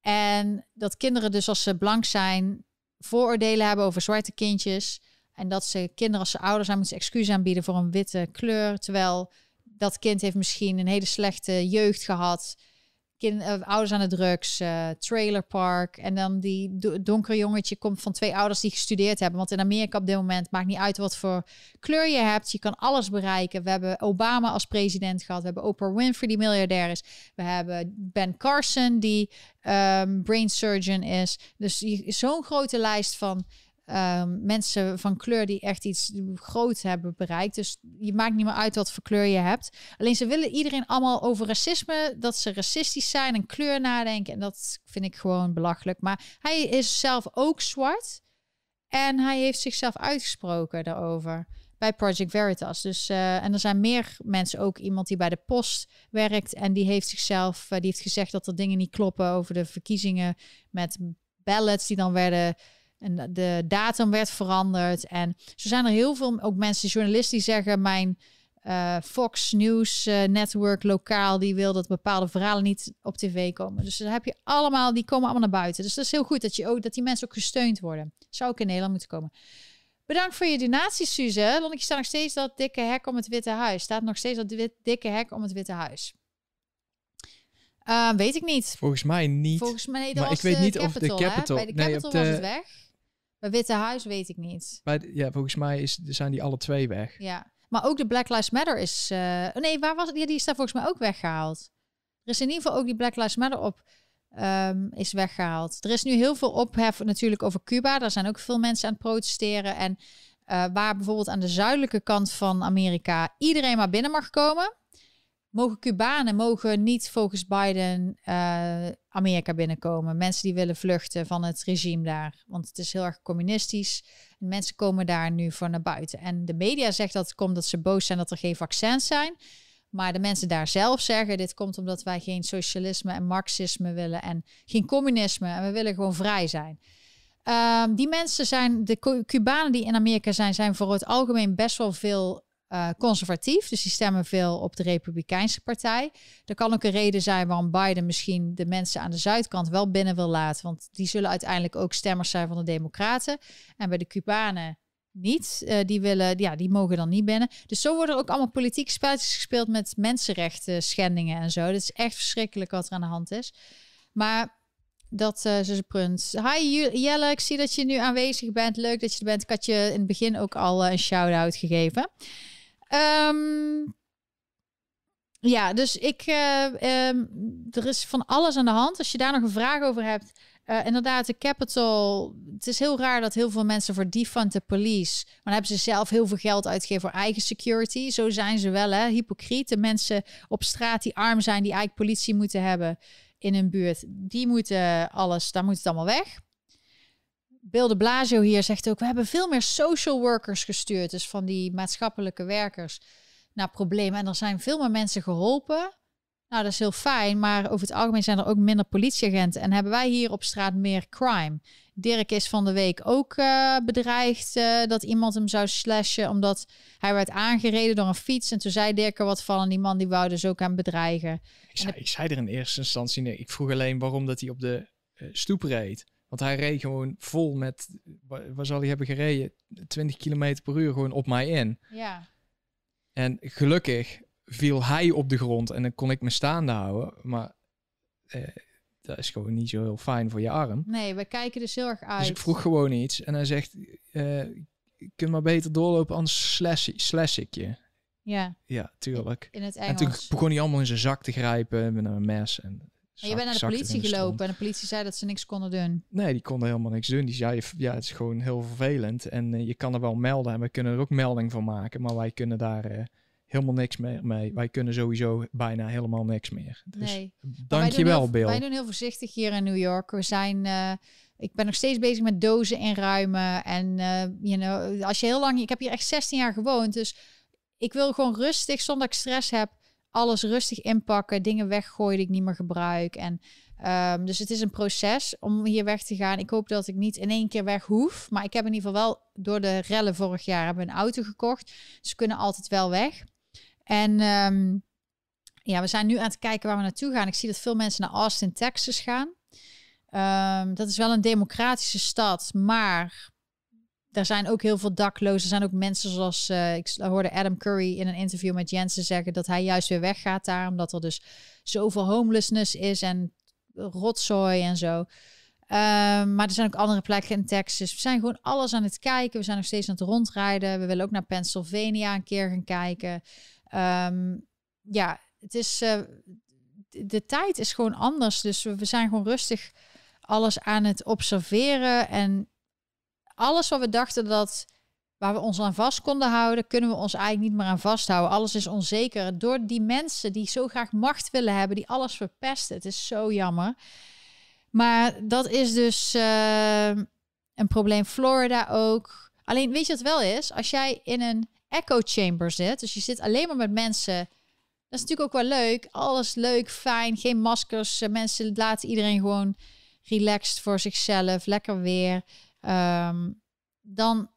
En dat kinderen dus als ze blank zijn vooroordelen hebben over zwarte kindjes. En dat ze kinderen als ze ouder zijn moeten excuus aanbieden voor een witte kleur. Terwijl dat kind heeft misschien een hele slechte jeugd gehad. Kind, uh, ouders aan de drugs, uh, trailerpark. En dan die donkere jongetje komt van twee ouders die gestudeerd hebben. Want in Amerika op dit moment maakt niet uit wat voor kleur je hebt. Je kan alles bereiken. We hebben Obama als president gehad. We hebben Oprah Winfrey die miljardair is. We hebben Ben Carson die um, brain surgeon is. Dus zo'n grote lijst van um, mensen van kleur die echt iets groot hebben bereikt. Dus je maakt niet meer uit wat voor kleur je hebt. Alleen ze willen iedereen allemaal over racisme, dat ze racistisch zijn en kleur nadenken. En dat vind ik gewoon belachelijk. Maar hij is zelf ook zwart. En hij heeft zichzelf uitgesproken daarover bij Project Veritas. Dus, uh, en er zijn meer mensen, ook iemand die bij de post werkt. En die heeft zichzelf, uh, die heeft gezegd dat er dingen niet kloppen over de verkiezingen met ballots die dan werden en de datum werd veranderd. En zo zijn er heel veel, ook mensen, journalisten die zeggen... mijn uh, Fox News uh, network lokaal... die wil dat bepaalde verhalen niet op tv komen. Dus dan heb je allemaal, die komen allemaal naar buiten. Dus dat is heel goed dat, je ook, dat die mensen ook gesteund worden. Zou ook in Nederland moeten komen. Bedankt voor je donatie, Suze. Want ik sta nog steeds dat dikke hek om het Witte Huis. Staat nog steeds dat dikke hek om het Witte Huis. Uh, weet ik niet. Volgens mij niet. Volgens mij, nee, maar ik weet niet of de Capital... Bij de Capital nee, was het weg. Bij Witte Huis weet ik niet. Bij ja, volgens mij is, zijn die alle twee weg. Ja, maar ook de Black Lives Matter is... Uh, nee, waar was die? Die is daar volgens mij ook weggehaald. Er is in ieder geval ook die Black Lives Matter op um, is weggehaald. Er is nu heel veel ophef natuurlijk over Cuba. Daar zijn ook veel mensen aan het protesteren. En uh, waar bijvoorbeeld aan de zuidelijke kant van Amerika iedereen maar binnen mag komen mogen Cubanen mogen niet volgens Biden uh, Amerika binnenkomen. Mensen die willen vluchten van het regime daar. Want het is heel erg communistisch. En mensen komen daar nu voor naar buiten. En de media zegt dat het komt dat ze boos zijn dat er geen vaccins zijn. Maar de mensen daar zelf zeggen: dit komt omdat wij geen socialisme en marxisme willen en geen communisme. En we willen gewoon vrij zijn. Um, die mensen zijn, de Cubanen die in Amerika zijn, zijn voor het algemeen best wel veel uh, conservatief. Dus die stemmen veel op de Republikeinse partij. Er kan ook een reden zijn waarom Biden misschien de mensen aan de zuidkant wel binnen wil laten. Want die zullen uiteindelijk ook stemmers zijn van de Democraten. En bij de Cubanen niet. Uh, die, willen, ja, die mogen dan niet binnen. Dus zo worden er ook allemaal politieke spelletjes gespeeld met mensenrechten schendingen en zo. Dat is echt verschrikkelijk wat er aan de hand is. Maar dat uh, ze punt. Hi Jelle, ik zie dat je nu aanwezig bent. Leuk dat je er bent. Ik had je in het begin ook al een shout-out gegeven. Um, ja, dus ik, uh, um, er is van alles aan de hand. Als je daar nog een vraag over hebt, uh, inderdaad, de Capital. Het is heel raar dat heel veel mensen voor defund de police. Maar dan hebben ze zelf heel veel geld uitgegeven voor eigen security. Zo zijn ze wel, hè? Hypocriet. De mensen op straat die arm zijn, die eigenlijk politie moeten hebben in hun buurt. Die moeten alles, daar moet het allemaal weg. Bill de Blasio hier zegt ook: we hebben veel meer social workers gestuurd. Dus van die maatschappelijke werkers naar problemen. En er zijn veel meer mensen geholpen. Nou, dat is heel fijn, maar over het algemeen zijn er ook minder politieagenten. En hebben wij hier op straat meer crime. Dirk is van de week ook uh, bedreigd uh, dat iemand hem zou slashen, omdat hij werd aangereden door een fiets. En toen zei Dirk er wat van en die man die wou dus ook hem bedreigen. Ik zei, ik zei er in eerste instantie nee. Ik vroeg alleen waarom dat hij op de uh, stoep reed. Want hij reed gewoon vol met, waar, zal hij hebben gereden? 20 km per uur gewoon op mij in. Ja. En gelukkig viel hij op de grond en dan kon ik me staande houden. Maar eh, dat is gewoon niet zo heel fijn voor je arm. Nee, we kijken dus heel erg uit. Dus ik vroeg gewoon iets en hij zegt, uh, je kunt maar beter doorlopen, anders slash, slash ik je. Ja. Ja, tuurlijk. In het Engels. En toen begon hij allemaal in zijn zak te grijpen met een mes. En je bent naar de politie gelopen en de politie zei dat ze niks konden doen. Nee, die konden helemaal niks doen. Die zei, ja, het is gewoon heel vervelend. En uh, je kan er wel melden en we kunnen er ook melding van maken. Maar wij kunnen daar uh, helemaal niks meer mee. Wij kunnen sowieso bijna helemaal niks meer. Dus nee. dankjewel, Bill. Wij doen heel voorzichtig hier in New York. We zijn... Uh, ik ben nog steeds bezig met dozen inruimen. En you know, als je heel lang... Ik heb hier echt 16 jaar gewoond. Dus ik wil gewoon rustig, zonder dat ik stress heb alles rustig inpakken, dingen weggooien die ik niet meer gebruik. En um, dus het is een proces om hier weg te gaan. Ik hoop dat ik niet in één keer weg hoef. Maar ik heb in ieder geval wel door de rellen vorig jaar hebben een auto gekocht. Dus we kunnen altijd wel weg. En um, ja, we zijn nu aan het kijken waar we naartoe gaan. Ik zie dat veel mensen naar Austin, Texas gaan. Um, dat is wel een democratische stad, maar er zijn ook heel veel daklozen. Er zijn ook mensen zoals, uh, ik hoorde Adam Curry in een interview met Jensen zeggen dat hij juist weer weggaat daar, omdat er dus zoveel homelessness is en rotzooi en zo. Um, maar er zijn ook andere plekken in Texas. We zijn gewoon alles aan het kijken. We zijn nog steeds aan het rondrijden. We willen ook naar Pennsylvania een keer gaan kijken. Um, ja, het is. Uh, de tijd is gewoon anders. Dus we, we zijn gewoon rustig alles aan het observeren. En alles wat we dachten dat waar we ons aan vast konden houden, kunnen we ons eigenlijk niet meer aan vasthouden. Alles is onzeker door die mensen die zo graag macht willen hebben, die alles verpesten. Het is zo jammer. Maar dat is dus uh, een probleem. Florida ook. Alleen weet je wat wel is? Als jij in een echo chamber zit, dus je zit alleen maar met mensen. Dat is natuurlijk ook wel leuk. Alles leuk, fijn, geen maskers. Mensen laten iedereen gewoon relaxed voor zichzelf, lekker weer. Ehm, dan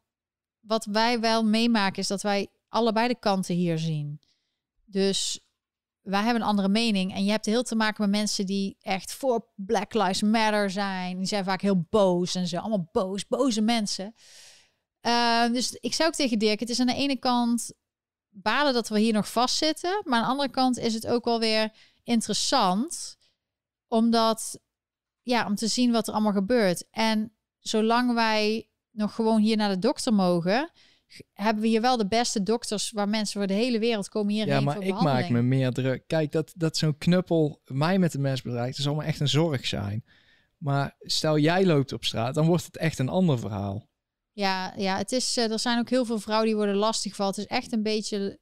wat wij wel meemaken is dat wij allebei de kanten hier zien. Dus wij hebben een andere mening. En je hebt heel te maken met mensen die echt voor Black Lives Matter zijn. Die zijn vaak heel boos en zo. Allemaal boos, boze mensen. Uh, dus ik zou ook tegen Dirk, het is aan de ene kant balen dat we hier nog vastzitten. Maar aan de andere kant is het ook wel weer interessant. Omdat, ja, om te zien wat er allemaal gebeurt. En zolang wij nog gewoon hier naar de dokter mogen, hebben we hier wel de beste dokters waar mensen voor de hele wereld komen hierheen Ja, maar ik maak me meer druk. Kijk, dat, dat zo'n knuppel mij met de mes bedreigt, zal me echt een zorg zijn. Maar stel jij loopt op straat, dan wordt het echt een ander verhaal. Ja, ja het is, uh, er zijn ook heel veel vrouwen die worden lastiggevallen. Het is echt een beetje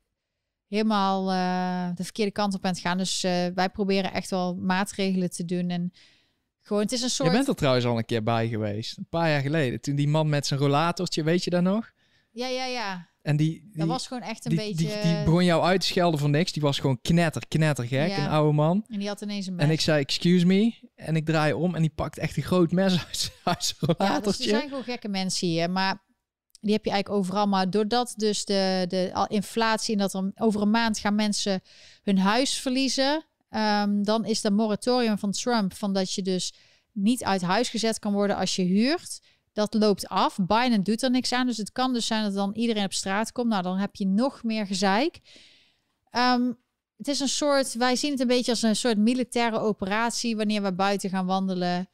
helemaal uh, de verkeerde kant op aan het gaan. Dus uh, wij proberen echt wel maatregelen te doen. En gewoon, het is een soort... Je bent er trouwens al een keer bij geweest. Een paar jaar geleden. Toen die man met zijn rollatortje, weet je dat nog? Ja, ja, ja. En die, die dat was gewoon echt een die, beetje... Die, die, begon jou uit te schelden voor niks. Die was gewoon knetter, knetter gek, ja. een oude man. En die had ineens een mes. En ik zei, excuse me. En ik draai om en die pakt echt een groot mes uit, uit zijn rollatortje. Ja, dus er zijn gewoon gekke mensen hier. Maar die heb je eigenlijk overal. Maar doordat dus de, de inflatie en dat er over een maand gaan mensen hun huis verliezen... Um, dan is dat moratorium van Trump van dat je dus niet uit huis gezet kan worden als je huurt. Dat loopt af. Biden doet er niks aan. Dus het kan dus zijn dat dan iedereen op straat komt. Nou, dan heb je nog meer gezeik. Um, het is een soort, wij zien het een beetje als een soort militaire operatie wanneer we buiten gaan wandelen.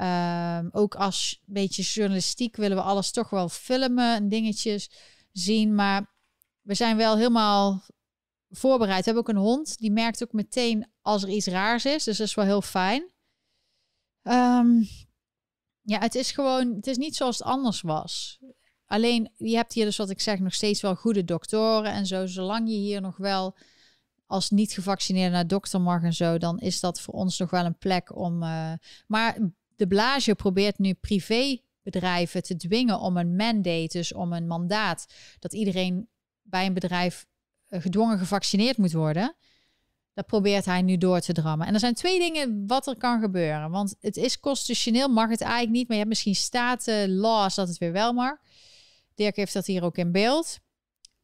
Um, ook als beetje journalistiek willen we alles toch wel filmen en dingetjes zien. Maar we zijn wel helemaal voorbereid. We hebben ook een hond, die merkt ook meteen als er iets raars is. Dus dat is wel heel fijn. Um, ja, het is gewoon, het is niet zoals het anders was. Alleen, je hebt hier dus wat ik zeg, nog steeds wel goede doktoren en zo. Zolang je hier nog wel als niet gevaccineerde naar dokter mag en zo, dan is dat voor ons nog wel een plek om. Uh, maar de Blage probeert nu privébedrijven te dwingen om een mandate, dus om een mandaat, dat iedereen bij een bedrijf eh, gedwongen gevaccineerd moet worden. Dat probeert hij nu door te drammen. En er zijn twee dingen wat er kan gebeuren. Want het is constitutioneel, mag het eigenlijk niet. Maar je hebt misschien staten, laws dat het weer wel mag. Dirk heeft dat hier ook in beeld.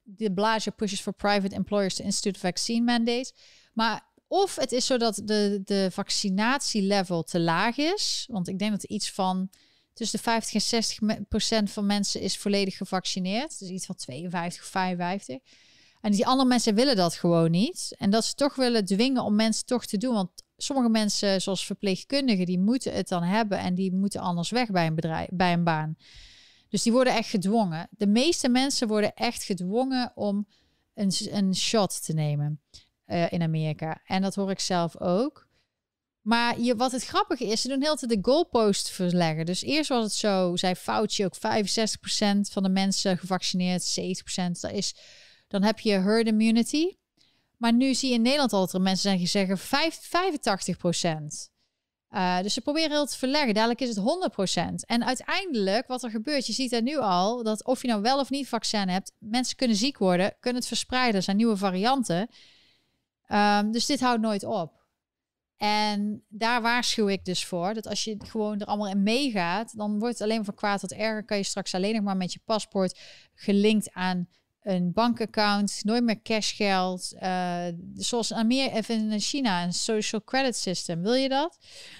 De Blage pushes for private employers to institute vaccine mandates. Maar of het is zo dat de, de vaccinatielevel te laag is. Want ik denk dat iets van tussen de 50 en 60 procent van mensen is volledig gevaccineerd. Dus iets van 52, 55. En die andere mensen willen dat gewoon niet. En dat ze toch willen dwingen om mensen toch te doen. Want sommige mensen, zoals verpleegkundigen, die moeten het dan hebben en die moeten anders weg bij een bedrijf, bij een baan. Dus die worden echt gedwongen. De meeste mensen worden echt gedwongen om een, een shot te nemen uh, in Amerika. En dat hoor ik zelf ook. Maar je, wat het grappige is, ze doen heel tijd de goalpost verleggen. Dus eerst was het zo, zei Fauci ook 65% van de mensen gevaccineerd, 70%. Dat is, dan heb je herd immunity. Maar nu zie je in Nederland al dat er mensen zijn die zeggen 5, 85%. Uh, dus ze proberen heel te verleggen. Dadelijk is het 100%. En uiteindelijk, wat er gebeurt, je ziet er nu al dat of je nou wel of niet vaccin hebt, mensen kunnen ziek worden, kunnen het verspreiden. Er zijn nieuwe varianten. Um, dus dit houdt nooit op. En daar waarschuw ik dus voor. Dat als je gewoon er allemaal in meegaat, dan wordt het alleen van kwaad tot erger. Kan je straks alleen nog maar met je paspoort gelinkt aan een bankaccount, nooit meer cashgeld. Uh, zoals in Amerika in China, een social credit system. Wil je dat?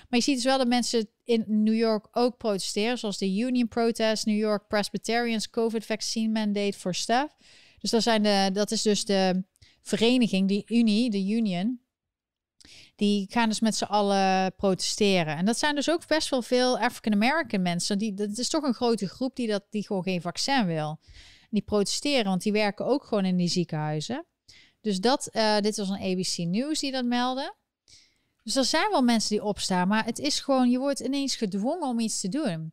Maar je ziet dus wel dat mensen in New York ook protesteren, zoals de Union Protest, New York Presbyterians COVID Vaccine Mandate for Staff. Dus dat, zijn de, dat is dus de vereniging, die Unie, de Union. Die gaan dus met z'n allen protesteren. En dat zijn dus ook best wel veel African American mensen. Die, dat is toch een grote groep die, dat, die gewoon geen vaccin wil die protesteren, want die werken ook gewoon in die ziekenhuizen. Dus dat, uh, dit was een ABC News die dat meldde. Dus er zijn wel mensen die opstaan, maar het is gewoon, je wordt ineens gedwongen om iets te doen.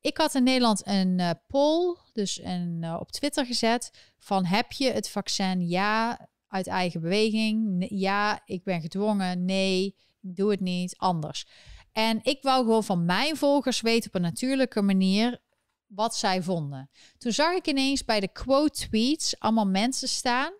Ik had in Nederland een uh, poll, dus een, uh, op Twitter gezet, van heb je het vaccin ja uit eigen beweging? Ja, ik ben gedwongen. Nee, ik doe het niet. Anders. En ik wou gewoon van mijn volgers weten op een natuurlijke manier wat zij vonden. Toen zag ik ineens bij de quote tweets allemaal mensen staan.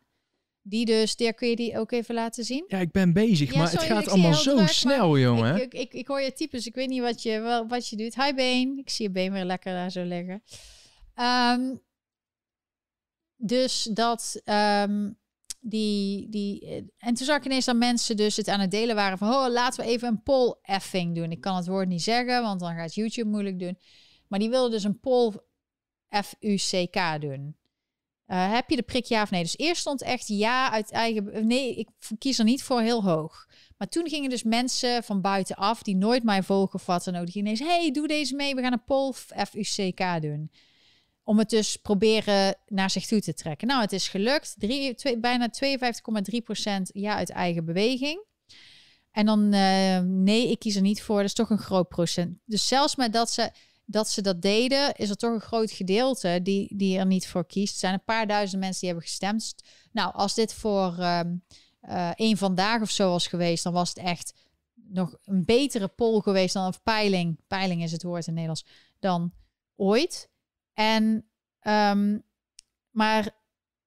Die dus, Dirk, kun je die ook even laten zien? Ja, ik ben bezig, maar het gaat allemaal zo snel, jongen. Ik, ik, ik, hoor je types, ik weet niet wat je, wel, wat je doet. Hi Been, ik zie je been weer lekker daar zo liggen. Um, dus dat, um, die, die, en toen zag ik ineens dat mensen dus het aan het delen waren van, oh, laten we even een poll effing doen. Ik kan het woord niet zeggen, want dan gaat YouTube moeilijk doen. Maar die wilde dus een poll F-U-C-K doen. Uh, heb je de prik ja of nee? Dus eerst stond echt ja uit eigen... Nee, ik kies er niet voor heel hoog. Maar toen gingen dus mensen van buitenaf die nooit mij volgen dan ook. Die gingen ineens, hey, doe deze mee. We gaan een poll F-U-C-K doen. Om het dus proberen naar zich toe te trekken. Nou, het is gelukt. Drie, twee, bijna 52,3% ja uit eigen beweging. En dan, uh, nee, ik kies er niet voor. Dat is toch een groot procent. Dus zelfs met dat ze dat ze dat deden, is er toch een groot gedeelte die, die er niet voor kiest. Er zijn een paar duizend mensen die hebben gestemd. Nou, als dit voor um, uh, één vandaag of zo was geweest, dan was het echt nog een betere poll geweest dan een peiling. Peiling is het woord in Nederlands. Dan ooit. En, um, maar,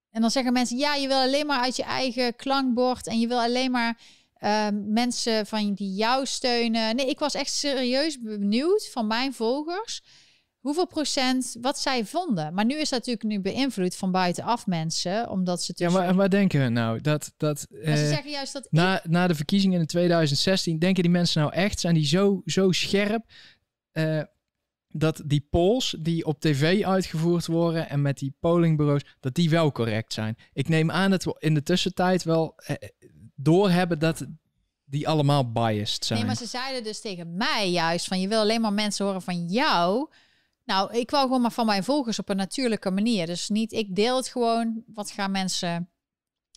en dan zeggen mensen, ja, je wil alleen maar uit je eigen klankbord en je wil alleen maar Ehm, mensen van die jou steunen. Nee, ik was echt serieus benieuwd van mijn volgers. Hoeveel procent wat zij vonden. Maar nu is dat natuurlijk nu beïnvloed van buitenaf mensen. Omdat ze Ja, maar wat denken we nou? Dat, dat, ze uh, zeggen juist dat na, na de verkiezingen in 2016, denken die mensen nou echt, zijn die zo, zo scherp? Uh, dat die polls die op tv uitgevoerd worden en met die pollingbureaus, dat die wel correct zijn. Ik neem aan dat we in de tussentijd wel eh, doorhebben dat die allemaal biased zijn. Nee, maar ze zeiden dus tegen mij juist van je wil alleen maar mensen horen van jou. Nou, ik wou gewoon maar van mijn volgers op een natuurlijke manier. Dus niet ik deel het gewoon. Wat gaan mensen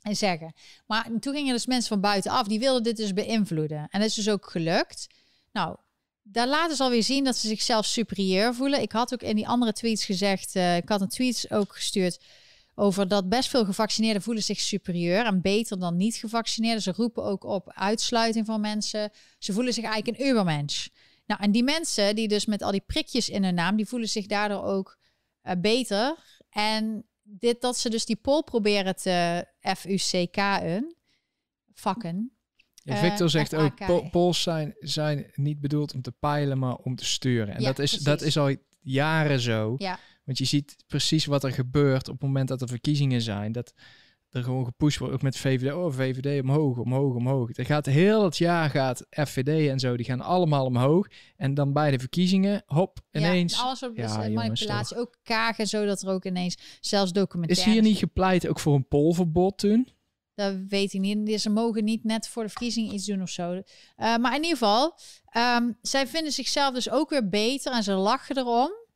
zeggen? Maar toen gingen dus mensen van buitenaf die wilden dit dus beïnvloeden. En dat is dus ook gelukt. Nou, daar laten ze alweer zien dat ze zichzelf superieur voelen. Ik had ook in die andere tweets gezegd, uh, ik had een tweet ook gestuurd over dat best veel gevaccineerden voelen zich superieur en beter dan niet gevaccineerden. Ze roepen ook op uitsluiting van mensen. Ze voelen zich eigenlijk een ubermensch. Nou, en die mensen die dus met al die prikjes in hun naam, die voelen zich daardoor ook uh, beter. En dit dat ze dus die pol proberen te FUCK'en, vakken. Ja, Victor uh, zegt ook, polls zijn, zijn niet bedoeld om te peilen, maar om te sturen. En dat, is, dat is al jaren zo. Ja. Want je ziet precies wat er gebeurt op het moment dat er verkiezingen zijn. Dat er gewoon gepusht wordt, ook met VVD. Oh, VVD omhoog, omhoog, omhoog. Er gaat heel het jaar gaat FVD en zo, die gaan allemaal omhoog. En dan bij de verkiezingen, hop, ineens. Ja, alles op ja, manipulatie. ook kagen, zodat er ook ineens zelfs documentaire. Is hier niet gepleit ook voor een polverbod toen? Dat weet ik niet. Ze mogen niet net voor de verkiezingen iets doen of zo. Uh, maar in ieder geval, um, zij vinden zichzelf dus ook weer beter en ze lachen erom.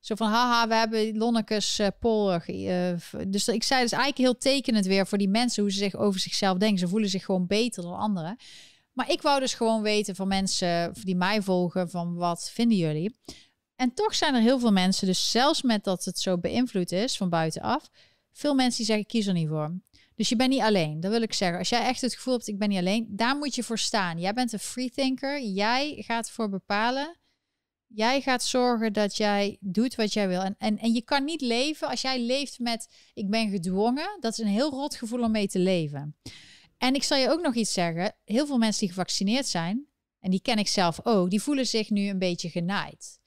Zo van, haha, we hebben Lonnekes uh, dus ik zei dus eigenlijk heel tekenend weer voor die mensen hoe ze zich over zichzelf denken. Ze voelen zich gewoon beter dan anderen. Maar ik wou dus gewoon weten van mensen die mij volgen van wat vinden jullie? En toch zijn er heel veel mensen, dus zelfs met dat het zo beïnvloed is van buitenaf, veel mensen die zeggen kies er niet voor. Dus je bent niet alleen. Dat wil ik zeggen. Als jij echt het gevoel hebt ik ben niet alleen, daar moet je voor staan. Jij bent een freethinker. Jij gaat voor bepalen Jij gaat zorgen dat jij doet wat jij wil. En, en, en je kan niet leven als jij leeft met ik ben gedwongen. Dat is een heel rot gevoel om mee te leven. En ik zal je ook nog iets zeggen. Heel veel mensen die gevaccineerd zijn, en die ken ik zelf ook, die voelen zich nu een beetje genaaid.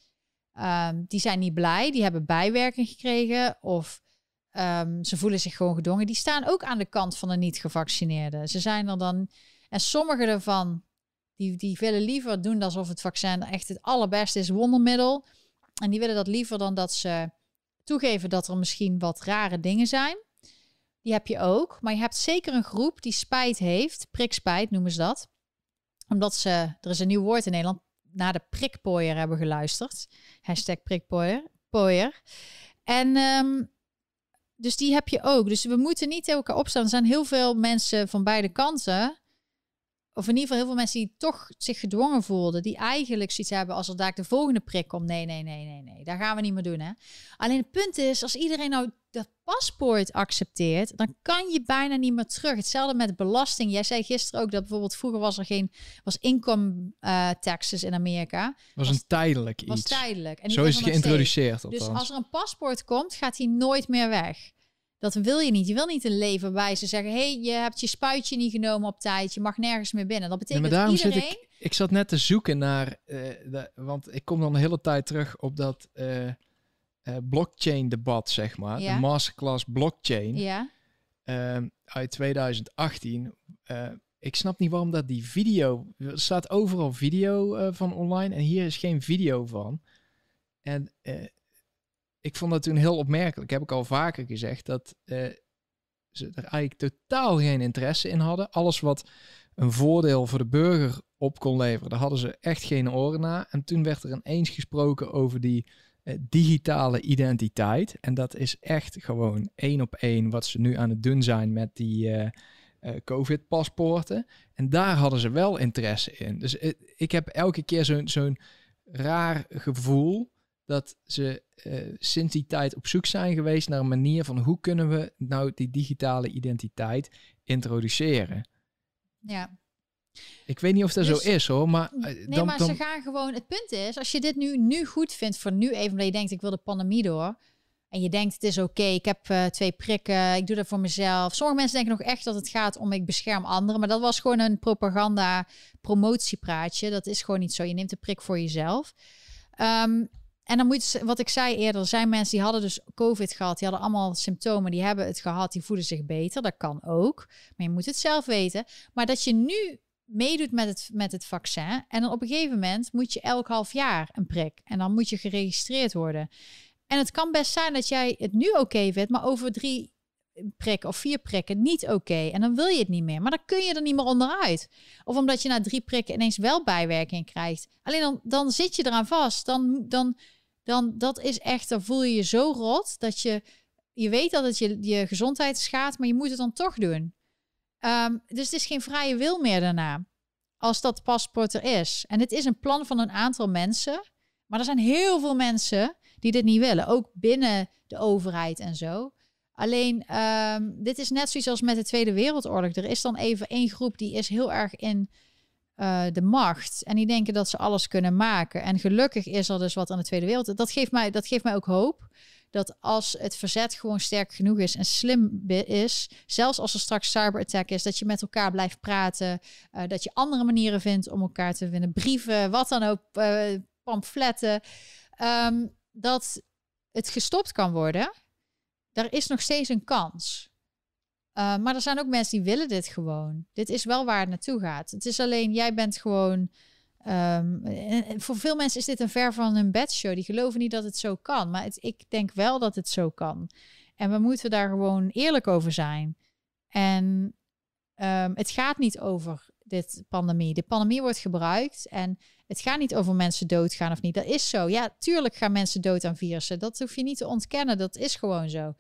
Um, die zijn niet blij, die hebben bijwerking gekregen of um, ze voelen zich gewoon gedwongen. Die staan ook aan de kant van de niet-gevaccineerden. Ze zijn er dan, en sommige ervan die, die willen liever doen alsof het vaccin echt het allerbeste is, wondermiddel. En die willen dat liever dan dat ze toegeven dat er misschien wat rare dingen zijn. Die heb je ook. Maar je hebt zeker een groep die spijt heeft. Prikspijt noemen ze dat. Omdat ze, er is een nieuw woord in Nederland, naar de prikpooier hebben geluisterd. Hashtag prikpooier. En um, dus die heb je ook. Dus we moeten niet tegen elkaar opstaan. Er zijn heel veel mensen van beide kanten of in ieder geval heel veel mensen die toch zich gedwongen voelden, die eigenlijk zoiets hebben als er daar de volgende prik komt. Nee, nee, nee, nee, nee, daar gaan we niet meer doen. Hè? Alleen het punt is, als iedereen nou dat paspoort accepteert, dan kan je bijna niet meer terug. Hetzelfde met belasting. Jij zei gisteren ook dat bijvoorbeeld vroeger was er geen was income uh, taxes in Amerika. Was, een tijdelijk iets. Was tijdelijk. En Zo is het geïntroduceerd. Dus als er een paspoort komt, gaat hij nooit meer weg. Dat wil je niet. Je wil niet een leven waarbij ze zeggen: hey, je hebt je spuitje niet genomen op tijd. Je mag nergens meer binnen. Dat betekent ja, dat iedereen. Zit ik, ik zat net te zoeken naar. Uh, de, want ik kom dan een hele tijd terug op dat uh, uh, blockchain-debat, zeg maar. De masterclass blockchain. Ja. Ehm, uit 2018. ik snap niet waarom dat die video. Er staat overal video van online. En hier is geen video van. En ik vond dat toen heel opmerkelijk. Heb ik al vaker gezegd dat uh, ze er eigenlijk totaal geen interesse in hadden. Alles wat een voordeel voor de burger op kon leveren, daar hadden ze echt geen oren naar. En toen werd er ineens gesproken over die uh, digitale identiteit. En dat is echt gewoon één op één wat ze nu aan het doen zijn met die uh, COVID-paspoorten. En daar hadden ze wel interesse in. Dus ik heb elke keer zo'n zo'n raar gevoel dat ze uh, sinds die tijd op zoek zijn geweest naar een manier van hoe kunnen we nou die digitale identiteit introduceren. Ja. Ik weet niet of dat zo dus is hoor, maar... Uh, nee, dan, maar ze gaan gewoon... Het punt is, als je dit nu, nu goed vindt voor nu even, omdat je denkt ik wil de pandemie door... En je denkt het is oké, ik heb uh, twee prikken, ik doe dat voor mezelf. Sommige mensen denken nog echt dat het gaat om ik bescherm anderen. Maar dat was gewoon een propaganda promotiepraatje. Dat is gewoon niet zo. Je neemt de prik voor jezelf. Um, en dan moet, wat ik zei eerder, er zijn mensen die hadden dus COVID gehad, die hadden allemaal symptomen, die hebben het gehad, die voelen zich beter. Dat kan ook, maar je moet het zelf weten. Maar dat je nu meedoet met het, met het vaccin. En dan op een gegeven moment moet je elk half jaar een prik. En dan moet je geregistreerd worden. En het kan best zijn dat jij het nu oké vindt, maar over drie prikken of vier prikken niet oké. En dan wil je het niet meer. Maar dan kun je er niet meer onderuit. Of omdat je na drie prikken ineens wel bijwerking krijgt. Alleen dan, dan zit je eraan vast. Dan, dan, dan dat is echt, dan voel je je zo rot dat je, je weet dat het je, je gezondheid schaadt, maar je moet het dan toch doen. Ehm, dus het is geen vrije wil meer daarna. Als dat paspoort er is. En het is een plan van een aantal mensen. Maar er zijn heel veel mensen die dit niet willen. Ook binnen de overheid en zo. Alleen, ehm, dit is net zoiets als met de Tweede Wereldoorlog. Er is dan even één groep die is heel erg in uh, de macht. En die denken dat ze alles kunnen maken. En gelukkig is er dus wat aan de Tweede Wereldoorlog. Dat geeft mij, dat geeft mij ook hoop. Dat als het verzet gewoon sterk genoeg is en slim is, zelfs als er straks cyberattack is, dat je met elkaar blijft praten. Uh, dat je andere manieren vindt om elkaar te vinden. Brieven, wat dan ook, uh, pamfletten. Um, dat het gestopt kan worden er is nog steeds een kans. Uh, maar er zijn ook mensen die willen dit gewoon. Dit is wel waar het naartoe gaat. Het is alleen, jij bent gewoon. Um, voor veel mensen is dit een ver van hun bedshow. Die geloven niet dat het zo kan. Maar ik denk wel dat het zo kan. En we moeten daar gewoon eerlijk over zijn. En um, het gaat niet over dit pandemie. De pandemie wordt gebruikt en het gaat niet over mensen doodgaan of niet. Dat is zo. Ja, tuurlijk gaan mensen dood aan virussen. Dat hoef je niet te ontkennen. Dat is gewoon zo.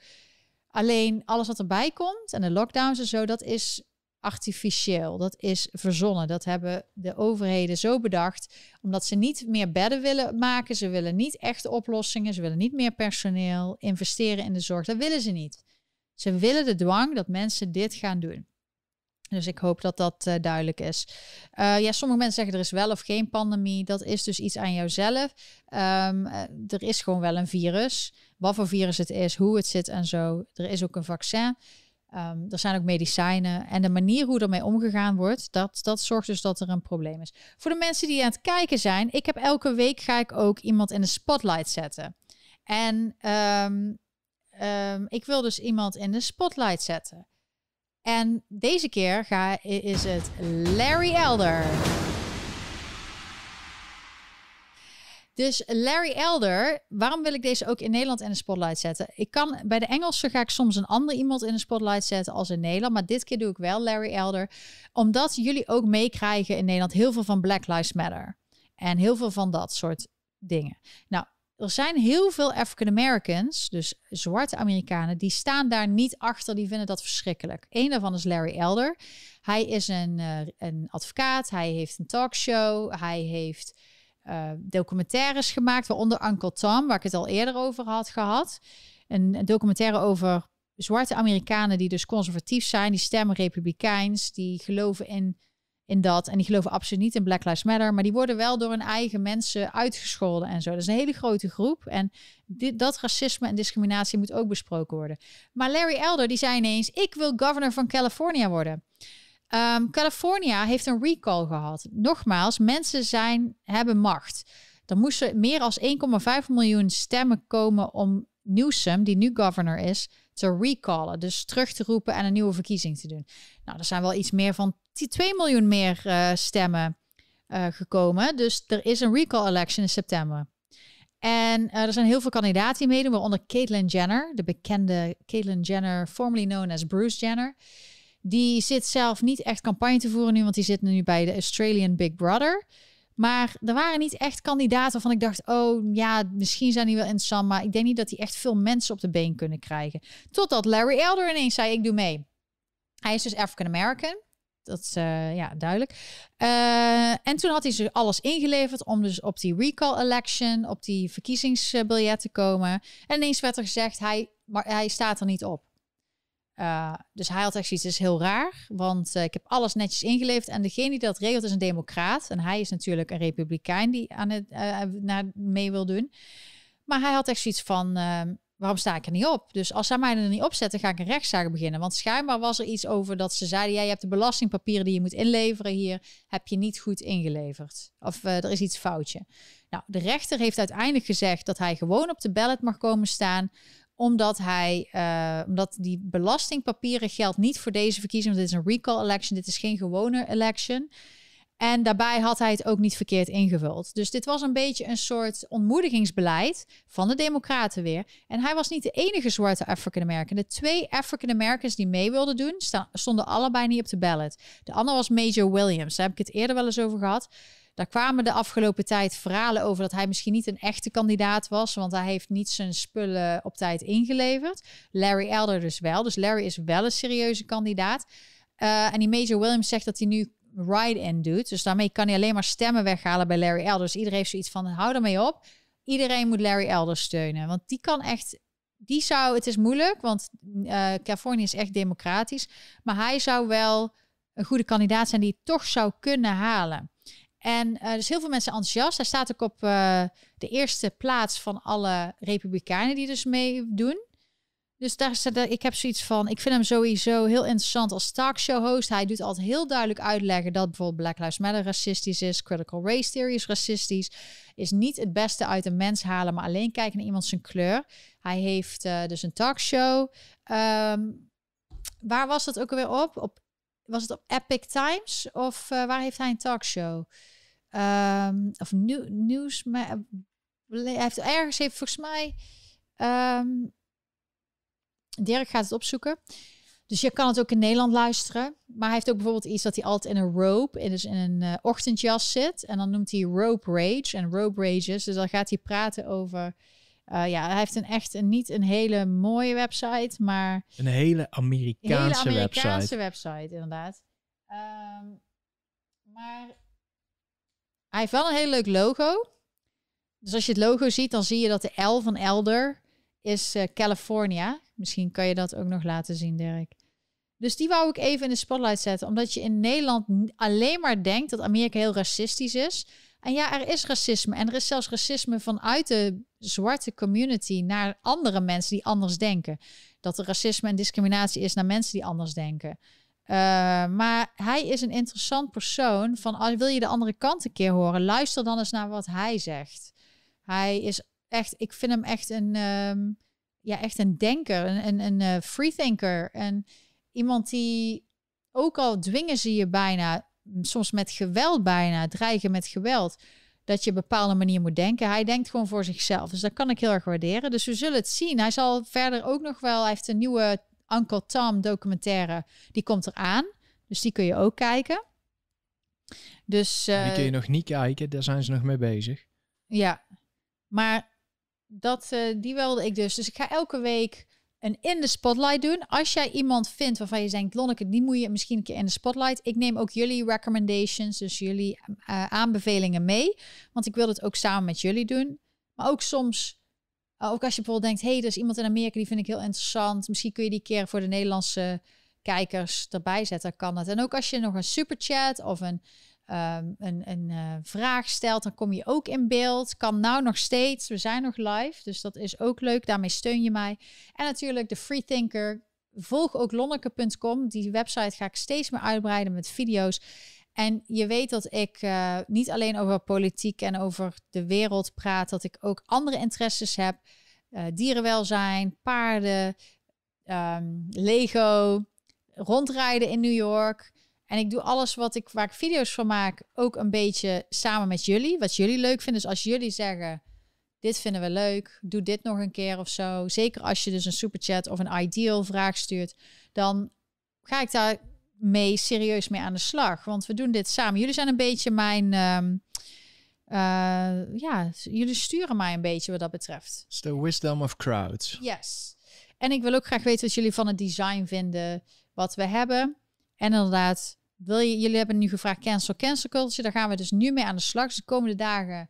Alleen alles wat erbij komt en de lockdowns en zo, dat is artificieel. Dat is verzonnen. Dat hebben de overheden zo bedacht. Omdat ze niet meer bedden willen maken. Ze willen niet echte oplossingen. Ze willen niet meer personeel investeren in de zorg. Dat willen ze niet. Ze willen de dwang dat mensen dit gaan doen. Dus ik hoop dat dat uh, duidelijk is. Uh, ja, sommige mensen zeggen er is wel of geen pandemie. Dat is dus iets aan jouzelf. Um, er is gewoon wel een virus. Wat voor virus het is, hoe het zit en zo. Er is ook een vaccin. Um, er zijn ook medicijnen. En de manier hoe ermee omgegaan wordt, dat, dat zorgt dus dat er een probleem is. Voor de mensen die aan het kijken zijn, ik heb elke week ga ik ook iemand in de spotlight zetten. En um, ik wil dus iemand in de spotlight zetten. En deze keer ga, is het Larry Elder. Dus Larry Elder, waarom wil ik deze ook in Nederland in de spotlight zetten? Ik kan bij de Engelsen ga ik soms een ander iemand in de spotlight zetten als in Nederland, maar dit keer doe ik wel Larry Elder, omdat jullie ook meekrijgen in Nederland heel veel van Black Lives Matter en heel veel van dat soort dingen. Nou, er zijn heel veel African Americans, dus zwarte Amerikanen, die staan daar niet achter. Die vinden dat verschrikkelijk. Eén daarvan is Larry Elder. Hij is een, uh, een advocaat. Hij heeft een talkshow. Hij heeft uh, documentaires gemaakt, waaronder Uncle Tom, waar ik het al eerder over had gehad. Een, een documentaire over zwarte Amerikanen die dus conservatief zijn, die stemmen republikeins, die geloven in in dat. En die geloven absoluut niet in Black Lives Matter. Maar die worden wel door hun eigen mensen uitgescholden en zo. Dat is een hele grote groep. En dit, dat racisme en discriminatie moet ook besproken worden. Maar Larry Elder die zei ineens: Ik wil governor van California worden. Um, California heeft een recall gehad. Nogmaals, mensen zijn, hebben macht. Er moesten meer dan 1,5 miljoen stemmen komen om Newsom, die nu governor is, te recallen. Dus terug te roepen en een nieuwe verkiezing te doen. Nou, er zijn wel iets meer van 2 miljoen meer uh, stemmen uh, gekomen. Dus er is een recall election in september. En uh, er zijn heel veel kandidaten die meedoen, waaronder Caitlyn Jenner, de bekende Caitlyn Jenner, formerly known as Bruce Jenner. Die zit zelf niet echt campagne te voeren nu, want die zit nu bij de Australian Big Brother. Maar er waren niet echt kandidaten waarvan ik dacht, oh ja, misschien zijn die wel interessant, maar ik denk niet dat die echt veel mensen op de been kunnen krijgen. Totdat Larry Elder ineens zei, ik doe mee. Hij is dus African American. Dat is uh, ja, duidelijk. Uh, en toen had hij ze alles ingeleverd om dus op die recall election, op die verkiezingsbiljet te komen. En ineens werd er gezegd, hij, maar hij staat er niet op. Uh, dus hij had echt zoiets, is heel raar, want ik heb alles netjes ingeleverd. En degene die dat regelt is een democraat. En hij is natuurlijk een republikein die aan het, naar mee wil doen. Maar hij had echt zoiets van, ehm, waarom sta ik er niet op? Dus als zij mij er niet op zetten, ga ik een rechtszaak beginnen. Want schijnbaar was er iets over dat ze zeiden, jij hebt de belastingpapieren die je moet inleveren hier, heb je niet goed ingeleverd. Of uh, er is iets foutje. Nou, de rechter heeft uiteindelijk gezegd dat hij gewoon op de ballot mag komen staan omdat hij, uh, omdat die belastingpapieren geldt niet voor deze verkiezing. Want dit is een recall election, dit is geen gewone election. En daarbij had hij het ook niet verkeerd ingevuld. Dus dit was een beetje een soort ontmoedigingsbeleid van de Democraten weer. En hij was niet de enige zwarte African American. De twee African Americans die mee wilden doen, stonden allebei niet op de ballot. De andere was Major Williams. Daar heb ik het eerder wel eens over gehad. Daar kwamen de afgelopen tijd verhalen over dat hij misschien niet een echte kandidaat was, want hij heeft niet zijn spullen op tijd ingeleverd. Larry Elder dus wel. Dus Larry is wel een serieuze kandidaat. Uh, en die Major Williams zegt dat hij nu ride-in doet. Dus daarmee kan hij alleen maar stemmen weghalen bij Larry Elder. Dus iedereen heeft zoiets van, hou ermee op. Iedereen moet Larry Elder steunen. Want die kan echt... Die zou... Het is moeilijk, want uh, Californië is echt democratisch. Maar hij zou wel een goede kandidaat zijn die toch zou kunnen halen. En uh, dus heel veel mensen enthousiast. Hij staat ook op uh, de eerste plaats van alle republikeinen die dus meedoen. Dus daar, ik heb zoiets van, ik vind hem sowieso heel interessant als talkshow host. Hij doet altijd heel duidelijk uitleggen dat bijvoorbeeld Black Lives Matter racistisch is, critical race theory is racistisch, is niet het beste uit een mens halen, maar alleen kijken naar iemand zijn kleur. Hij heeft uh, dus een talkshow. Um, waar was dat ook alweer op? op was het op Epic Times of uh, waar heeft hij een talkshow? Um, of nieuws, hij heeft ergens heeft volgens mij. Um, Dirk gaat het opzoeken. Dus je kan het ook in Nederland luisteren. Maar hij heeft ook bijvoorbeeld iets dat hij altijd in een robe, in, dus in een uh, ochtendjas zit. En dan noemt hij rope rage en rope rages. Dus dan gaat hij praten over... Uh, ja, hij heeft een echt een, niet een hele mooie website, maar... Een hele Amerikaanse, een hele Amerikaanse website. inderdaad. Um, maar hij heeft wel een heel leuk logo. Dus als je het logo ziet, dan zie je dat de L van Elder is uh, California. Misschien kan je dat ook nog laten zien, Dirk. Dus die wou ik even in de spotlight zetten, omdat je in Nederland alleen maar denkt dat Amerika heel racistisch is. En ja, er is racisme. En er is zelfs racisme vanuit de zwarte community naar andere mensen die anders denken. Dat er racisme en discriminatie is naar mensen die anders denken. Uh, maar hij is een interessant persoon. Van als wil je de andere kant een keer horen, luister dan eens naar wat hij zegt. Hij is echt, ik vind hem echt een, um, ja, echt een denker, een, een, een uh, freethinker. En iemand die, ook al dwingen ze je bijna, soms met geweld bijna, dreigen met geweld, dat je op een bepaalde manier moet denken. Hij denkt gewoon voor zichzelf. Dus dat kan ik heel erg waarderen. Dus we zullen het zien. Hij zal verder ook nog wel, hij heeft een nieuwe Uncle Tom documentaire, die komt eraan. Dus die kun je ook kijken. Dus, uh, die kun je nog niet kijken, daar zijn ze nog mee bezig. Ja, maar dat, uh, die wilde ik dus. Dus ik ga elke week een in de spotlight doen. Als jij iemand vindt waarvan je denkt, Lonneke, die moet je misschien een keer in de spotlight. Ik neem ook jullie recommendations, dus jullie uh, aanbevelingen mee. Want ik wil het ook samen met jullie doen. Maar ook soms, ook als je bijvoorbeeld denkt, hey, er is iemand in Amerika die vind ik heel interessant. Misschien kun je die keer voor de Nederlandse kijkers erbij zetten, kan het. En ook als je nog een superchat of een um, een, uh, vraag stelt, dan kom je ook in beeld. Kan nou nog steeds. We zijn nog live, dus dat is ook leuk. Daarmee steun je mij. En natuurlijk de Freethinker. Volg ook lonneke.com. Die website ga ik steeds meer uitbreiden met video's. En je weet dat ik uh, niet alleen over politiek en over de wereld praat, dat ik ook andere interesses heb. Uh, dierenwelzijn, paarden, um, Lego, rondrijden in New York. En ik doe alles wat ik, waar ik video's van maak, ook een beetje samen met jullie. Wat jullie leuk vinden. Dus als jullie zeggen, dit vinden we leuk, doe dit nog een keer of zo. Zeker als je dus een superchat of een ideal vraag stuurt, dan ga ik daar mee serieus mee aan de slag. Want we doen dit samen. Jullie zijn een beetje mijn. Um, uh, ja, jullie sturen mij een beetje wat dat betreft. It's the wisdom of crowds. Yes. En ik wil ook graag weten wat jullie van het design vinden, wat we hebben. En inderdaad, wil jullie hebben nu gevraagd cancel, cancel culture. Daar gaan we dus nu mee aan de slag. Dus de komende dagen.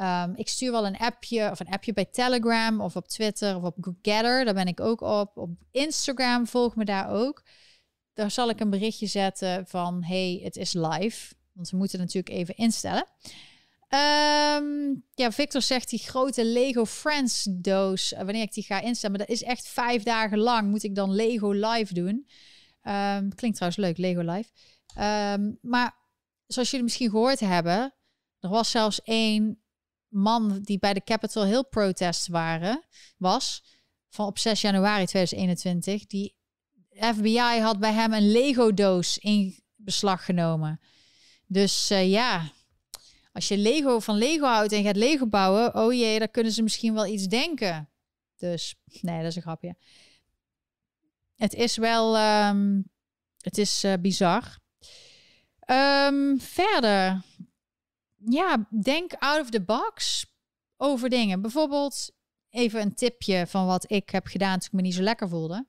Um, ik stuur wel een appje of een appje bij Telegram of op Twitter of op Gather. Daar ben ik ook op. Op Instagram volg me daar ook. Daar zal ik een berichtje zetten van hey, het is live. Want we moeten natuurlijk even instellen. Um, ja, Victor zegt die grote Lego Friends doos. Uh, wanneer ik die ga instellen. Maar dat is echt vijf dagen lang. Moet ik dan Lego live doen. Um, klinkt trouwens leuk, Lego Live. Um, maar zoals jullie misschien gehoord hebben, er was zelfs één man die bij de Capitol Hill protests waren, was. van op 6 januari 2021. Die FBI had bij hem een Lego-doos in beslag genomen. Dus uh, ja, als je Lego van Lego houdt en gaat Lego bouwen, oh jee, dan kunnen ze misschien wel iets denken. Dus nee, dat is een grapje. Het is wel, um, het is uh, bizar. Um, verder, ja, denk out of the box over dingen. Bijvoorbeeld even een tipje van wat ik heb gedaan toen ik me niet zo lekker voelde.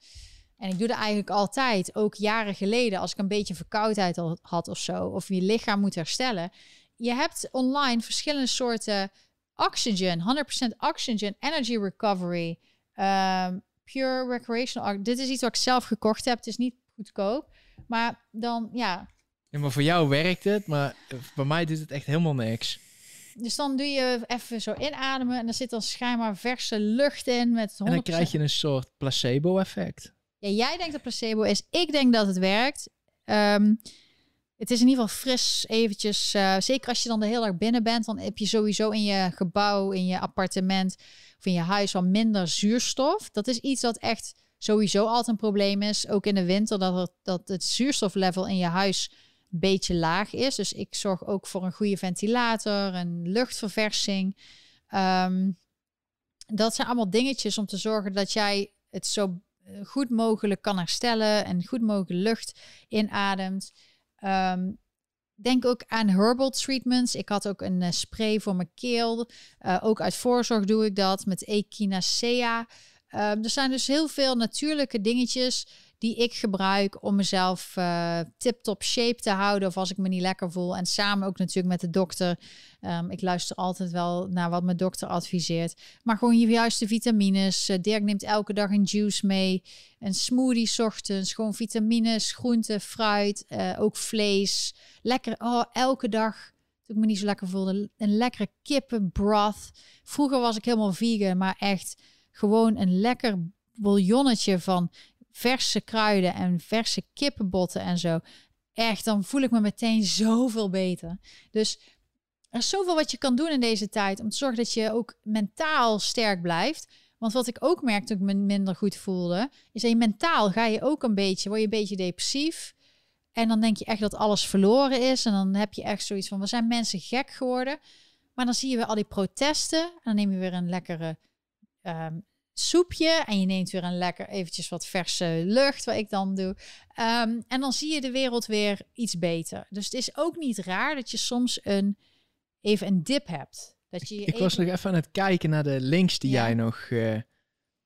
En ik doe dat eigenlijk altijd, ook jaren geleden, als ik een beetje verkoudheid had of zo, of je lichaam moet herstellen. Je hebt online verschillende soorten oxygen, 100% oxygen, energy recovery, um, pure recreational. Dit is iets wat ik zelf gekocht heb. Het is niet goedkoop, maar dan ja. Ja, maar voor jou werkt het, maar bij mij doet het echt helemaal niks. Dus dan doe je even zo inademen en er zit dan schijnbaar verse lucht in met 100%. En dan krijg je een soort placebo-effect. Ja, jij denkt dat placebo is. Ik denk dat het werkt. Ehm, het is in ieder geval fris eventjes. Uh, zeker als je dan heel erg binnen bent, dan heb je sowieso in je gebouw, in je appartement of in je huis al minder zuurstof. Dat is iets dat echt sowieso altijd een probleem is. Ook in de winter, dat, het, dat het zuurstoflevel in je huis een beetje laag is. Dus ik zorg ook voor een goede ventilator, een luchtverversing. Um, dat zijn allemaal dingetjes om te zorgen dat jij het zo eh, goed mogelijk kan herstellen en goed mogelijk lucht inademt. Um, denk ook aan herbal treatments. Ik had ook een uh, spray voor mijn keel. Uh, ook uit voorzorg doe ik dat met echinacea. Um, er zijn dus heel veel natuurlijke dingetjes die ik gebruik om mezelf uh, tip-top shape te houden of als ik me niet lekker voel. En samen ook natuurlijk met de dokter. Um, ik luister altijd wel naar wat mijn dokter adviseert. Maar gewoon je juiste vitamines. Uh, Dirk neemt elke dag een juice mee. Een smoothie ochtends. Gewoon vitamines, groente, fruit, uh, ook vlees. Lekker, oh, elke dag ik me niet zo lekker voelde. Een lekkere kippenbroth. Vroeger was ik helemaal vegan, maar echt gewoon een lekker bouillonnetje van verse kruiden en verse kippenbotten en zo. Echt, dan voel ik me meteen zoveel beter. Dus er is zoveel wat je kan doen in deze tijd om te zorgen dat je ook mentaal sterk blijft. Want wat ik ook merkte toen ik me minder goed voelde, is dat je mentaal ga je ook een beetje, word je een beetje depressief. En dan denk je echt dat alles verloren is. En dan heb je echt zoiets van, we zijn mensen gek geworden. Maar dan zie je weer al die protesten. En dan neem je weer een lekkere um, soepje en je neemt weer een lekker eventjes wat verse lucht, wat ik dan doe. Um, en dan zie je de wereld weer iets beter. Dus het is ook niet raar dat je soms een, even een dip hebt. Dat je, ik was nog even aan het kijken naar de links die jij nog uh,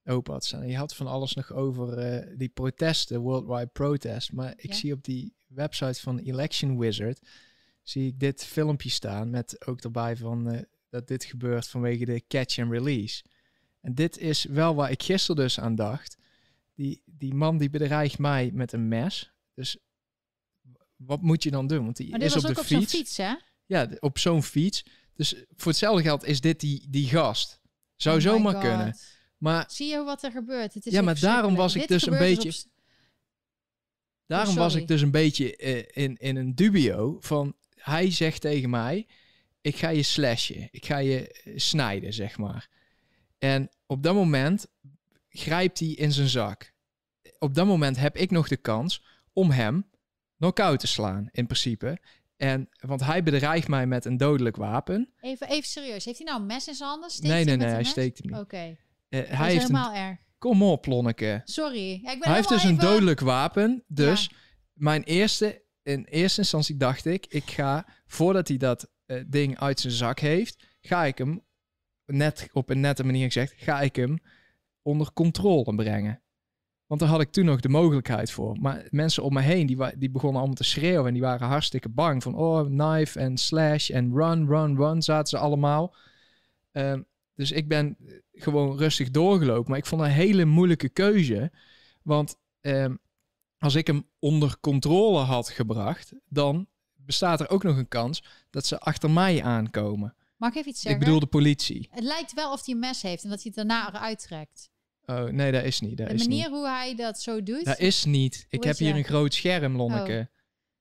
open had staan. Je had van alles nog over uh, die protesten, worldwide protest. Maar ik zie op die website van Election Wizard, zie ik dit filmpje staan met ook erbij van uh, dat dit gebeurt vanwege de catch and release. En dit is wel waar ik gisteren dus aan dacht. Die, die man die bedreigt mij met een mes. Dus wat moet je dan doen? Want die is op de op fiets. fiets hè? Ja, op zo'n fiets. Dus voor hetzelfde geld is dit die, die gast. Zou oh zomaar kunnen. Maar, Zie je wat er gebeurt? Het is ja, maar daarom was ik dus een beetje... Dus daarom was ik dus een beetje uh, in, in een dubio van... Hij zegt tegen mij, ik ga je slashen. Ik ga je eh, snijden, zeg maar. En op dat moment grijpt hij in zijn zak. Op dat moment heb ik nog de kans om hem knock-out te slaan, in principe. En, want hij bedreigt mij met een dodelijk wapen. Even, even serieus. Heeft hij nou een mes in zijn handen? Steekt nee, nee, nee, hij steekt hem niet. Oké. Okay. Uh, hij heeft helemaal een... erg. Kom op, Lonneke. Sorry. Ja, ik ben hij heeft dus een dodelijk wapen. Dus mijn eerste, in eerste instantie dacht ik, ik ga, voordat hij dat uh, ding uit zijn zak heeft, ga ik hem net op een nette manier gezegd, ga ik hem onder controle brengen. Want daar had ik toen nog de mogelijkheid voor. Maar mensen om me heen, die, die begonnen allemaal te schreeuwen. En die waren hartstikke bang. Van, oh, knife en slash en run, run, run, zaten ze allemaal. Ehm, dus ik ben gewoon rustig doorgelopen. Maar ik vond een hele moeilijke keuze. Want ehm, als ik hem onder controle had gebracht, dan bestaat er ook nog een kans dat ze achter mij aankomen. Mag ik even iets zeggen? Ik bedoel de politie. Het lijkt wel of hij een mes heeft en dat hij het daarna eruit trekt. Oh, nee, dat is niet. Dat de is manier niet. hoe hij dat zo doet? Dat is niet. ik heb hier een groot scherm, Lonneke.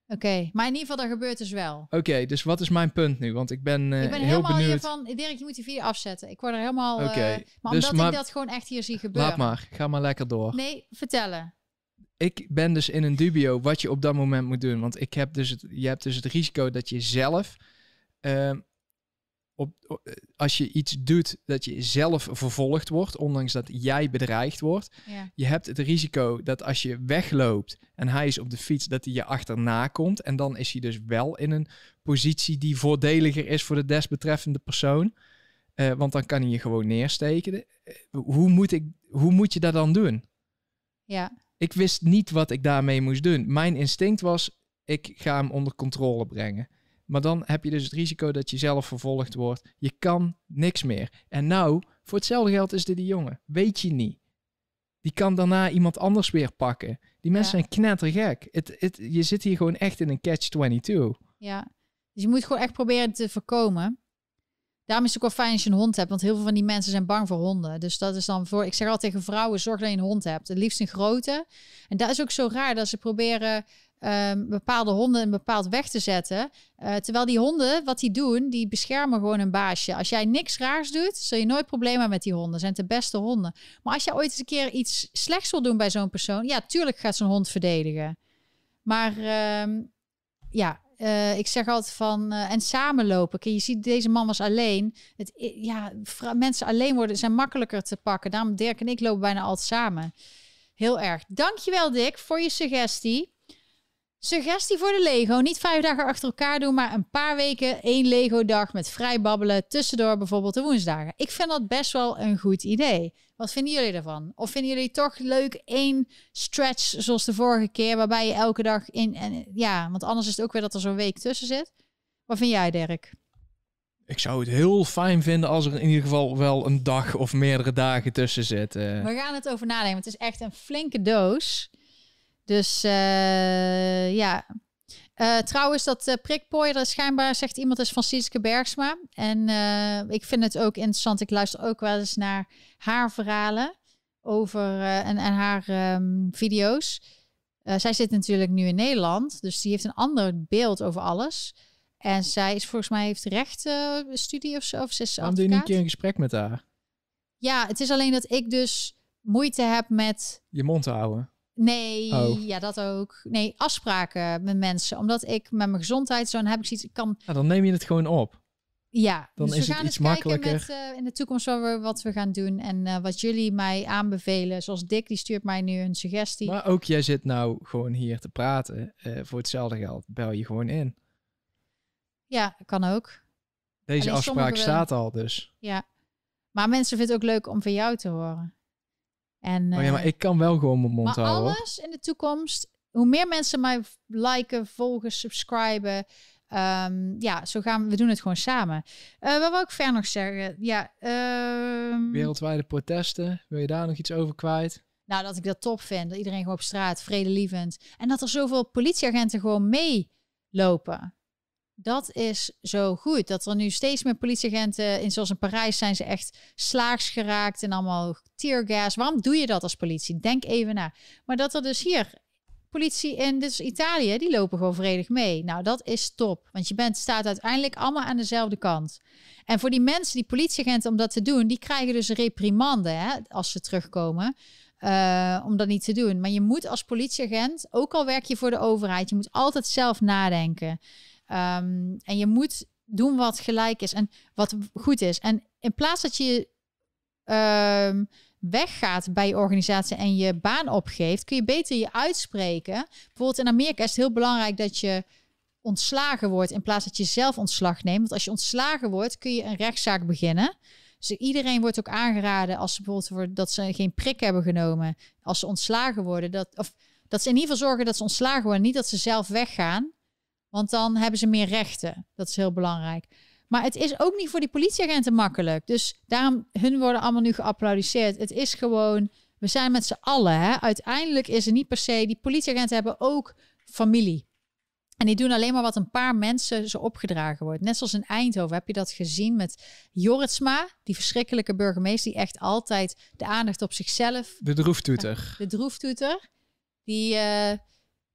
Oké, maar in ieder geval, dat gebeurt dus wel. Oké, dus wat is mijn punt nu? Want ik ben, uh, ik ben heel helemaal benieuwd. van, Dirk, je moet die video afzetten. Ik word er helemaal... Oké. Okay, uh, maar dus omdat ik dat gewoon echt hier zie gebeuren. Laat maar, ga maar lekker door. Nee, vertellen. Ik ben dus in een dubio wat je op dat moment moet doen. Want ik heb dus het, je hebt dus het risico dat je zelf... Uh, op, als je iets doet dat je zelf vervolgd wordt, ondanks dat jij bedreigd wordt. Ja. Je hebt het risico dat als je wegloopt en hij is op de fiets, dat hij je achterna komt. En dan is hij dus wel in een positie die voordeliger is voor de desbetreffende persoon. Uh, want dan kan hij je gewoon neersteken. Uh, hoe, moet ik, hoe moet je dat dan doen? Ja. Ik wist niet wat ik daarmee moest doen. Mijn instinct was, ik ga hem onder controle brengen. Maar dan heb je dus het risico dat je zelf vervolgd wordt. Je kan niks meer. En nou, voor hetzelfde geld is dit die jongen. Weet je niet. Die kan daarna iemand anders weer pakken. Die mensen zijn knettergek. Het, het, je zit hier gewoon echt in een catch-22. Ja, dus je moet gewoon echt proberen te voorkomen. Daarom is het ook wel fijn als je een hond hebt. Want heel veel van die mensen zijn bang voor honden. Dus dat is dan voor... Ik zeg altijd tegen vrouwen, zorg dat je een hond hebt. Het liefst een grote. En dat is ook zo raar dat ze proberen um, bepaalde honden een bepaald weg te zetten. Uh, terwijl die honden, wat die doen, die beschermen gewoon een baasje. Als jij niks raars doet, zul je nooit problemen met die honden. Zijn de beste honden. Maar als je ooit eens een keer iets slechts wil doen bij zo'n persoon, ja, tuurlijk gaat zo'n hond verdedigen. Maar um, ja, uh, ik zeg altijd van uh, en samenlopen. Je ziet deze man was alleen. Het, ja, mensen alleen worden zijn makkelijker te pakken. Daarom Dirk en ik lopen bijna altijd samen. Heel erg. Dankjewel Dick voor je suggestie. Suggestie voor de Lego. Niet vijf dagen achter elkaar doen, maar een paar weken één Lego-dag met vrij babbelen. Tussendoor bijvoorbeeld de woensdagen. Ik vind dat best wel een goed idee. Wat vinden jullie ervan? Of vinden jullie toch leuk één stretch zoals de vorige keer, waarbij je elke dag in. En, ja, want anders is het ook weer dat er zo'n week tussen zit. Wat vind jij, Dirk? Ik zou het heel fijn vinden als er in ieder geval wel een dag of meerdere dagen tussen zit. We gaan het over nadenken. Het is echt een flinke doos. Dus uh, ja. Uh, trouwens, dat uh, schijnbaar zegt iemand is van Sietske Bergsma. En ik vind het ook interessant. Ik luister ook wel eens naar haar verhalen over en, en haar um, video's. zij zit natuurlijk nu in Nederland, dus die heeft een ander beeld over alles. En zij is volgens mij heeft recht studie of zo. Of ze is Waarom doe je niet een keer een gesprek met haar? Ja, het is alleen dat ik dus moeite heb met... Je mond te houden. Nee, oh. ja, dat ook. Nee, afspraken met mensen. Omdat ik met mijn gezondheid zo heb ik zoiets. Ik kan. Ja, dan neem je het gewoon op. Ja, dan dus is we gaan het iets makkelijker. Met, uh, in de toekomst wat we, wat we gaan doen en uh, wat jullie mij aanbevelen. Zoals Dick, die stuurt mij nu een suggestie. Maar ook jij zit nou gewoon hier te praten. Uh, voor hetzelfde geld bel je gewoon in. Ja, kan ook. Deze Alleen afspraak staat al dus. Ja, maar mensen vinden het ook leuk om van jou te horen. En, oh ja, maar eh, ik kan wel gewoon mijn mond maar houden. alles in de toekomst, hoe meer mensen mij liken, volgen, subscriben, um, ja, zo gaan we, we doen het gewoon samen. Uh, wat wil ik verder nog zeggen? Ja, um, Wereldwijde protesten, wil je daar nog iets over kwijt? Nou, dat ik dat top vind. Dat iedereen gewoon op straat, vredelievend. En dat er zoveel politieagenten gewoon meelopen. Dat is zo goed. Dat er nu steeds meer politieagenten, in zoals in Parijs, zijn ze echt slaags geraakt en allemaal teargas. Waarom doe je dat als politie? Denk even na. Maar dat er dus hier politie in dit is Italië, die lopen gewoon vredig mee. Nou, dat is top. Want je bent, staat uiteindelijk allemaal aan dezelfde kant. En voor die mensen, die politieagenten, om dat te doen, die krijgen dus reprimande hè, als ze terugkomen. Uh, om dat niet te doen. Maar je moet als politieagent, ook al werk je voor de overheid, je moet altijd zelf nadenken. Um, en je moet doen wat gelijk is en wat goed is. En in plaats dat je um, weggaat bij je organisatie en je baan opgeeft, kun je beter je uitspreken. Bijvoorbeeld in Amerika is het heel belangrijk dat je ontslagen wordt in plaats dat je zelf ontslag neemt. Want als je ontslagen wordt, kun je een rechtszaak beginnen. Dus iedereen wordt ook aangeraden als ze bijvoorbeeld dat ze geen prik hebben genomen, als ze ontslagen worden, dat of dat ze in ieder geval zorgen dat ze ontslagen worden, niet dat ze zelf weggaan. Want dan hebben ze meer rechten. Dat is heel belangrijk. Maar het is ook niet voor die politieagenten makkelijk. Dus daarom, hun worden allemaal nu geapplaudiseerd. Het is gewoon, we zijn met z'n allen. Hè? Uiteindelijk is er niet per se, die politieagenten hebben ook familie. En die doen alleen maar wat een paar mensen ze opgedragen wordt. Net zoals in Eindhoven heb je dat gezien met Joritsma, die verschrikkelijke burgemeester die echt altijd de aandacht op zichzelf. De droeftoeter. De droeftoeter. Die, uh,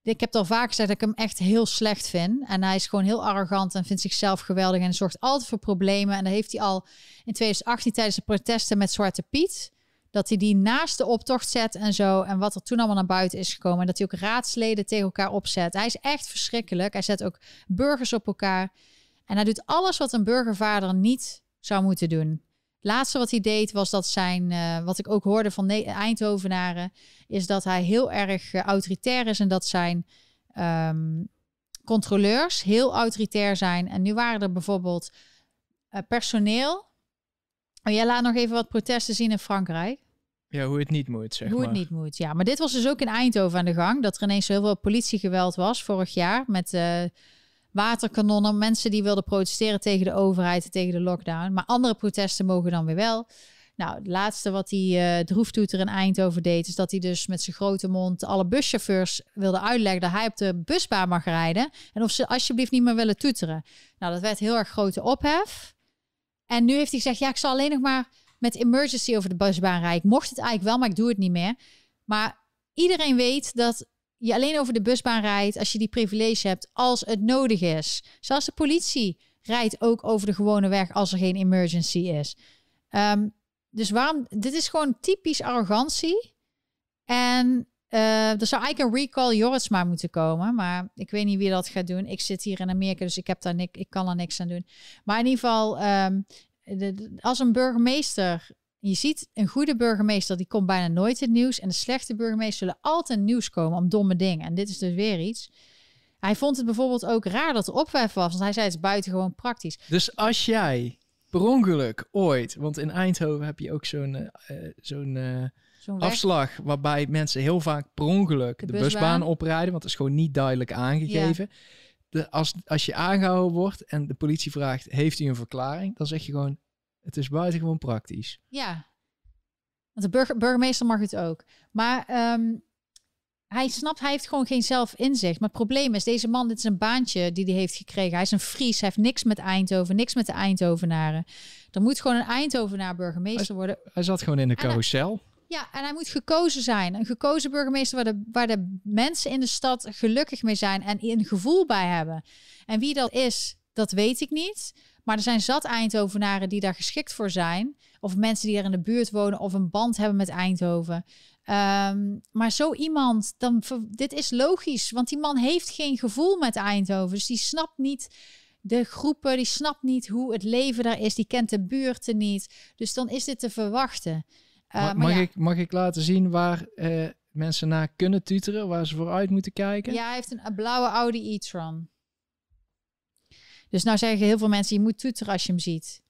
ik heb al vaak gezegd dat ik hem echt heel slecht vind. En hij is gewoon heel arrogant en vindt zichzelf geweldig en zorgt altijd voor problemen. En dat heeft hij al in 2018 tijdens de protesten met Zwarte Piet. Dat hij die naast de optocht zet en zo. En wat er toen allemaal naar buiten is gekomen. En dat hij ook raadsleden tegen elkaar opzet. Hij is echt verschrikkelijk. Hij zet ook burgers op elkaar. En hij doet alles wat een burgervader niet zou moeten doen laatste wat hij deed was dat zijn, uh, wat ik ook hoorde van Eindhovenaren, is dat hij heel erg uh, autoritair is en dat zijn um, controleurs heel autoritair zijn. En nu waren er bijvoorbeeld uh, personeel. Oh, jij laat nog even wat protesten zien in Frankrijk. Ja, hoe het niet moet, zeg Hoe maar. het niet moet, ja. Maar dit was dus ook in Eindhoven aan de gang. Dat er ineens heel veel politiegeweld was vorig jaar. Met waterkanonnen, mensen die wilden protesteren tegen de overheid, tegen de lockdown. Maar andere protesten mogen dan weer wel. Nou, het laatste wat die uh, droeftoeter in Eindhoven deed, is dat hij dus met zijn grote mond alle buschauffeurs wilde uitleggen dat hij op de busbaan mag rijden. En of ze alsjeblieft niet meer willen toeteren. Nou, dat werd heel erg grote ophef. En nu heeft hij gezegd, ja, ik zal alleen nog maar met emergency over de busbaan rijden. Ik mocht het eigenlijk wel, maar ik doe het niet meer. Maar iedereen weet dat je alleen over de busbaan rijdt als je die privilege hebt als het nodig is. Zelfs de politie rijdt ook over de gewone weg als er geen emergency is. Um, dus waarom? Dit is gewoon typisch arrogantie. En uh, er zou eigenlijk een recall Jorritsma moeten komen, maar ik weet niet wie dat gaat doen. Ik zit hier in Amerika, dus ik heb daar niks, ik kan er niks aan doen. Maar in ieder geval, um, de, als een burgemeester je ziet, een goede burgemeester die komt bijna nooit in het nieuws. En de slechte burgemeester zullen altijd nieuws komen om domme dingen. En dit is dus weer iets. Hij vond het bijvoorbeeld ook raar dat er opwef was. Want hij zei het is buitengewoon praktisch. Dus als jij per ongeluk ooit... Want in Eindhoven heb je ook zo'n uh, zo'n uh, afslag... waarbij mensen heel vaak per ongeluk de, de busbaan. oprijden. Want het is gewoon niet duidelijk aangegeven. De, als, als je aangehouden wordt en de politie vraagt... heeft u een verklaring? Dan zeg je gewoon het is buitengewoon praktisch. Ja. Want de burger, burgemeester mag het ook. Maar um, hij snapt, hij heeft gewoon geen zelfinzicht. Maar het probleem is, deze man, dit is een baantje die hij heeft gekregen. Hij is een Fries, hij heeft niks met Eindhoven, niks met de Eindhovenaren. Er moet gewoon een Eindhovenaar burgemeester worden. Hij zat gewoon in de carousel. Ja, en hij moet gekozen zijn. Een gekozen burgemeester waar de, waar de mensen in de stad gelukkig mee zijn en een gevoel bij hebben. En wie dat is, dat weet ik niet. Maar er zijn zat Eindhovenaren die daar geschikt voor zijn. Of mensen die er in de buurt wonen of een band hebben met Eindhoven. Um, maar zo iemand, dan, dit is logisch, want die man heeft geen gevoel met Eindhoven. Dus die snapt niet de groepen, die snapt niet hoe het leven daar is, die kent de buurten niet. Dus dan is dit te verwachten. Uh, mag, mag ik, mag ik laten zien waar uh, mensen naar kunnen tuteren, waar ze vooruit moeten kijken? Ja, hij heeft een, een blauwe Audi e-tron. Dus nou zeggen heel veel mensen, je moet toeteren als je hem ziet.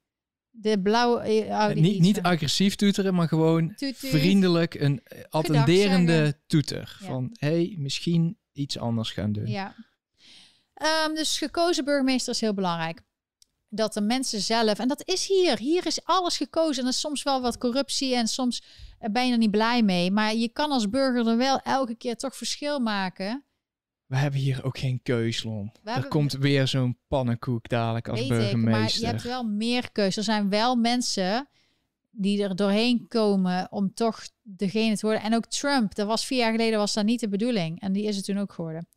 De blauwe eh, Audi niet, niet agressief toeteren, maar gewoon vriendelijk een eh, attenderende toeter. Van, hey, misschien iets anders gaan doen. Ja. Um, dus gekozen burgemeester is heel belangrijk. Dat de mensen zelf, en dat is hier, hier is alles gekozen. En er is soms wel wat corruptie en soms ben je er niet blij mee. Maar je kan als burger er wel elke keer toch verschil maken we hebben hier ook geen keus, Lon. Er komt weer zo'n pannenkoek dadelijk als burgemeester. Ik, maar je hebt wel meer keus. Er zijn wel mensen die er doorheen komen om toch degene te worden. En ook Trump, dat was vier jaar geleden, was dat niet de bedoeling. En die is het toen ook geworden.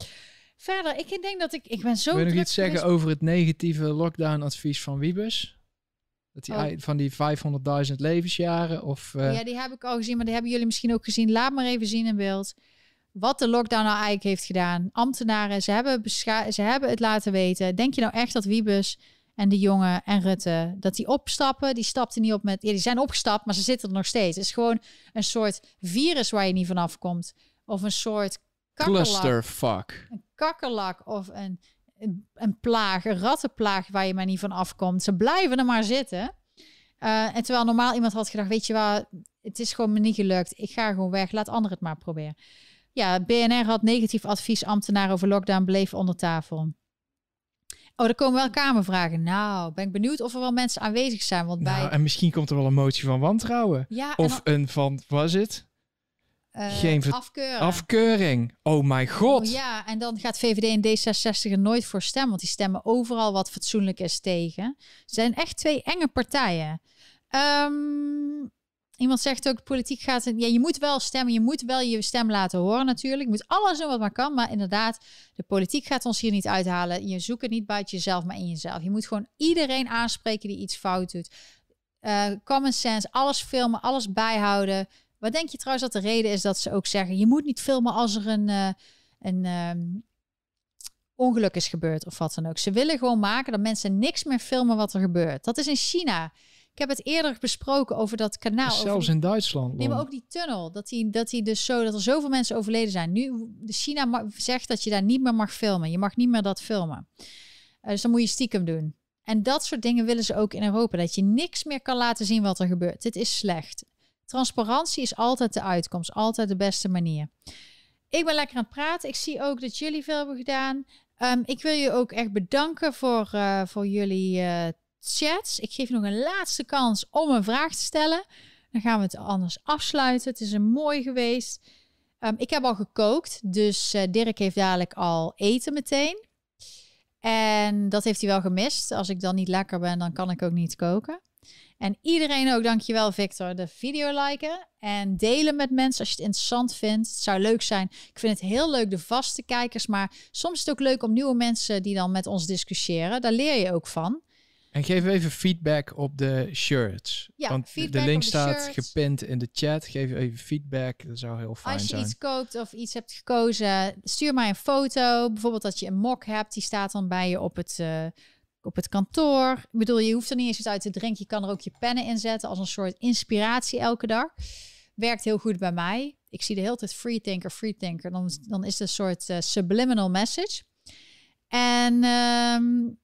Verder, ik denk dat ik, ik ben zo. Wil je nog iets zeggen over het negatieve lockdown-advies van Wiebes? Dat die, oh. Van die 500.000 levensjaren? Of, uh... Ja, die heb ik al gezien, maar die hebben jullie misschien ook gezien. Laat maar even zien in beeld wat de lockdown nou eigenlijk heeft gedaan. Ambtenaren, ze hebben, ze hebben het laten weten. Denk je nou echt dat Wiebus en de jongen en Rutte, dat die opstappen? Die stapten niet op met... Ja, die zijn opgestapt, maar ze zitten er nog steeds. Het is gewoon een soort virus waar je niet vanaf komt. Of een soort Clusterfuck. Een kakkerlak of een, een, een, plaag, een rattenplaag waar je maar niet van afkomt. Ze blijven er maar zitten. Uh, en terwijl normaal iemand had gedacht, weet je waar, het is gewoon me niet gelukt. Ik ga gewoon weg, laat anderen het maar proberen. Ja, BNR had negatief advies. Ambtenaar over lockdown bleef onder tafel. Oh, er komen wel kamervragen. Nou, ben ik benieuwd of er wel mensen aanwezig zijn. Want nou, bij... En misschien komt er wel een motie van wantrouwen. Ja, of een van, was het? Uh, Geen afkeuring. afkeuring. Oh mijn god. Oh, ja, en dan gaat VVD en D66 er nooit voor stemmen. Want die stemmen overal wat fatsoenlijk is tegen. Ze zijn echt twee enge partijen. Um, iemand zegt ook, politiek gaat... Ja, je moet wel stemmen, je moet wel je stem laten horen natuurlijk. Je moet alles doen wat maar kan. Maar inderdaad, de politiek gaat ons hier niet uithalen. Je zoekt het niet buiten jezelf, maar in jezelf. Je moet gewoon iedereen aanspreken die iets fout doet. Uh, common sense, alles filmen, alles bijhouden. Wat denk je trouwens dat de reden is dat ze ook zeggen... je moet niet filmen als er een, uh, een um, ongeluk is gebeurd of wat dan ook. Ze willen gewoon maken dat mensen niks meer filmen wat er gebeurt. Dat is in China. Ik heb het eerder besproken over dat kanaal. Zelfs in Duitsland. Nee, maar ook die tunnel. Dat die, dat die dus zo dat er zoveel mensen overleden zijn. Nu, China zegt dat je daar niet meer mag filmen. Je mag niet meer dat filmen. Uh, dus dan moet je stiekem doen. En dat soort dingen willen ze ook in Europa. Dat je niks meer kan laten zien wat er gebeurt. Dit is slecht. Transparantie is altijd de uitkomst. Altijd de beste manier. Ik ben lekker aan het praten. Ik zie ook dat jullie veel hebben gedaan. Um, ik wil je ook echt bedanken voor, uh, voor jullie uh, chats. Ik geef nog een laatste kans om een vraag te stellen. Dan gaan we het anders afsluiten. Het is een mooi geweest. Um, ik heb al gekookt, dus uh, Dirk heeft dadelijk al eten meteen. En dat heeft hij wel gemist. Als ik dan niet lekker ben, dan kan ik ook niet koken. En iedereen ook, dankjewel Victor, de video liken en delen met mensen als je het interessant vindt. Het zou leuk zijn. Ik vind het heel leuk, de vaste kijkers, maar soms is het ook leuk om nieuwe mensen die dan met ons discussiëren. Daar leer je ook van. En geef even feedback op de shirts. Ja, Want de link staat gepind in de chat. Geef even feedback. Dat zou heel fijn zijn. Als je iets koopt of iets hebt gekozen, stuur mij een foto. Bijvoorbeeld dat je een mok hebt. Die staat dan bij je op het, uh, op het kantoor. Ik bedoel, je hoeft er niet eens iets uit te drinken. Je kan er ook je pennen in zetten als een soort inspiratie elke dag. Werkt heel goed bij mij. Ik zie de hele tijd free thinker, free thinker. Dan, dan is het een soort uh, subliminal message. En um,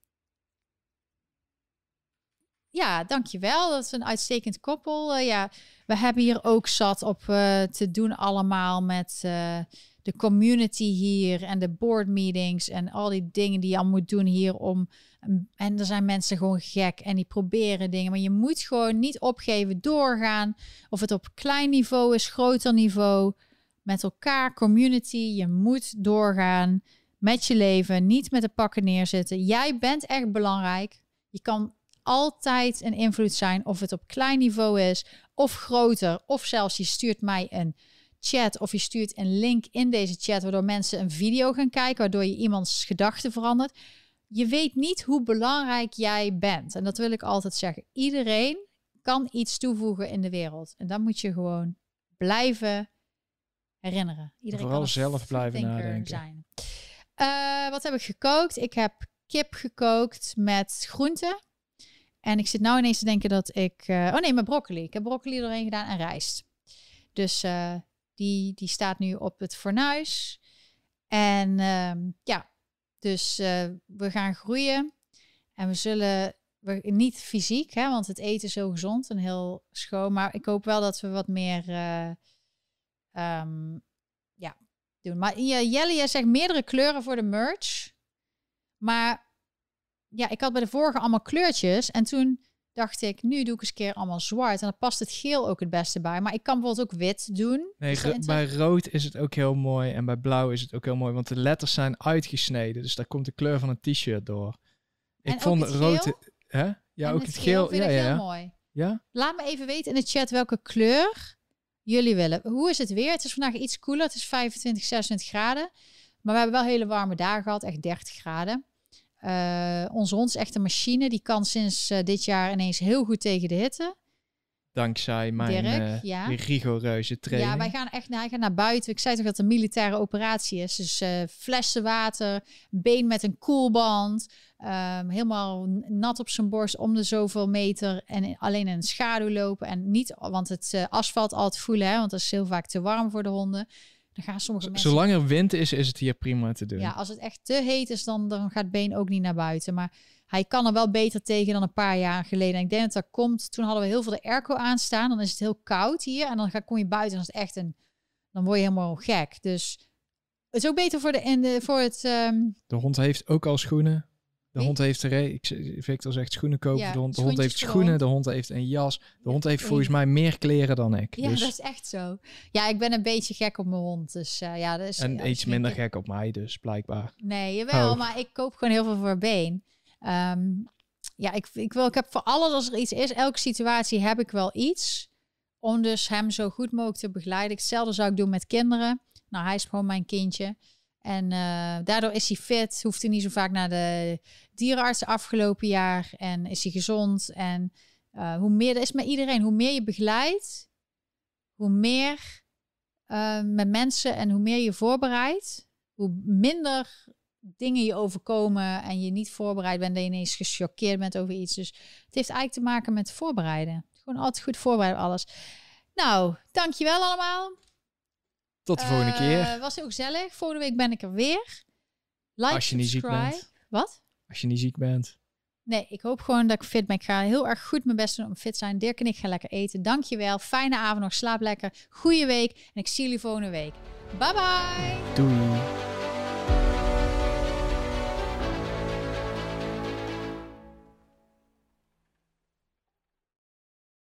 ja, dankjewel. Dat is een uitstekend koppel. Uh, ja, we hebben hier ook zat op uh, te doen allemaal met uh, de community hier en de board meetings en al die dingen die je al moet doen hier om. En er zijn mensen gewoon gek en die proberen dingen, maar je moet gewoon niet opgeven, doorgaan. Of het op klein niveau is, groter niveau, met elkaar, community. Je moet doorgaan met je leven, niet met de pakken neerzitten. Jij bent echt belangrijk. Je kan altijd een invloed zijn of het op klein niveau is of groter. Of zelfs je stuurt mij een chat of je stuurt een link in deze chat waardoor mensen een video gaan kijken, waardoor je iemands gedachten verandert. Je weet niet hoe belangrijk jij bent. En dat wil ik altijd zeggen. Iedereen kan iets toevoegen in de wereld. En dan moet je gewoon blijven herinneren. Iedereen Vooral kan zelf blijven nadenken. Zijn. Uh, wat heb ik gekookt? Ik heb kip gekookt met groenten. En ik zit nou ineens te denken dat ik... Uh, oh nee, mijn broccoli. Ik heb broccoli doorheen gedaan en rijst. Dus uh, die, die staat nu op het fornuis. En uh, ja, dus uh, we gaan groeien. En we zullen... We, niet fysiek, hè, want het eten is zo gezond en heel schoon. Maar ik hoop wel dat we wat meer... Um, ja, doen. Maar Jelle, jij zegt meerdere kleuren voor de merch. Maar ja, ik had bij de vorige allemaal kleurtjes. En toen dacht ik, nu doe ik eens een keer allemaal zwart. En dan past het geel ook het beste bij. Maar ik kan bijvoorbeeld ook wit doen. Nee, dus bij rood is het ook heel mooi. En bij blauw is het ook heel mooi. Want de letters zijn uitgesneden. Dus daar komt de kleur van een t-shirt door. Ik vond rood... Hè? Ja, ook het, geel. Ja, heel mooi. Ja? Laat me even weten in de chat welke kleur jullie willen. Hoe is het weer? Het is vandaag iets koeler. Het is 25, 26 graden. Maar we hebben wel hele warme dagen gehad. Echt 30 graden. Uh, onze hond is echt een machine. Die kan sinds uh, dit jaar ineens heel goed tegen de hitte. Dankzij mijn Dirk, uh, ja. rigoureuze training. Ja, wij gaan echt naar, gaan naar buiten. Ik zei toch dat het een militaire operatie is. Dus flessen water, been met een koelband. Um, helemaal nat op zijn borst om de zoveel meter. En alleen in schaduw lopen. En niet, want het asfalt al te voelen. Hè, want dat is heel vaak te warm voor de honden. Dan gaan sommige mensen... Zolang er wind is, is het hier prima te doen. Ja, als het echt te heet is, dan, dan gaat Been ook niet naar buiten. Maar hij kan er wel beter tegen dan een paar jaar geleden. En ik denk dat dat komt. Toen hadden we heel veel de airco aanstaan. Dan is het heel koud hier. En dan ga, kom je buiten en is het echt een... Dan word je helemaal gek. Dus het is ook beter voor, de, de, voor het... Um... De hond heeft ook al schoenen. De hond heeft er, ik, Victor zegt schoenen kopen. de hond, de hond heeft schoenen, de hond. heeft een jas. De hond heeft volgens mij meer kleren dan ik. Ja, dus. dat is echt zo. Ja, ik ben een beetje gek op mijn hond. Dus uh, ja, dat is, en ja, iets minder gek op mij, dus blijkbaar. Nee, jawel, oh. maar ik koop gewoon heel veel voor been. Um, ja, ik, ik, wil, ik heb voor alles als er iets is, elke situatie heb ik wel iets Om dus hem zo goed mogelijk te begeleiden. Hetzelfde zou ik doen met kinderen. Nou, hij is gewoon mijn kindje. En uh, daardoor is hij fit, hoeft hij niet zo vaak naar de dierenarts afgelopen jaar. En is hij gezond. En uh, hoe meer, is met iedereen, hoe meer je begeleidt, hoe meer uh, met mensen en hoe meer je voorbereidt, hoe minder dingen je overkomen en je niet voorbereid bent, je ineens gechoqueerd bent over iets. Dus het heeft eigenlijk te maken met voorbereiden. Gewoon altijd goed voorbereiden op alles. Nou, dankjewel allemaal. Tot de volgende uh, keer. Was heel gezellig. Volgende week ben ik er weer. Like, Als je niet ziek bent. Wat? Als je niet ziek bent. Nee, ik hoop gewoon dat ik fit ben. Ik ga heel erg goed mijn best doen om fit te zijn. Dirk en ik gaan lekker eten. Dankjewel. Fijne avond nog. Slaap lekker. Goeie week. En ik zie jullie volgende week. Bye bye. Doei.